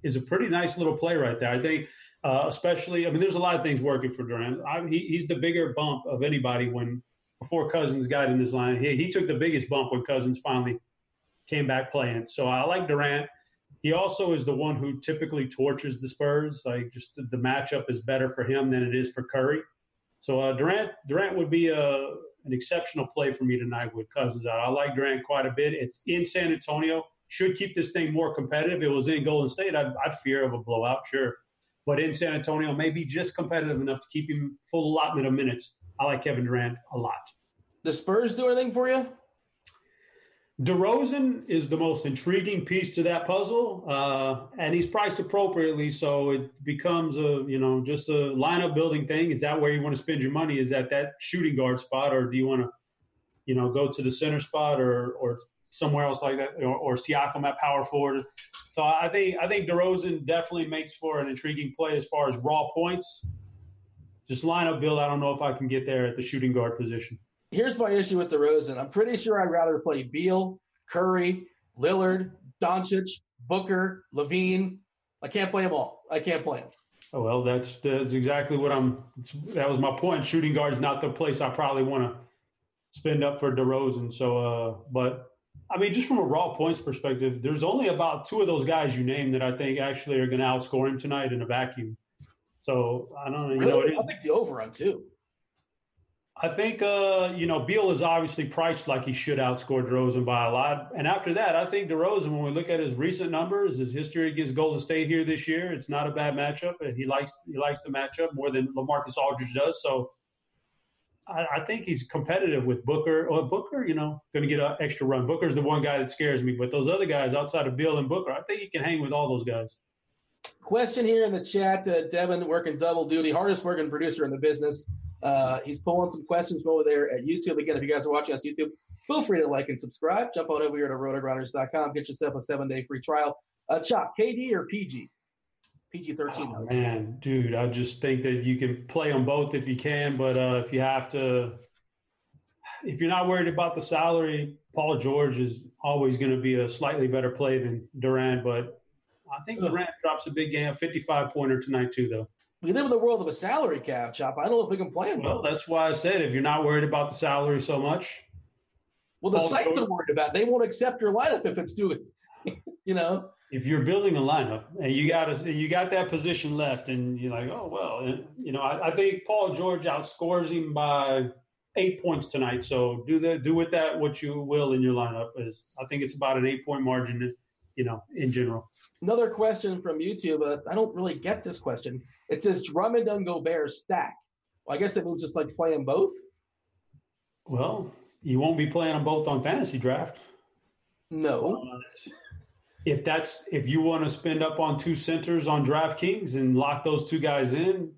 is a pretty nice little play right there. I think, uh, especially, I mean, there's a lot of things working for Durant. I, he, he's the bigger bump of anybody when before Cousins got in this line. He, he took the biggest bump when Cousins finally came back playing. So I like Durant. He also is the one who typically tortures the Spurs. Like just the, matchup is better for him than it is for Curry. So uh, Durant Durant would be a an exceptional play for me tonight with Cousins out. I like Durant quite a bit. It's in San Antonio. Should keep this thing more competitive. If it was in Golden State, I'd, I'd fear of a blowout, sure. But in San Antonio, maybe just competitive enough to keep him full allotment of minutes. I like Kevin Durant a lot. The Spurs do anything for you? DeRozan is the most intriguing piece to that puzzle, uh, and he's priced appropriately, so it becomes a you know just a lineup building thing. Is that where you want to spend your money? Is that that shooting guard spot, or do you want to, you know, go to the center spot or or somewhere else like that, or, or Siakam at power forward? So I think I think DeRozan definitely makes for an intriguing play as far as raw points. Just lineup build. I don't know if I can get there at the shooting guard position here's my issue with DeRozan. I'm pretty sure I'd rather play Beal, Curry, Lillard, Doncic, Booker, LaVine. I can't play them all. I can't play them. Oh, well, that's that's exactly what I'm. That was my point. Shooting guard is not the place I probably want to spend up for DeRozan. So, uh, but I mean, just from a raw points perspective, there's only about two of those guys you named that I think actually are going to outscore him tonight in a vacuum. So I don't know. You really? know, I'll take the over on two. I think uh, you know Beal is obviously priced like he should outscore DeRozan by a lot. And after that, I think DeRozan, when we look at his recent numbers, his history against Golden State here this year, it's not a bad matchup. He likes he likes the matchup more than LaMarcus Aldridge does. So I, I think he's competitive with Booker. Well, Booker, you know, going to get an extra run. Booker's the one guy that scares me, but those other guys outside of Beal and Booker, I think he can hang with all those guys. Question here in the chat, uh, Devin working double duty, hardest working producer in the business. Uh, he's pulling some questions from over there at YouTube. Again, if you guys are watching us YouTube, feel free to like and subscribe. Jump on over here to rotogrinders.com. Get yourself a seven day free trial. Uh, Chop, KD or PG? PG 13. Oh, man, dude, I just think that you can play them both if you can, but uh, if you have to, if you're not worried about the salary, Paul George is always going to be a slightly better play than Durant, but I think Durant drops a big game, 55 pointer tonight, too, though we live in the world of a salary cap, Chop. I don't know if we can play him. Well, that's why I said if you're not worried about the salary so much. Well, the sites are worried about. It. They won't accept your lineup if it's too, <laughs> you know. If you're building a lineup and you got a, you got that position left, and you're like, oh well, and, you know, I, I think Paul George outscores him by eight points tonight. So do the do with that what you will in your lineup. Is I think it's about an eight point margin, you know, in general. Another question from YouTube. Uh, I don't really get this question. It says Drummond and Gobert stack. Well, I guess that means just like playing both. Well, you won't be playing them both on fantasy draft. No. Uh, if that's if you want to spend up on two centers on DraftKings and lock those two guys in,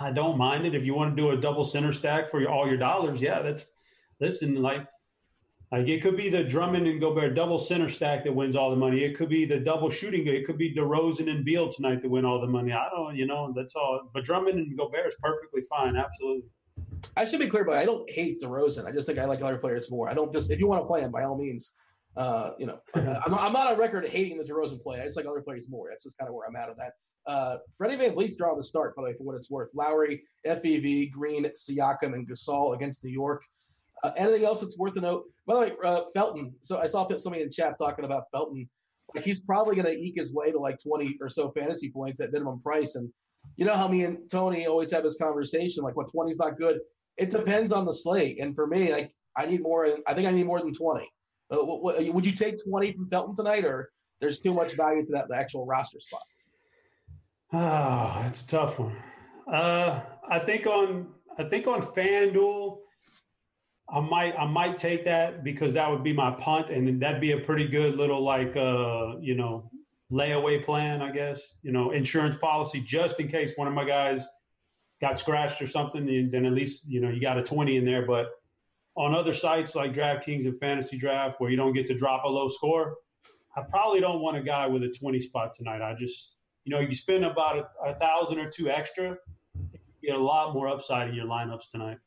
I don't mind it. If you want to do a double center stack for your, all your dollars, yeah, that's listen. Like like it could be the Drummond and Gobert double center stack that wins all the money. It could be the double shooting. It could be DeRozan and Beal tonight that win all the money. I don't, you know, that's all. But Drummond and Gobert is perfectly fine. Absolutely. I should be clear, but I don't hate DeRozan. I just think I like other players more. I don't just if you want to play him by all means. Uh, you know, <laughs> I'm, I'm, not on record hating the DeRozan play. I just like other players more. That's just kind of where I'm at on that. Uh, Freddie VanVleet's drawing the start, by the way, for what it's worth. Lowry, FEV, Green, Siakam, and Gasol against New York. Uh, anything else that's worth a note? By the way, uh, Felton. So I saw somebody in chat talking about Felton. Like he's probably going to eke his way to like 20 or so fantasy points at minimum price. And you know how me and Tony always have this conversation, like what 20 is not good. It depends on the slate. And for me, like I need more. I think I need more than 20. Uh, would you take 20 from Felton tonight, or there's too much value to that the actual roster spot? Oh, that's a tough one. Uh, I think on I think on FanDuel, I might I might take that because that would be my punt, and that'd be a pretty good little like uh you know layaway plan, I guess. You know, insurance policy just in case one of my guys got scratched or something. Then at least you know you got a twenty in there. But on other sites like DraftKings and Fantasy Draft, where you don't get to drop a low score, I probably don't want a guy with a twenty spot tonight. I just you know you spend about a, a thousand or two extra, you get a lot more upside in your lineups tonight.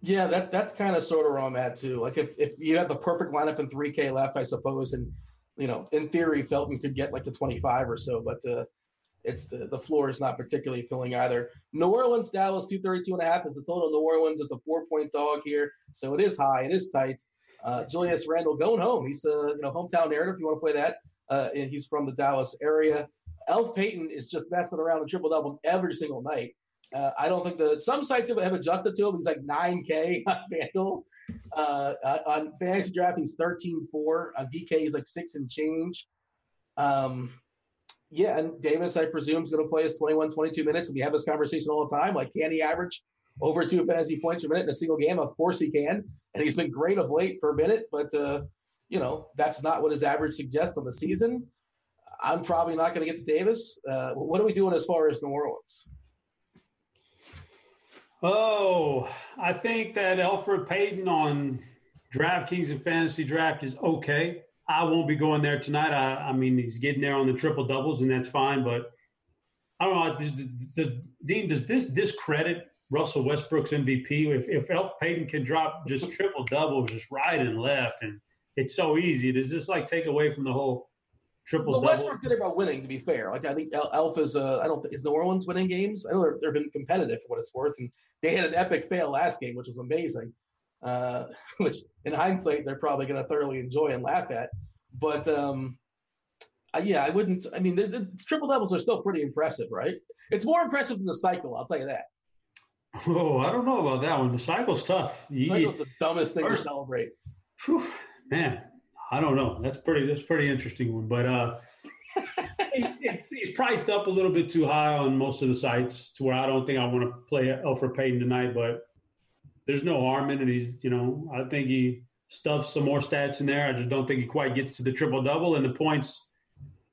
Yeah, that that's kind of sort of where I'm at too. Like if, if you have the perfect lineup in 3K left, I suppose, and you know, in theory, Felton could get like the 25 or so, but uh, it's the, the floor is not particularly appealing either. New Orleans, Dallas, 232 and a half is the total. New Orleans is a four point dog here, so it is high, it is tight. Uh, Julius Randle going home. He's a uh, you know hometown narrative. If you want to play that, uh, and he's from the Dallas area. Elf Payton is just messing around with triple double every single night. Uh, I don't think the some sites have adjusted to him. He's like 9K <laughs> on FanDuel. Uh, uh, on fantasy draft, he's 13-4. On DK, he's like six and change. Um, yeah, and Davis, I presume, is going to play his 21, 22 minutes. And we have this conversation all the time. Like, can he average over two fantasy points per minute in a single game? Of course he can. And he's been great of late per minute. But uh, you know, that's not what his average suggests on the season. I'm probably not going to get to Davis. Uh, what are we doing as far as New Orleans? Oh, I think that Elfrid Payton on DraftKings and Fantasy Draft is okay. I won't be going there tonight. I, I mean, he's getting there on the triple doubles, and that's fine. But I don't know. Does, does, Dean, does this discredit Russell Westbrook's MVP? If, if Elf Payton can drop just triple doubles, just right and left, and it's so easy, does this like take away from the whole triple Well, double? Westbrook did it about winning. To be fair, like I think El- Elf is. Uh, I don't think is New Orleans winning games. I know they're, they've been competitive for what it's worth, and they had an epic fail last game, which was amazing. Uh, <laughs> which in hindsight they're probably going to thoroughly enjoy and laugh at. But um, uh, yeah, I wouldn't. I mean, the, the triple doubles are still pretty impressive, right? It's more impressive than the cycle. I'll tell you that. Oh, I don't know about that one. The cycle's tough. The cycle's the dumbest thing to First- celebrate. Whew, man, I don't know. That's pretty. That's pretty interesting one. But uh, <laughs> it's he's priced up a little bit too high on most of the sites to where I don't think I want to play Elfrid Payton tonight. But there's no harm in it. He's you know I think he stuffs some more stats in there. I just don't think he quite gets to the triple double and the points.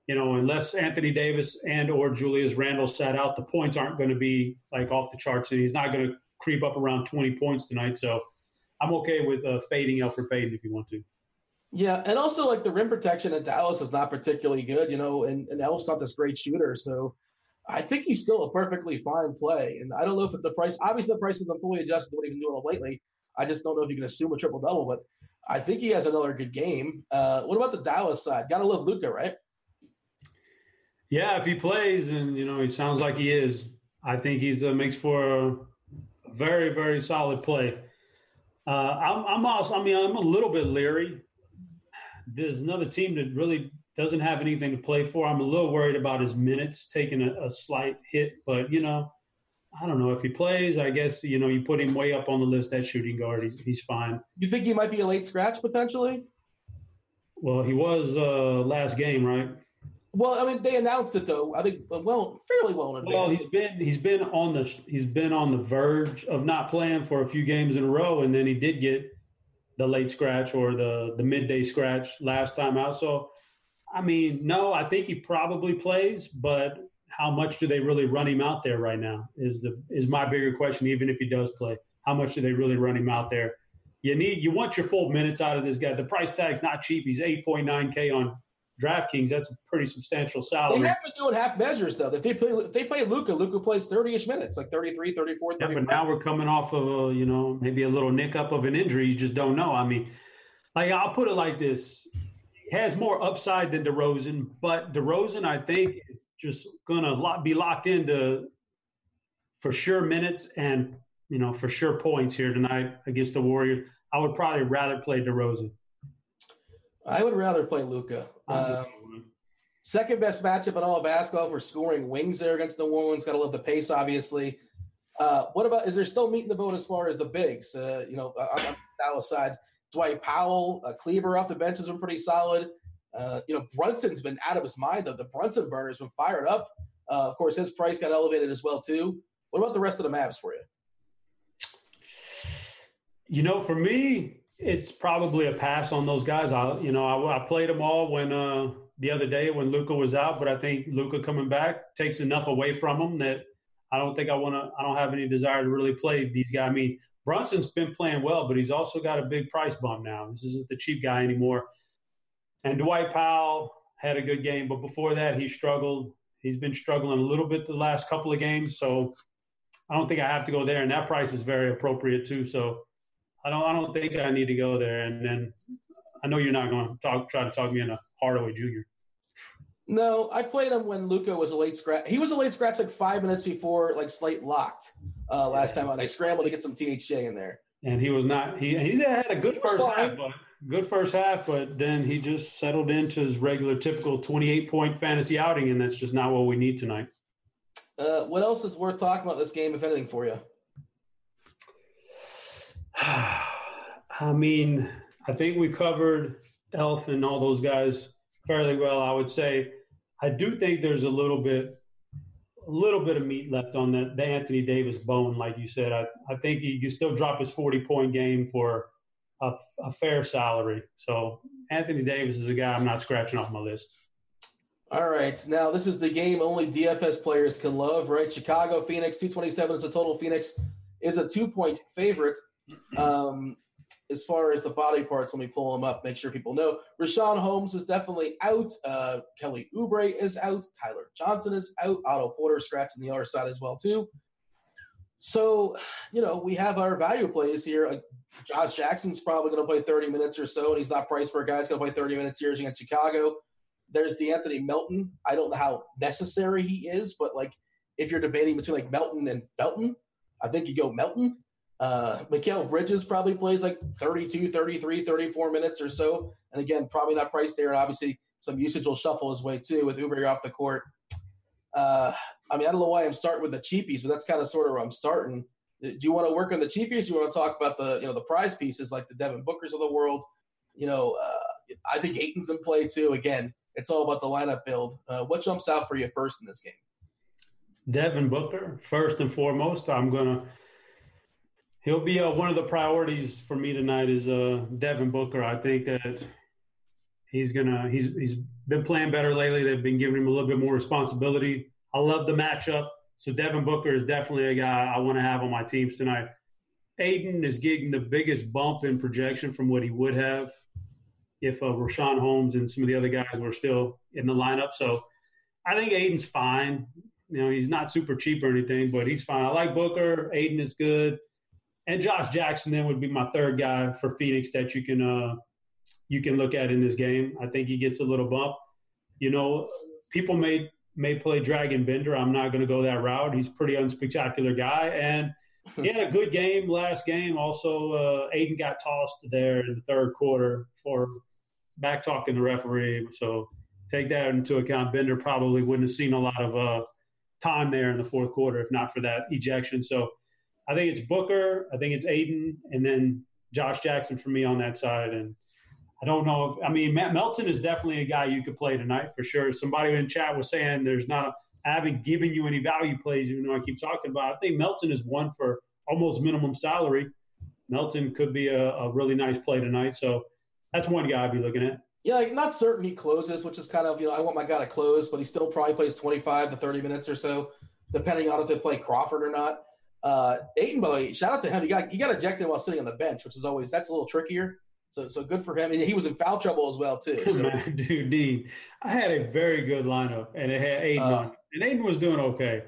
You know, unless Anthony Davis and or Julius Randle sat out, the points aren't going to be like off the charts, and he's not going to creep up around 20 points tonight. So I'm okay with uh, fading Elfrid Payton if you want to. Yeah, and also like the rim protection in Dallas is not particularly good, you know, and, and Elf's not this great shooter, so I think he's still a perfectly fine play. And I don't know if the price, obviously the price isn't fully adjusted to what he's been doing lately. I just don't know if you can assume a triple double, but I think he has another good game. Uh, what about the Dallas side? Got to love Luka, right? Yeah, if he plays, and you know, he sounds like he is. I think he's uh, makes for a very, very solid play. Uh, I'm, I'm also, I mean, I'm a little bit leery. There's another team that really doesn't have anything to play for. I'm a little worried about his minutes taking a, a slight hit, but you know, I don't know if he plays. I guess you know you put him way up on the list at shooting guard. He's he's fine. You think he might be a late scratch potentially? Well, he was uh, last game, right? Well, I mean, they announced it though. I think well, fairly well in advance. Well, he's been he's been on the he's been on the verge of not playing for a few games in a row, and then he did get the late scratch or the the midday scratch last time out. So, I mean, no, I think he probably plays, but how much do they really run him out there right now? Is the is my bigger question. Even if he does play, how much do they really run him out there? You need you want your full minutes out of this guy. The price tag's not cheap. He's eight point nine k on DraftKings. That's a pretty substantial salary. They have been doing half measures though. If they play, if they play Luka, Luka plays 30ish minutes, like 33, 34, Yeah, but now we're coming off of a, you know, maybe a little nick up of an injury. You just don't know. I mean, like I'll put it like this: he has more upside than DeRozan, but DeRozan, I think, is just gonna be locked into for sure minutes and you know for sure points here tonight against the Warriors. I would probably rather play DeRozan. I would rather play Luka. Um, second best matchup in all of basketball for scoring wings there against New Orleans. Got to love the pace, obviously. Uh, what about is there still meat in the boat as far as the bigs? Uh, you know, on Dallas side, Dwight Powell, uh, Kleber off the bench has been pretty solid. Uh, you know, Brunson's been out of his mind though. The Brunson burner's been fired up. Uh, of course, his price got elevated as well too. What about the rest of the Mavs for you? You know, for me, it's probably a pass on those guys. I, you know, I, I played them all when uh, the other day when Luka was out, but I think Luka coming back takes enough away from them that I don't think I want to. I don't have any desire to really play these guys. I mean, Brunson's been playing well, but he's also got a big price bump now. This isn't the cheap guy anymore. And Dwight Powell had a good game, but before that, he struggled. He's been struggling a little bit the last couple of games, so I don't think I have to go there. And that price is very appropriate too. So I don't I don't think I need to go there. And then I know you're not going to talk try to talk me into Hardaway Jr. No, I played him when Luka was a late scratch. He was a late scratch like five minutes before like Slate locked uh, last time out. I scrambled to get some THJ in there. And he was not he he had a good first fine. half, but good first half, but then he just settled into his regular typical 28 point fantasy outing, and that's just not what we need tonight. Uh, what else is worth talking about this game, if anything, for you? <sighs> I mean, I think we covered Elf and all those guys fairly well. I would say I do think there's a little bit, a little bit of meat left on the, the Anthony Davis bone, like you said. I, I think he can still drop his 40 point game for a, a fair salary. So Anthony Davis is a guy I'm not scratching off my list. All right. Now, this is the game only DFS players can love, right? Chicago, Phoenix, 227 is the total. Phoenix is a two point favorite. Um, as far as the body parts, let me pull them up, make sure people know. Richaun Holmes is definitely out. Uh, Kelly Oubre is out. Tyler Johnson is out. Otto Porter scratching the other side as well, too. So, you know, we have our value plays here. Uh, Josh Jackson's probably going to play 30 minutes or so, and he's not priced for a guy who's going to play 30 minutes here against Chicago. There's De'Anthony Melton. I don't know how necessary he is, but like if you're debating between like Melton and Felton, I think you go Melton. Uh, Mikal Bridges probably plays like 32, 33, 34 minutes or so. And again, probably not priced there. And obviously, some usage will shuffle his way too with Oubre off the court. Uh, I mean, I don't know why I'm starting with the cheapies, but that's kind of sort of where I'm starting. Do you want to work on the cheapies? Do you want to talk about the you know the prize pieces like the Devin Bookers of the world? You know, uh, I think Ayton's in play too. Again, it's all about the lineup build. Uh, what jumps out for you first in this game? Devin Booker, first and foremost. I'm gonna. He'll be uh, one of the priorities for me tonight. Is uh, Devin Booker. I think that he's gonna. He's he's been playing better lately. They've been giving him a little bit more responsibility. I love the matchup. So Devin Booker is definitely a guy I want to have on my teams tonight. Ayton is getting the biggest bump in projection from what he would have if uh, Richaun Holmes and some of the other guys were still in the lineup. So I think Ayton's fine. You know, he's not super cheap or anything, but he's fine. I like Booker. Ayton is good. And Josh Jackson then would be my third guy for Phoenix that you can uh, you can look at in this game. I think he gets a little bump. You know, people may may play Dragan Bender. I'm not going to go that route. He's a pretty unspectacular guy, and <laughs> he had a good game last game. Also, uh, Ayton got tossed there in the third quarter for back talking the referee. So take that into account. Bender probably wouldn't have seen a lot of uh, time there in the fourth quarter if not for that ejection. So I think it's Booker. I think it's Ayton, and then Josh Jackson for me on that side. And I don't know if I mean Matt Melton is definitely a guy you could play tonight for sure. Somebody in chat was saying there's not a I haven't given you any value plays, even though I keep talking about. It. I think Melton is one for almost minimum salary. Melton could be a, a really nice play tonight. So that's one guy I'd be looking at. Yeah, like not certain he closes, which is kind of you know I want my guy to close, but he still probably plays 25 to 30 minutes or so, depending on if they play Crawford or not. Uh, Ayton, by the way, shout out to him. He got he got ejected while sitting on the bench, which is always that's a little trickier. So so good for him. And he was in foul trouble as well too. <laughs> So. Man, <laughs> dude, Dean, I had a very good lineup, and it had Ayton uh, on, and Ayton was doing okay.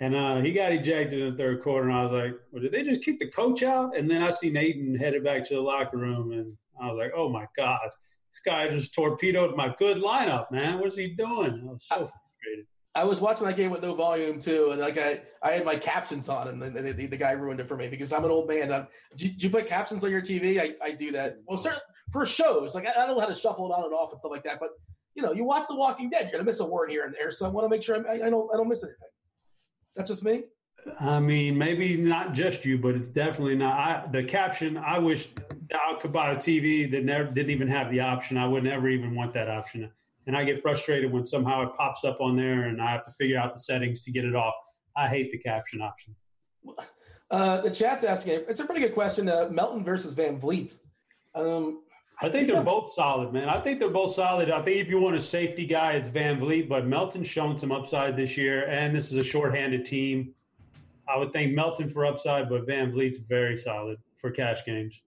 And uh, he got ejected in the third quarter, and I was like, well, did they just kick the coach out? And then I seen Ayton headed back to the locker room, and I was like, oh my god, this guy just torpedoed my good lineup, man. What's he doing? I was so frustrated. I was watching that game with no volume too, and like I, I had my captions on, and the, the, the guy ruined it for me because I'm an old man. I'm, do, you, do, you put captions on your TV? I, I do that. Well, certain, for shows, like I, I, don't know how to shuffle it on and off and stuff like that. But you know, you watch The Walking Dead, you're gonna miss a word here and there, so I want to make sure I, I, don't I don't miss anything. Is that just me? I mean, maybe not just you, but it's definitely not. I, the caption, I wish I could buy a TV that never didn't even have the option. I would never even want that option. And I get frustrated when somehow it pops up on there and I have to figure out the settings to get it off. I hate the caption option. Uh, the chat's asking, it's a pretty good question. Uh, Melton versus VanVleet. Um, I think they're both solid, man. I think they're both solid. I think if you want a safety guy, it's VanVleet, but Melton's shown some upside this year, and this is a shorthanded team. I would think Melton for upside, but VanVleet's very solid for cash games.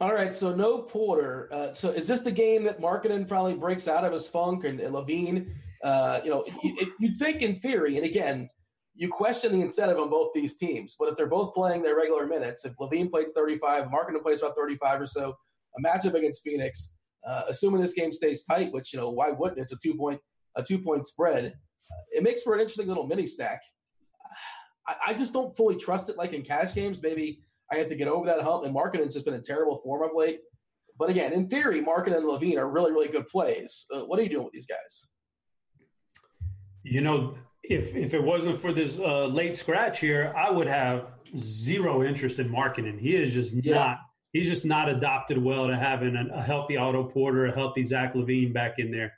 All right, so no Porter. Uh, so is this the game that Markkanen finally breaks out of his funk and, and LaVine? Uh, you know, it, you'd think in theory, and again, you question the incentive on both these teams, but if they're both playing their regular minutes, if LaVine plays 35, Markkanen plays about 35 or so, a matchup against Phoenix, uh, assuming this game stays tight, which you know why wouldn't? It's a two point a two point spread. It makes for an interesting little mini stack. I, I, just don't fully trust it like in cash games. Maybe I have to get over that hump. And Markkanen's just been in terrible form of late. But again, in theory, Markkanen and LaVine are really, really good plays. Uh, what are you doing with these guys? You know, if if it wasn't for this uh, late scratch here, I would have zero interest in Markkanen. He is just yeah. not. He's just not adopted well to having a, a healthy Otto Porter, a healthy Zach LaVine back in there.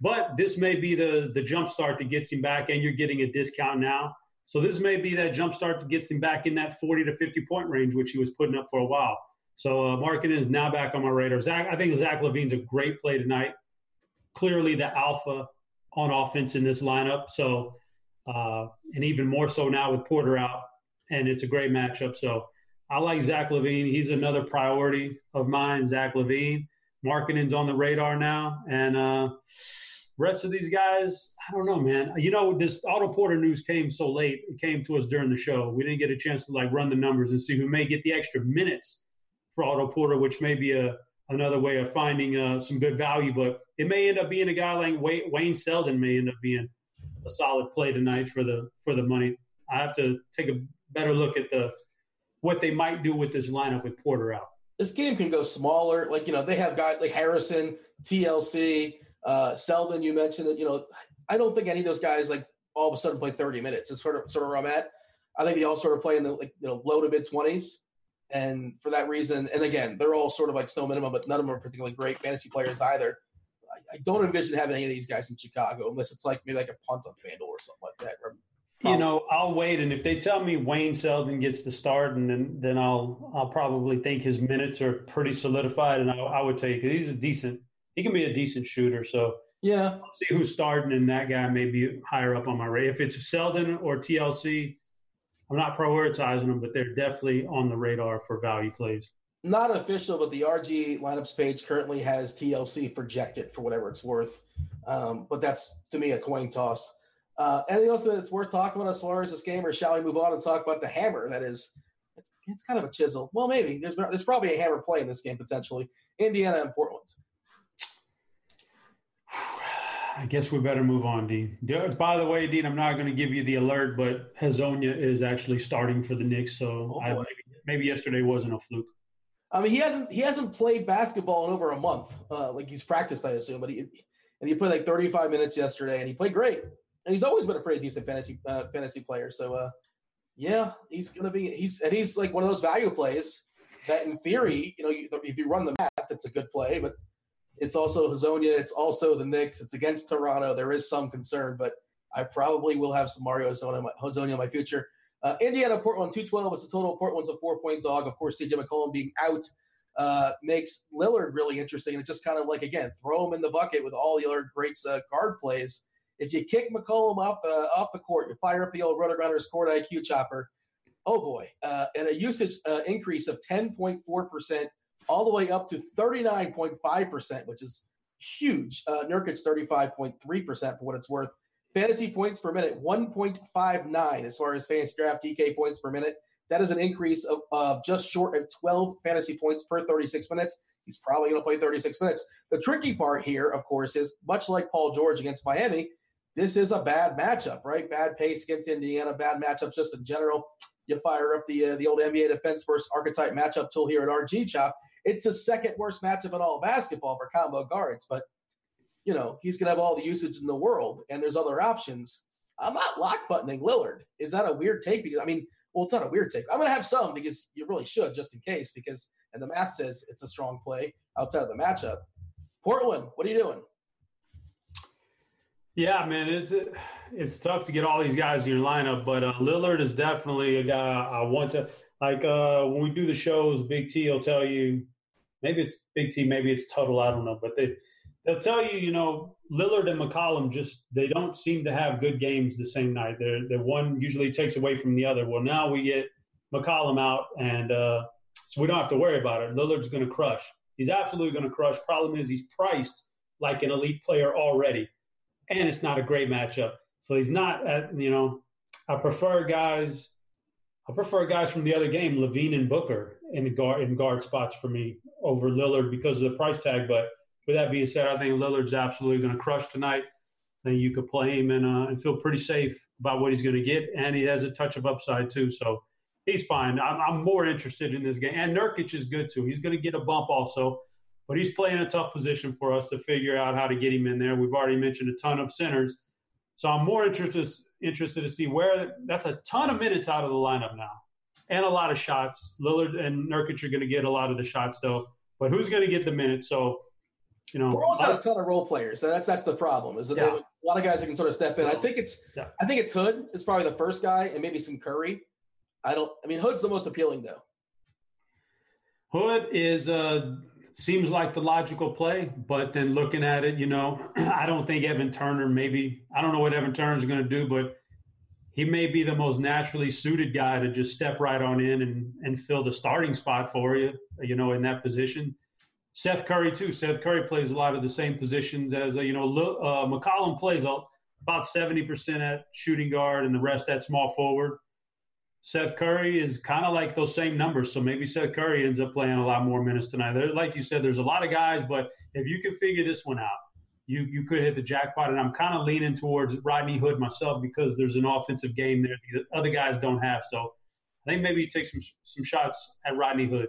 But this may be the the jump start that gets him back, and you're getting a discount now. So this may be that jump start that gets him back in that 40 to 50 point range, which he was putting up for a while. So uh, Markkanen is now back on my radar. Zach, I think Zach LaVine's a great play tonight. Clearly the alpha on offense in this lineup. So, uh, and even more so now with Porter out, and it's a great matchup. So I like Zach LaVine. He's another priority of mine, Zach LaVine. Markkanen's on the radar now, and uh, rest of these guys, I don't know, man. You know, this Otto Porter news came so late. It came to us during the show. We didn't get a chance to like run the numbers and see who may get the extra minutes for Otto Porter, which may be a another way of finding uh, some good value. But it may end up being a guy like Wayne, Wayne Selden may end up being a solid play tonight for the for the money. I have to take a better look at the what they might do with this lineup with Porter out. This game can go smaller. Like you know, they have guys like Harrison, TLC, uh, Selden. You mentioned that. You know, I don't think any of those guys like all of a sudden play 30 minutes. It's sort of sort of where I'm at. I think they all sort of play in the like you know low to mid 20s. And for that reason, and again, they're all sort of like snow minimum, but none of them are particularly great fantasy players either. I, I don't envision having any of these guys in Chicago unless it's like maybe like a punt on FanDuel or something like that. Or, you know, I'll wait, and if they tell me Wayne Selden gets the start, and then then I'll I'll probably think his minutes are pretty solidified, and I, I would take. He's a decent. He can be a decent shooter. So yeah, I'll see who's starting, and that guy may be higher up on my radar. If it's Selden or TLC, I'm not prioritizing them, but they're definitely on the radar for value plays. Not official, but the RG lineups page currently has TLC projected for whatever it's worth. Um, but that's to me a coin toss. Uh, anything else that's worth talking about as far as this game, or shall we move on and talk about the hammer? That is, it's, it's kind of a chisel. Well, maybe there's there's probably a hammer play in this game potentially. Indiana and Portland. I guess we better move on, Dean. By the way, Dean, I'm not going to give you the alert, but Hezonja is actually starting for the Knicks, so Oh, I, maybe, maybe yesterday wasn't a fluke. I mean, he hasn't he hasn't played basketball in over a month. Uh, like he's practiced, I assume, but he and he played like 35 minutes yesterday, and he played great. And he's always been a pretty decent fantasy uh, fantasy player. So, uh, yeah, he's gonna be he's and he's like one of those value plays that, in theory, you know, you, if you run the math, it's a good play, but it's also Hezonja, it's also the Knicks, it's against Toronto. There is some concern, but I probably will have some Mario Hezonja in my, future. Uh, Indiana, Portland, 212 is the total. Portland's a four point dog. Of course, CJ McCollum being out uh, makes Lillard really interesting. And it just kind of like, again, throw him in the bucket with all the other great uh, guard plays. If you kick McCollum off the off the court, you fire up the old Roto Grinders court IQ chopper. Oh boy, uh, and a usage uh, increase of 10.4 percent, all the way up to 39.5 percent, which is huge. Uh, Nurkic 35.3 percent for what it's worth. Fantasy points per minute 1.59 as far as fantasy draft DK points per minute. That is an increase of uh, just short of 12 fantasy points per 36 minutes. He's probably going to play 36 minutes. The tricky part here, of course, is much like Paul George against Miami, this is a bad matchup, right? Bad pace against Indiana, bad matchup just in general. You fire up the uh, the old NBA defense versus archetype matchup tool here at RG Chop. It's the second worst matchup in all basketball for combo guards, but you know he's to have all the usage in the world, and there's other options. I'm not lock buttoning Lillard. Is that a weird take? Because I mean, well, it's not a weird take. I'm to have some because you really should, just in case. Because and the math says it's a strong play outside of the matchup. Portland, what are you doing? Yeah, man, it's it's tough to get all these guys in your lineup, but uh, Lillard is definitely a guy I want to like. Uh, when we do the shows, Big T will tell you, maybe it's Big T, maybe it's Total, I don't know, but they they'll tell you, you know, Lillard and McCollum just they don't seem to have good games the same night. They're the one usually takes away from the other. Well, now we get McCollum out, and uh, so we don't have to worry about it. Lillard's going to crush. He's absolutely going to crush. Problem is, he's priced like an elite player already and it's not a great matchup. So he's not at you know. I prefer guys. I prefer guys from the other game, LaVine and Booker, in guard in guard spots for me over Lillard because of the price tag. But with that being said, I think Lillard's absolutely going to crush tonight. Think you could play him and uh, and feel pretty safe about what he's going to get, and he has a touch of upside too. So he's fine. I'm, I'm more interested in this game, and Nurkic is good too. He's going to get a bump also but he's playing a tough position for us to figure out how to get him in there. We've already mentioned a ton of centers, so I'm more interested interested to see where that's a ton of minutes out of the lineup now, and a lot of shots. Lillard and Nurkic are going to get a lot of the shots though, but who's going to get the minutes? So, you know, Portland's got a ton of role players. So that's that's the problem. Is that Yeah. a lot of guys that can sort of step in. I think it's Yeah. I think it's Hood. It's probably the first guy, and maybe some Curry. I don't. I mean, Hood's the most appealing though. Hood is uh seems like the logical play, but then looking at it, you know, <clears throat> I don't think Evan Turner maybe I don't know what Evan Turner's going to do, but he may be the most naturally suited guy to just step right on in and and fill the starting spot for you, you know, in that position. Seth Curry too. Seth Curry plays a lot of the same positions as uh, you know. Uh, McCollum plays about seventy percent at shooting guard and the rest at small forward. Seth Curry is kind of like those same numbers. So maybe Seth Curry ends up playing a lot more minutes tonight. There, like you said, there's a lot of guys, but if you can figure this one out, you you could hit the jackpot. And I'm kind of leaning towards Rodney Hood myself because there's an offensive game there the other guys don't have. So I think maybe you take some some shots at Rodney Hood.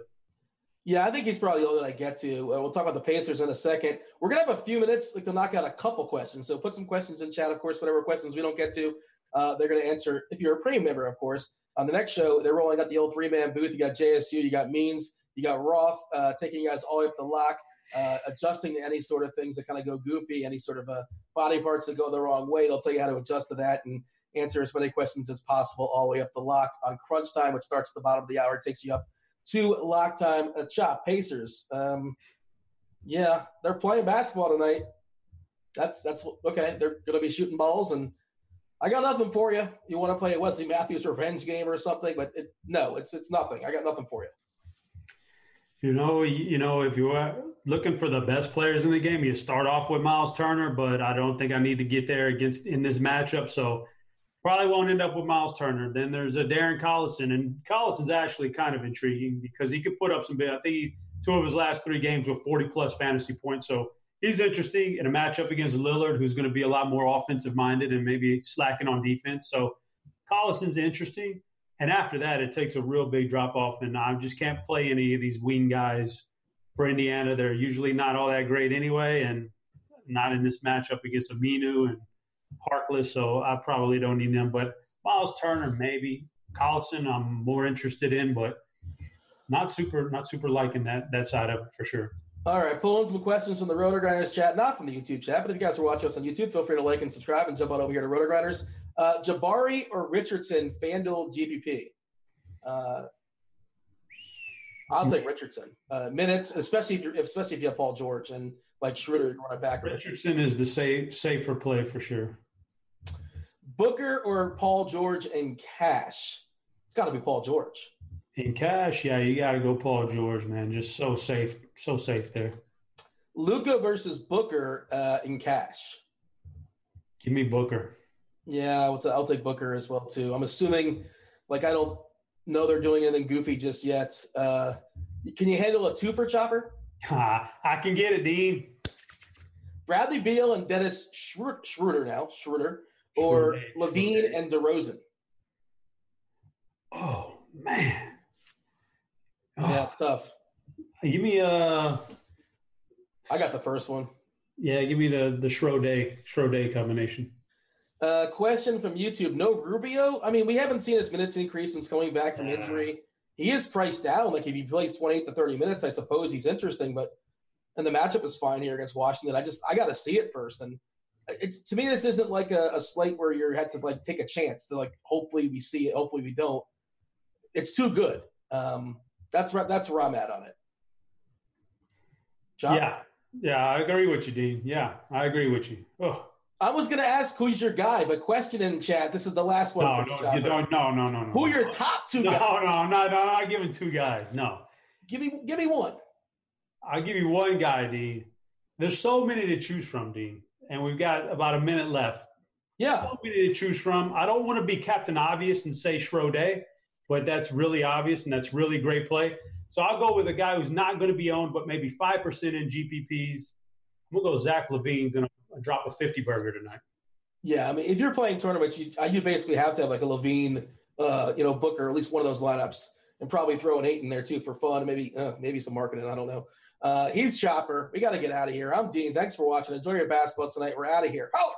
Yeah, I think he's probably the only one I get to. Uh, we'll talk about the Pacers in a second. We're gonna have a few minutes like to knock out a couple questions. So put some questions in chat. Of course, whatever questions we don't get to, uh, they're gonna answer. If you're a premium member, of course. On the next show, they're rolling out the old three man booth. You got JSU, you got Means, you got Roth uh, taking you guys all the way up the lock, uh, adjusting to any sort of things that kind of go goofy, any sort of uh, body parts that go the wrong way. They'll tell you how to adjust to that and answer as many questions as possible all the way up the lock on crunch time, which starts at the bottom of the hour. Takes you up to lock time. Uh, chop Pacers. Um, yeah, they're playing basketball tonight. That's that's okay. They're going to be shooting balls and I got nothing for you. You want to play a Wesley Matthews revenge game or something, but it, no, it's it's nothing. I got nothing for you. You know, you know, if you're looking for the best players in the game, you start off with Miles Turner, but I don't think I need to get there against in this matchup. So probably won't end up with Miles Turner. Then there's a Darren Collison, and Collison's actually kind of intriguing because he could put up some. I think two of his last three games with 40 plus fantasy points. So he's interesting in a matchup against Lillard, who's going to be a lot more offensive minded and maybe slacking on defense. So Collison's interesting. And after that, it takes a real big drop off, and I just can't play any of these wing guys for Indiana. They're usually not all that great anyway, and not in this matchup against Aminu and Harkless. So I probably don't need them. But Miles Turner, maybe Collison, I'm more interested in, but not super, not super liking that that side of it for sure. All right, pulling some questions from the Roto Grinders chat, not from the YouTube chat, but if you guys are watching us on YouTube, feel free to like and subscribe and jump on over here to Roto Grinders. Uh, Jabari or Richardson, FanDuel GPP? Uh, I'll take Richardson. Uh, minutes, especially if you're, especially if you have Paul George and like Schroeder running back. Richardson is the safe, safer play for sure. Booker or Paul George and cash? It's got to be Paul George. In cash, yeah, you got to go Paul George, man. Just so safe, so safe there. Luka versus Booker uh, in cash. Give me Booker. Yeah, I'll, t- I'll take Booker as well too. I'm assuming, like, I don't know they're doing anything goofy just yet. Uh, can you handle a two for Chopper? Ah, I can get it, Dean. Bradley Beal and Dennis Schroeder now, Schroeder, or LaVine and DeRozan. Oh man, yeah, it's tough. Give me a. Uh, I got the first one. Yeah, give me the the Schroeder Schroeder combination. Uh, question from YouTube: No Rubio. I mean, we haven't seen his minutes increase since coming back from injury. He is priced down. Like if he plays twenty eight to thirty minutes, I suppose he's interesting. But and the matchup is fine here against Washington. I just I got to see it first. And it's to me, this isn't like a, a slate where you have to like take a chance to like hopefully we see it, hopefully we don't. It's too good. Um, that's right. That's where I'm at on it. John? Yeah, yeah, I agree with you, Dean. Yeah, I agree with you. Oh. I was going to ask who's your guy, but question in chat. This is the last one. No, no, you don't. No, no, no, no. Who are your top two no, guys? No, no, no, no. I'm not giving two guys. No. Give me, give me one. I'll give you one guy, Dean. There's so many to choose from, Dean, and we've got about a minute left. Yeah. So many to choose from. I don't want to be Captain Obvious and say Schroeder, but that's really obvious and that's really great play. So I'll go with a guy who's not going to be owned, but maybe 5% in GPPs. I'm to go Zach LaVine, going drop a 50 burger tonight. Yeah, I mean, if you're playing tournaments, you, you basically have to have like a LaVine, uh, you know, Booker, at least one of those lineups, and probably throw an Ayton in there too for fun, maybe uh, maybe some marketing. I don't know. Uh, he's Chopper. We got to get out of here. I'm Dean. Thanks for watching. Enjoy your basketball tonight. We're out of here. Oh!